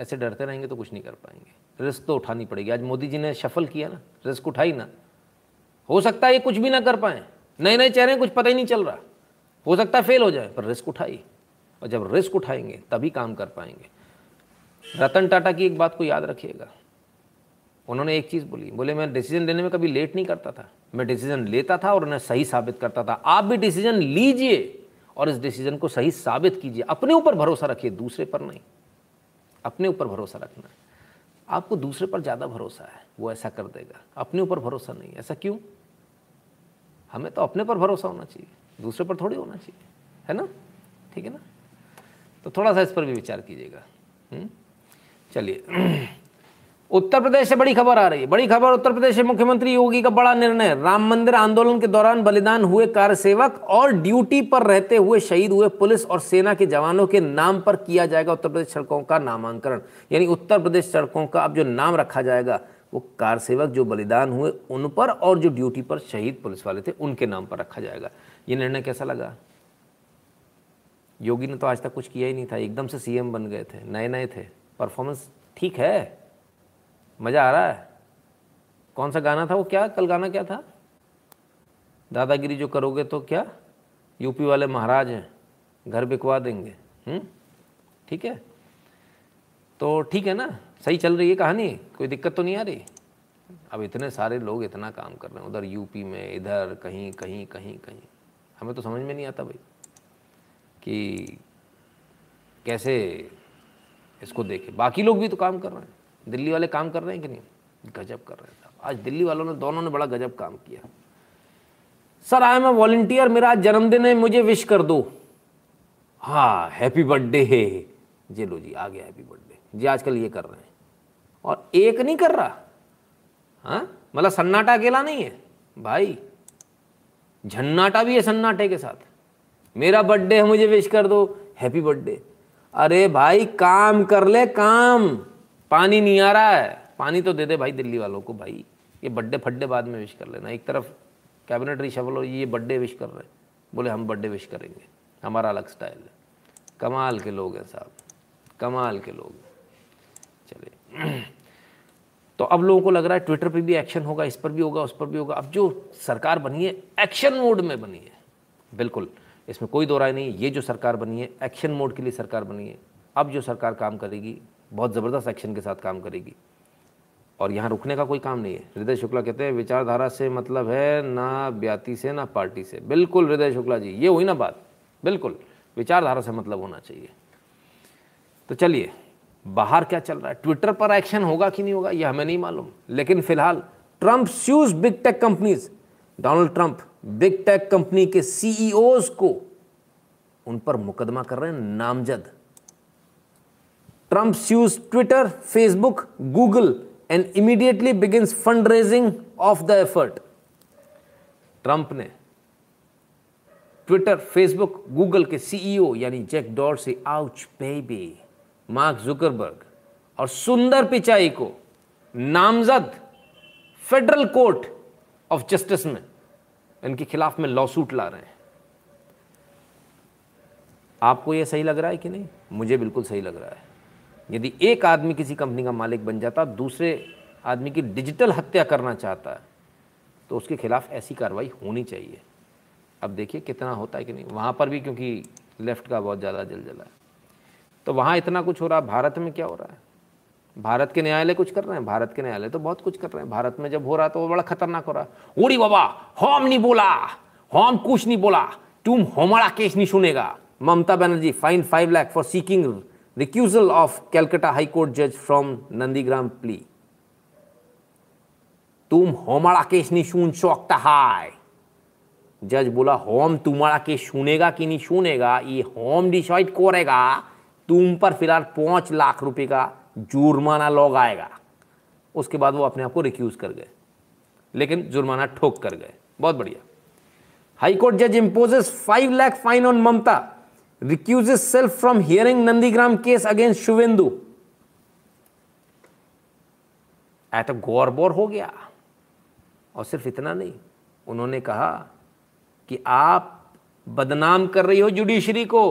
ऐसे डरते रहेंगे तो कुछ नहीं कर पाएँगे। रिस्क तो उठानी पड़ेगी। आज मोदी जी ने सफल किया ना, रिस्क उठाई ना। हो सकता है ये कुछ भी ना कर पाए। नए नए चेहरे, कुछ पता ही नहीं चल रहा। हो सकता है फेल हो जाए, पर रिस्क उठाई। और जब रिस्क उठाएँगे, तभी काम कर पाएँगे। रतन टाटा की एक बात को याद रखिएगा। उन्होंने एक चीज़ बोली, बोले, मैं डिसीज़न लेने में कभी लेट नहीं करता था। मैं डिसीज़न लेता था और उन्हें सही साबित करता था। आप भी डिसीज़न लीजिए और इस डिसीज़न को सही साबित कीजिए। अपने ऊपर भरोसा रखिए, दूसरे पर नहीं। अपने ऊपर भरोसा रखना। आपको दूसरे पर ज़्यादा भरोसा है, वो ऐसा कर देगा। अपने ऊपर भरोसा नहीं। ऐसा क्यों? हमें तो अपने पर भरोसा होना चाहिए। दूसरे पर थोड़ी होना चाहिए। है ना? ठीक है ना? तो थोड़ा सा इस पर भी विचार कीजिएगा। हम्म? चलिए। उत्तर प्रदेश से बड़ी खबर आ रही है। बड़ी खबर, उत्तर प्रदेश के मुख्यमंत्री योगी का बड़ा निर्णय। राम मंदिर आंदोलन के दौरान बलिदान हुए कार्य सेवक और ड्यूटी पर रहते हुए शहीद हुए पुलिस और सेना के जवानों के नाम पर किया जाएगा उत्तर प्रदेश सड़कों का नामांकन। यानी उत्तर प्रदेश सड़कों का अब जो नाम रखा जाएगा, वो कार सेवक जो बलिदान हुए, उन पर और जो ड्यूटी पर शहीद पुलिस वाले थे, उनके नाम पर रखा जाएगा। ये निर्णय कैसा लगा? योगी ने तो आज तक कुछ किया ही नहीं था। एकदम से सीएम बन गए थे नए नए थे। परफॉर्मेंस ठीक है? मज़ा आ रहा है? कौन सा गाना था वो? क्या? कल गाना क्या था? दादागिरी जो करोगे तो क्या? यूपी वाले महाराज हैं, घर बिकवा देंगे। हम्म? ठीक है? तो ठीक है ना? सही चल रही है कहानी? कोई दिक्कत तो नहीं आ रही? अब इतने सारे लोग इतना काम कर रहे हैं, उधर यूपी में, इधर, कहीं कहीं कहीं कहीं। हमें तो समझ में नहीं आता भाई कि कैसे इसको देखे। बाकी लोग भी तो काम कर रहे हैं। दिल्ली वाले काम कर रहे हैं कि नहीं? गजब कर रहे हैं आज दिल्ली वालों ने, दोनों ने बड़ा गजब काम किया। Sir I am a volunteer मेरा जन्मदिन है, मुझे विश कर दो। हाँ हैप्पी बर्थडे है जी लो जी, आ गया हैप्पी बर्थडे जी, आजकल ये कर रहे हैं। और एक नहीं कर रहा। हाँ? मतलब सन्नाटा अकेला नहीं है। भाई, झन्नाटा भी है सन्नाटे के साथ। मेरा बर्थडे है, मुझे विश कर दो। हैप्पी बर्थडे अरे भाई, काम कर ले, काम। पानी नहीं आ रहा है। पानी तो दे दे भाई दिल्ली वालों को भाई। ये बड्डे फड्डे बाद में विश कर लेना। एक तरफ़ कैबिनेट रिशफल हो ये बड्डे विश कर रहे बोले, हम बड्डे विश करेंगे। हमारा अलग स्टाइल है। कमाल के लोग हैं साहब। कमाल के लोग चलिए तो अब लोगों को लग रहा है ट्विटर पे भी एक्शन होगा, इस पर भी होगा, उस पर भी होगा। अब जो सरकार बनी है एक्शन मोड में बनी है। बिल्कुल। इसमें कोई दो राय नहीं ये जो सरकार बनी है एक्शन मोड के लिए सरकार बनी है। अब जो सरकार काम करेगी बहुत ज़बरदस्त एक्शन के साथ काम करेगी। और यहाँ रुकने का कोई काम नहीं है। हृदय शुक्ला कहते हैं, विचारधारा से मतलब है ना ब्याती से, ना पार्टी से। बिल्कुल हृदय शुक्ला जी, ये हुई ना बात। बिल्कुल, विचारधारा से मतलब होना चाहिए। तो चलिए, बाहर क्या चल रहा है? ट्विटर पर एक्शन होगा कि नहीं होगा यह हमें नहीं मालूम। लेकिन फ़िलहाल Trump sues big tech companies Donald Trump big tech company CEOs CEOs को उन पर मुकदमा कर रहे हैं, नामजद। Sues Twitter Facebook Google and immediately begins fund raising of the effort Trump ने ट्विटर फेसबुक गूगल के सीईओ यानी Jack Dorsey ouch baby mark Zuckerberg और सुंदर पिचाई को नामजद फेडरल कोर्ट ऑफ़ जस्टिस में इनके खिलाफ में लॉसूट ला रहे हैं। आपको यह सही लग रहा है कि नहीं? मुझे बिल्कुल सही लग रहा है। यदि एक आदमी किसी कंपनी का मालिक बन जाता, दूसरे आदमी की डिजिटल हत्या करना चाहता है तो उसके खिलाफ ऐसी कार्रवाई होनी चाहिए। अब देखिए कितना होता है कि नहीं। वहाँ पर भी क्योंकि लेफ़्ट का बहुत ज़्यादा जल जला है। तो वहाँ इतना कुछ हो रहा है। भारत में क्या हो रहा है? भारत के न्यायालय कुछ कर रहे हैं? भारत के न्यायालय तो बहुत कुछ कर रहे हैं। भारत में जब हो रहा तो वो बड़ा खतरनाक हो रहा है। बाबा, हम नहीं बोला। हम कुछ नहीं बोला। तुम हमारा केस नहीं सुनेगा। Mamata Banerjee fine five lakh for seeking recusal of Calcutta High Court जज फ्रॉम नंदीग्राम प्ली तुम हमारा केस नहीं सुन सकता है जज बोला, होम तुम्हारा केस सुनेगा कि नहीं सुनेगा ये होम डिसाइड करेगा, तुम पर फ़िलहाल पाँच लाख रुपए का जुर्माना लॉग आएगा उसके बाद वो अपने आप को रिक्यूज कर गए। लेकिन जुर्माना ठोक कर गए। बहुत बढ़िया। हाईकोर्ट जज imposes five lakh fine on Mamata. Recuses self from hearing Nandigram case against Suvendu ऐ तो गौर बोर हो गया और सिर्फ़ इतना नहीं, उन्होंने कहा कि आप बदनाम कर रही हो जुडिशरी को,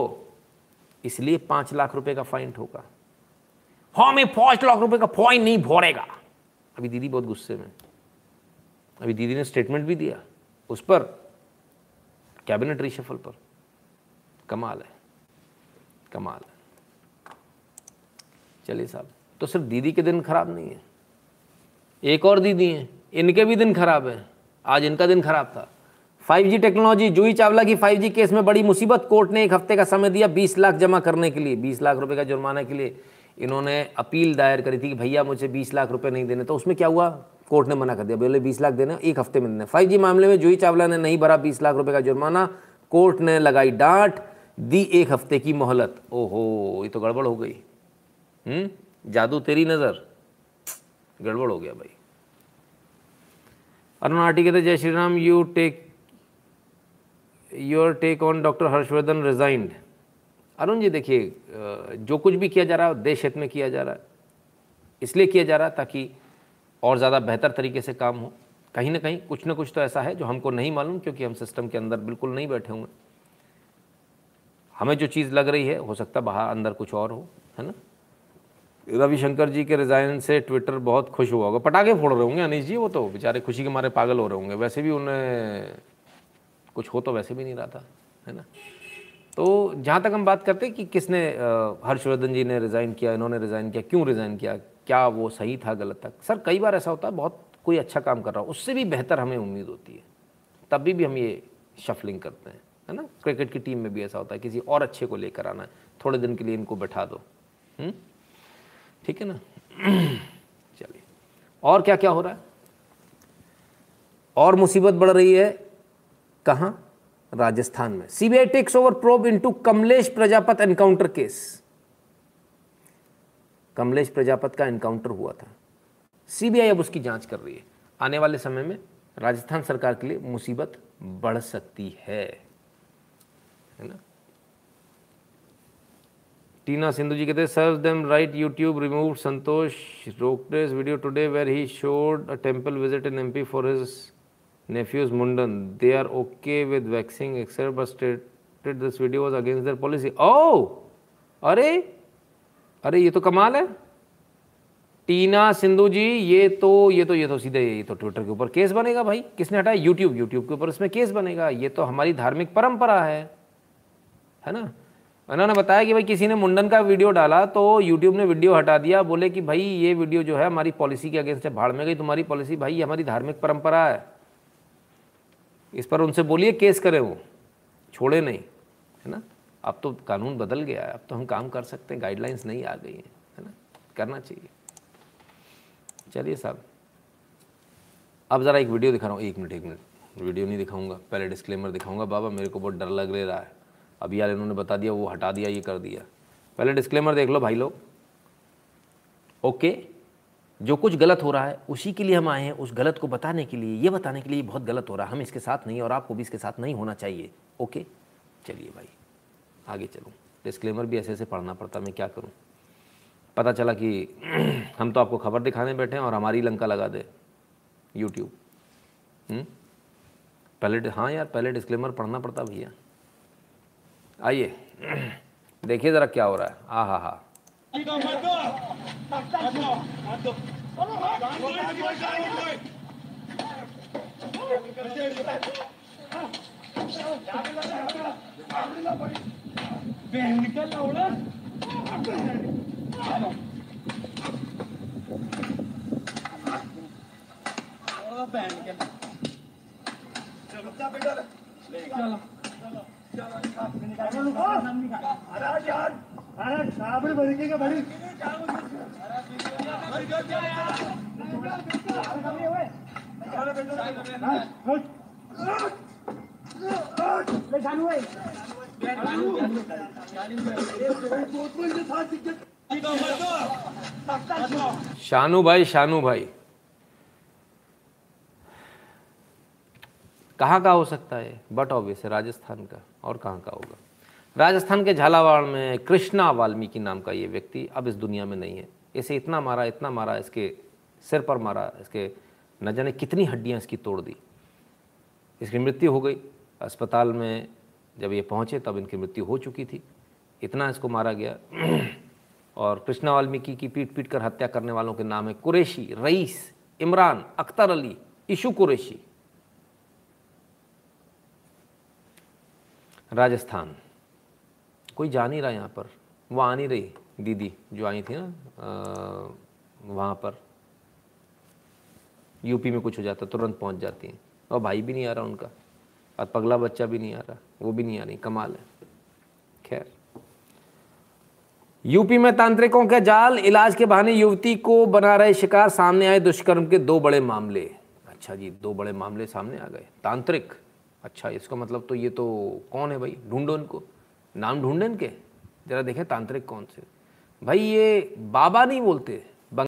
इसलिए पाँच लाख रुपए का फाइन ठोका हमें पाँच लाख रुपए का फाइन नहीं भरेगा। अभी दीदी बहुत गुस्से में। अभी दीदी ने स्टेटमेंट भी दिया, उस पर कैबिनेट रिशफल पर। कमाल है। कमाल। चलिए साहब तो सिर्फ़ दीदी के दिन खराब नहीं है। एक और दीदी हैं, इनके भी दिन खराब है। आज इनका दिन खराब था। 5G टेक्नोलॉजी, जूही चावला की 5G केस में बड़ी मुसीबत, कोर्ट ने एक हफ़्ते का समय दिया 20 लाख जमा करने के लिए 20 लाख रुपए का जुर्माना के लिए। इन्होंने अपील दायर करी थी कि भैया मुझे 20 लाख रुपए नहीं देने। तो उसमें क्या हुआ? कोर्ट ने मना कर दिया, बोले 20 लाख देने, एक हफ़्ते में देना। फाइव मामले में जूही चावला ने नहीं भरा बीस लाख रुपए का जुर्माना, कोर्ट ने लगाई डांट दी एक हफ़्ते की मोहलत। ओहो, ये तो गड़बड़ हो गई। हम्म? जादू तेरी नज़र। गड़बड़ हो गया भाई। अरुण आर्टी कहते, Jai Shri Ram you take your take on doctor Harshvardhan resigned Arun ji देखिए जो कुछ भी किया जा रहा है, देश हित में किया जा रहा है। इसलिए किया जा रहा है ताकि और ज़्यादा बेहतर तरीके से काम हो। कहीं ना कहीं कुछ ना कुछ तो ऐसा है जो हमको नहीं मालूम, क्योंकि हम सिस्टम के अंदर बिल्कुल नहीं बैठे हुए हमें जो चीज़ लग रही है, हो सकता बाहर अंदर कुछ और हो, है ना? रविशंकर जी के रिज़ाइन से ट्विटर बहुत खुश हुआ होगा। पटाखे फोड़ रहे होंगे अनिश जी, वो तो बेचारे खुशी के मारे पागल हो रहे होंगे। वैसे भी उन्हें कुछ हो तो वैसे भी नहीं रहा था, है ना? तो जहाँ तक हम बात करते कि किसने हर्षवर्धन जी ने रिज़ाइन किया, इन्होंने रिज़ाइन किया, क्यों रिज़ाइन किया, क्या वो सही था, गलत था? सर, कई बार ऐसा होता है, बहुत कोई अच्छा काम कर रहा हो, उससे भी बेहतर हमें उम्मीद होती है। तभी भी हम ये शफलिंग करते हैं। है ना? क्रिकेट की टीम में भी ऐसा होता है, किसी और अच्छे को लेकर आना है थोड़े दिन के लिए इनको बैठा दो। हम्म? ठीक है ना? चलिए। और क्या क्या हो रहा है? और मुसीबत बढ़ रही है कहाँ? राजस्थान में। CBI takes over probe into Kamlesh Prajapat encounter case Kamlesh Prajapat का एनकाउंटर हुआ था। सीबीआई अब उसकी जाँच कर रही है। आने वाले समय में राजस्थान सरकार के लिए मुसीबत बढ़ सकती है। है ना? टीना सिंधु जी कहते serve them right YouTube remove Santosh रोकटेस video today where he showed a temple visit in MP for his nephews Mundan, they are okay with waxing except but stated this video was against their policy. Oh! अरे! अरे ये तो कमाल है। टीना सिंधु जी ये तो ये तो ये तो सीधे ये तो ट्विटर के ऊपर केस बनेगा भाई। किसने हटाया? यूट्यूब यूट्यूब के ऊपर इसमें केस बनेगा। ये तो हमारी धार्मिक परंपरा है। है ना? उन्होंने बताया कि भाई किसी ने मुंडन का वीडियो डाला तो यूट्यूब ने वीडियो हटा दिया। बोले कि भाई ये वीडियो जो है हमारी पॉलिसी के अगेंस्ट है। भाड़ में गई तुम्हारी पॉलिसी भाई हमारी धार्मिक परंपरा है। इस पर उनसे बोलिए, केस करें वो। छोड़े नहीं। है ना? अब तो कानून बदल गया है। अब तो हम काम कर सकते हैं। गाइडलाइंस नहीं आ गई हैं। है ना? करना चाहिए। चलिए साहब। अब ज़रा एक वीडियो दिखा रहा हूँ। एक मिनट एक मिनट। वीडियो नहीं दिखाऊँगा। पहले डिस्क्लेमर दिखाऊँगा। बाबा, मेरे को बहुत डर लग रहा है। अभी यार इन्होंने बता दिया, वो हटा दिया, ये कर दिया। पहले डिस्क्लेमर देख लो भाई लोग। ओके जो कुछ गलत हो रहा है, उसी के लिए हम आए हैं, उस गलत को बताने के लिए, ये बताने के लिए बहुत गलत हो रहा है। हम इसके साथ नहीं और आपको भी इसके साथ नहीं होना चाहिए। ओके चलिए भाई, आगे चलूँ। डिस्क्लेमर भी ऐसे ऐसे पढ़ना पड़ता, मैं क्या करूँ? पता चला कि हम तो आपको खबर दिखाने बैठे हैं और हमारी लंका लगा दे यूट्यूब हम्म? पहले हाँ यार, पहले डिस्क्लेमर पढ़ना पड़ता भैया। आइए। देखिए ज़रा क्या हो रहा है। आ हा हा। शानू भाई शानू भाई कहाँ का हो सकता है? बट ऑब्वियस है राजस्थान का। और कहाँ का होगा? राजस्थान के झालावाड़ में कृष्णा वाल्मीकि नाम का ये व्यक्ति अब इस दुनिया में नहीं है। इसे इतना मारा इतना मारा, इसके सिर पर मारा, इसके न जाने कितनी हड्डियाँ इसकी तोड़ दी। इसकी मृत्यु हो गई। अस्पताल में जब ये पहुँचे तब इनकी मृत्यु हो चुकी थी। इतना इसको मारा गया। और कृष्णा वाल्मीकि की पीट पीट कर हत्या करने वालों के नाम है कुरेशी, रईस, इमरान, अख्तर अली, इशू कुरैशी। राजस्थान। कोई जा नहीं रहा यहाँ पर। वो आ नहीं रही दीदी जो आई थी ना वहाँ पर। यूपी में कुछ हो जाता, तुरंत पहुँच जाती हैं। और भाई भी नहीं आ रहा उनका। और पगला बच्चा भी नहीं आ रहा। वो भी नहीं आ रही, कमाल है। खैर। यूपी में तांत्रिकों का जाल, इलाज के बहाने युवती को बना रहे शिकार। सामने आए दुष्कर्म के दो बड़े मामले। अच्छा जी, दो बड़े मामले सामने आ गए। तांत्रिक। अच्छा इसका मतलब तो ये तो कौन है भाई? ढूंढो इनको। नाम ढूंढे इनके। जरा देखें तांत्रिक कौन से। भाई, ये बाबा नहीं बोलते।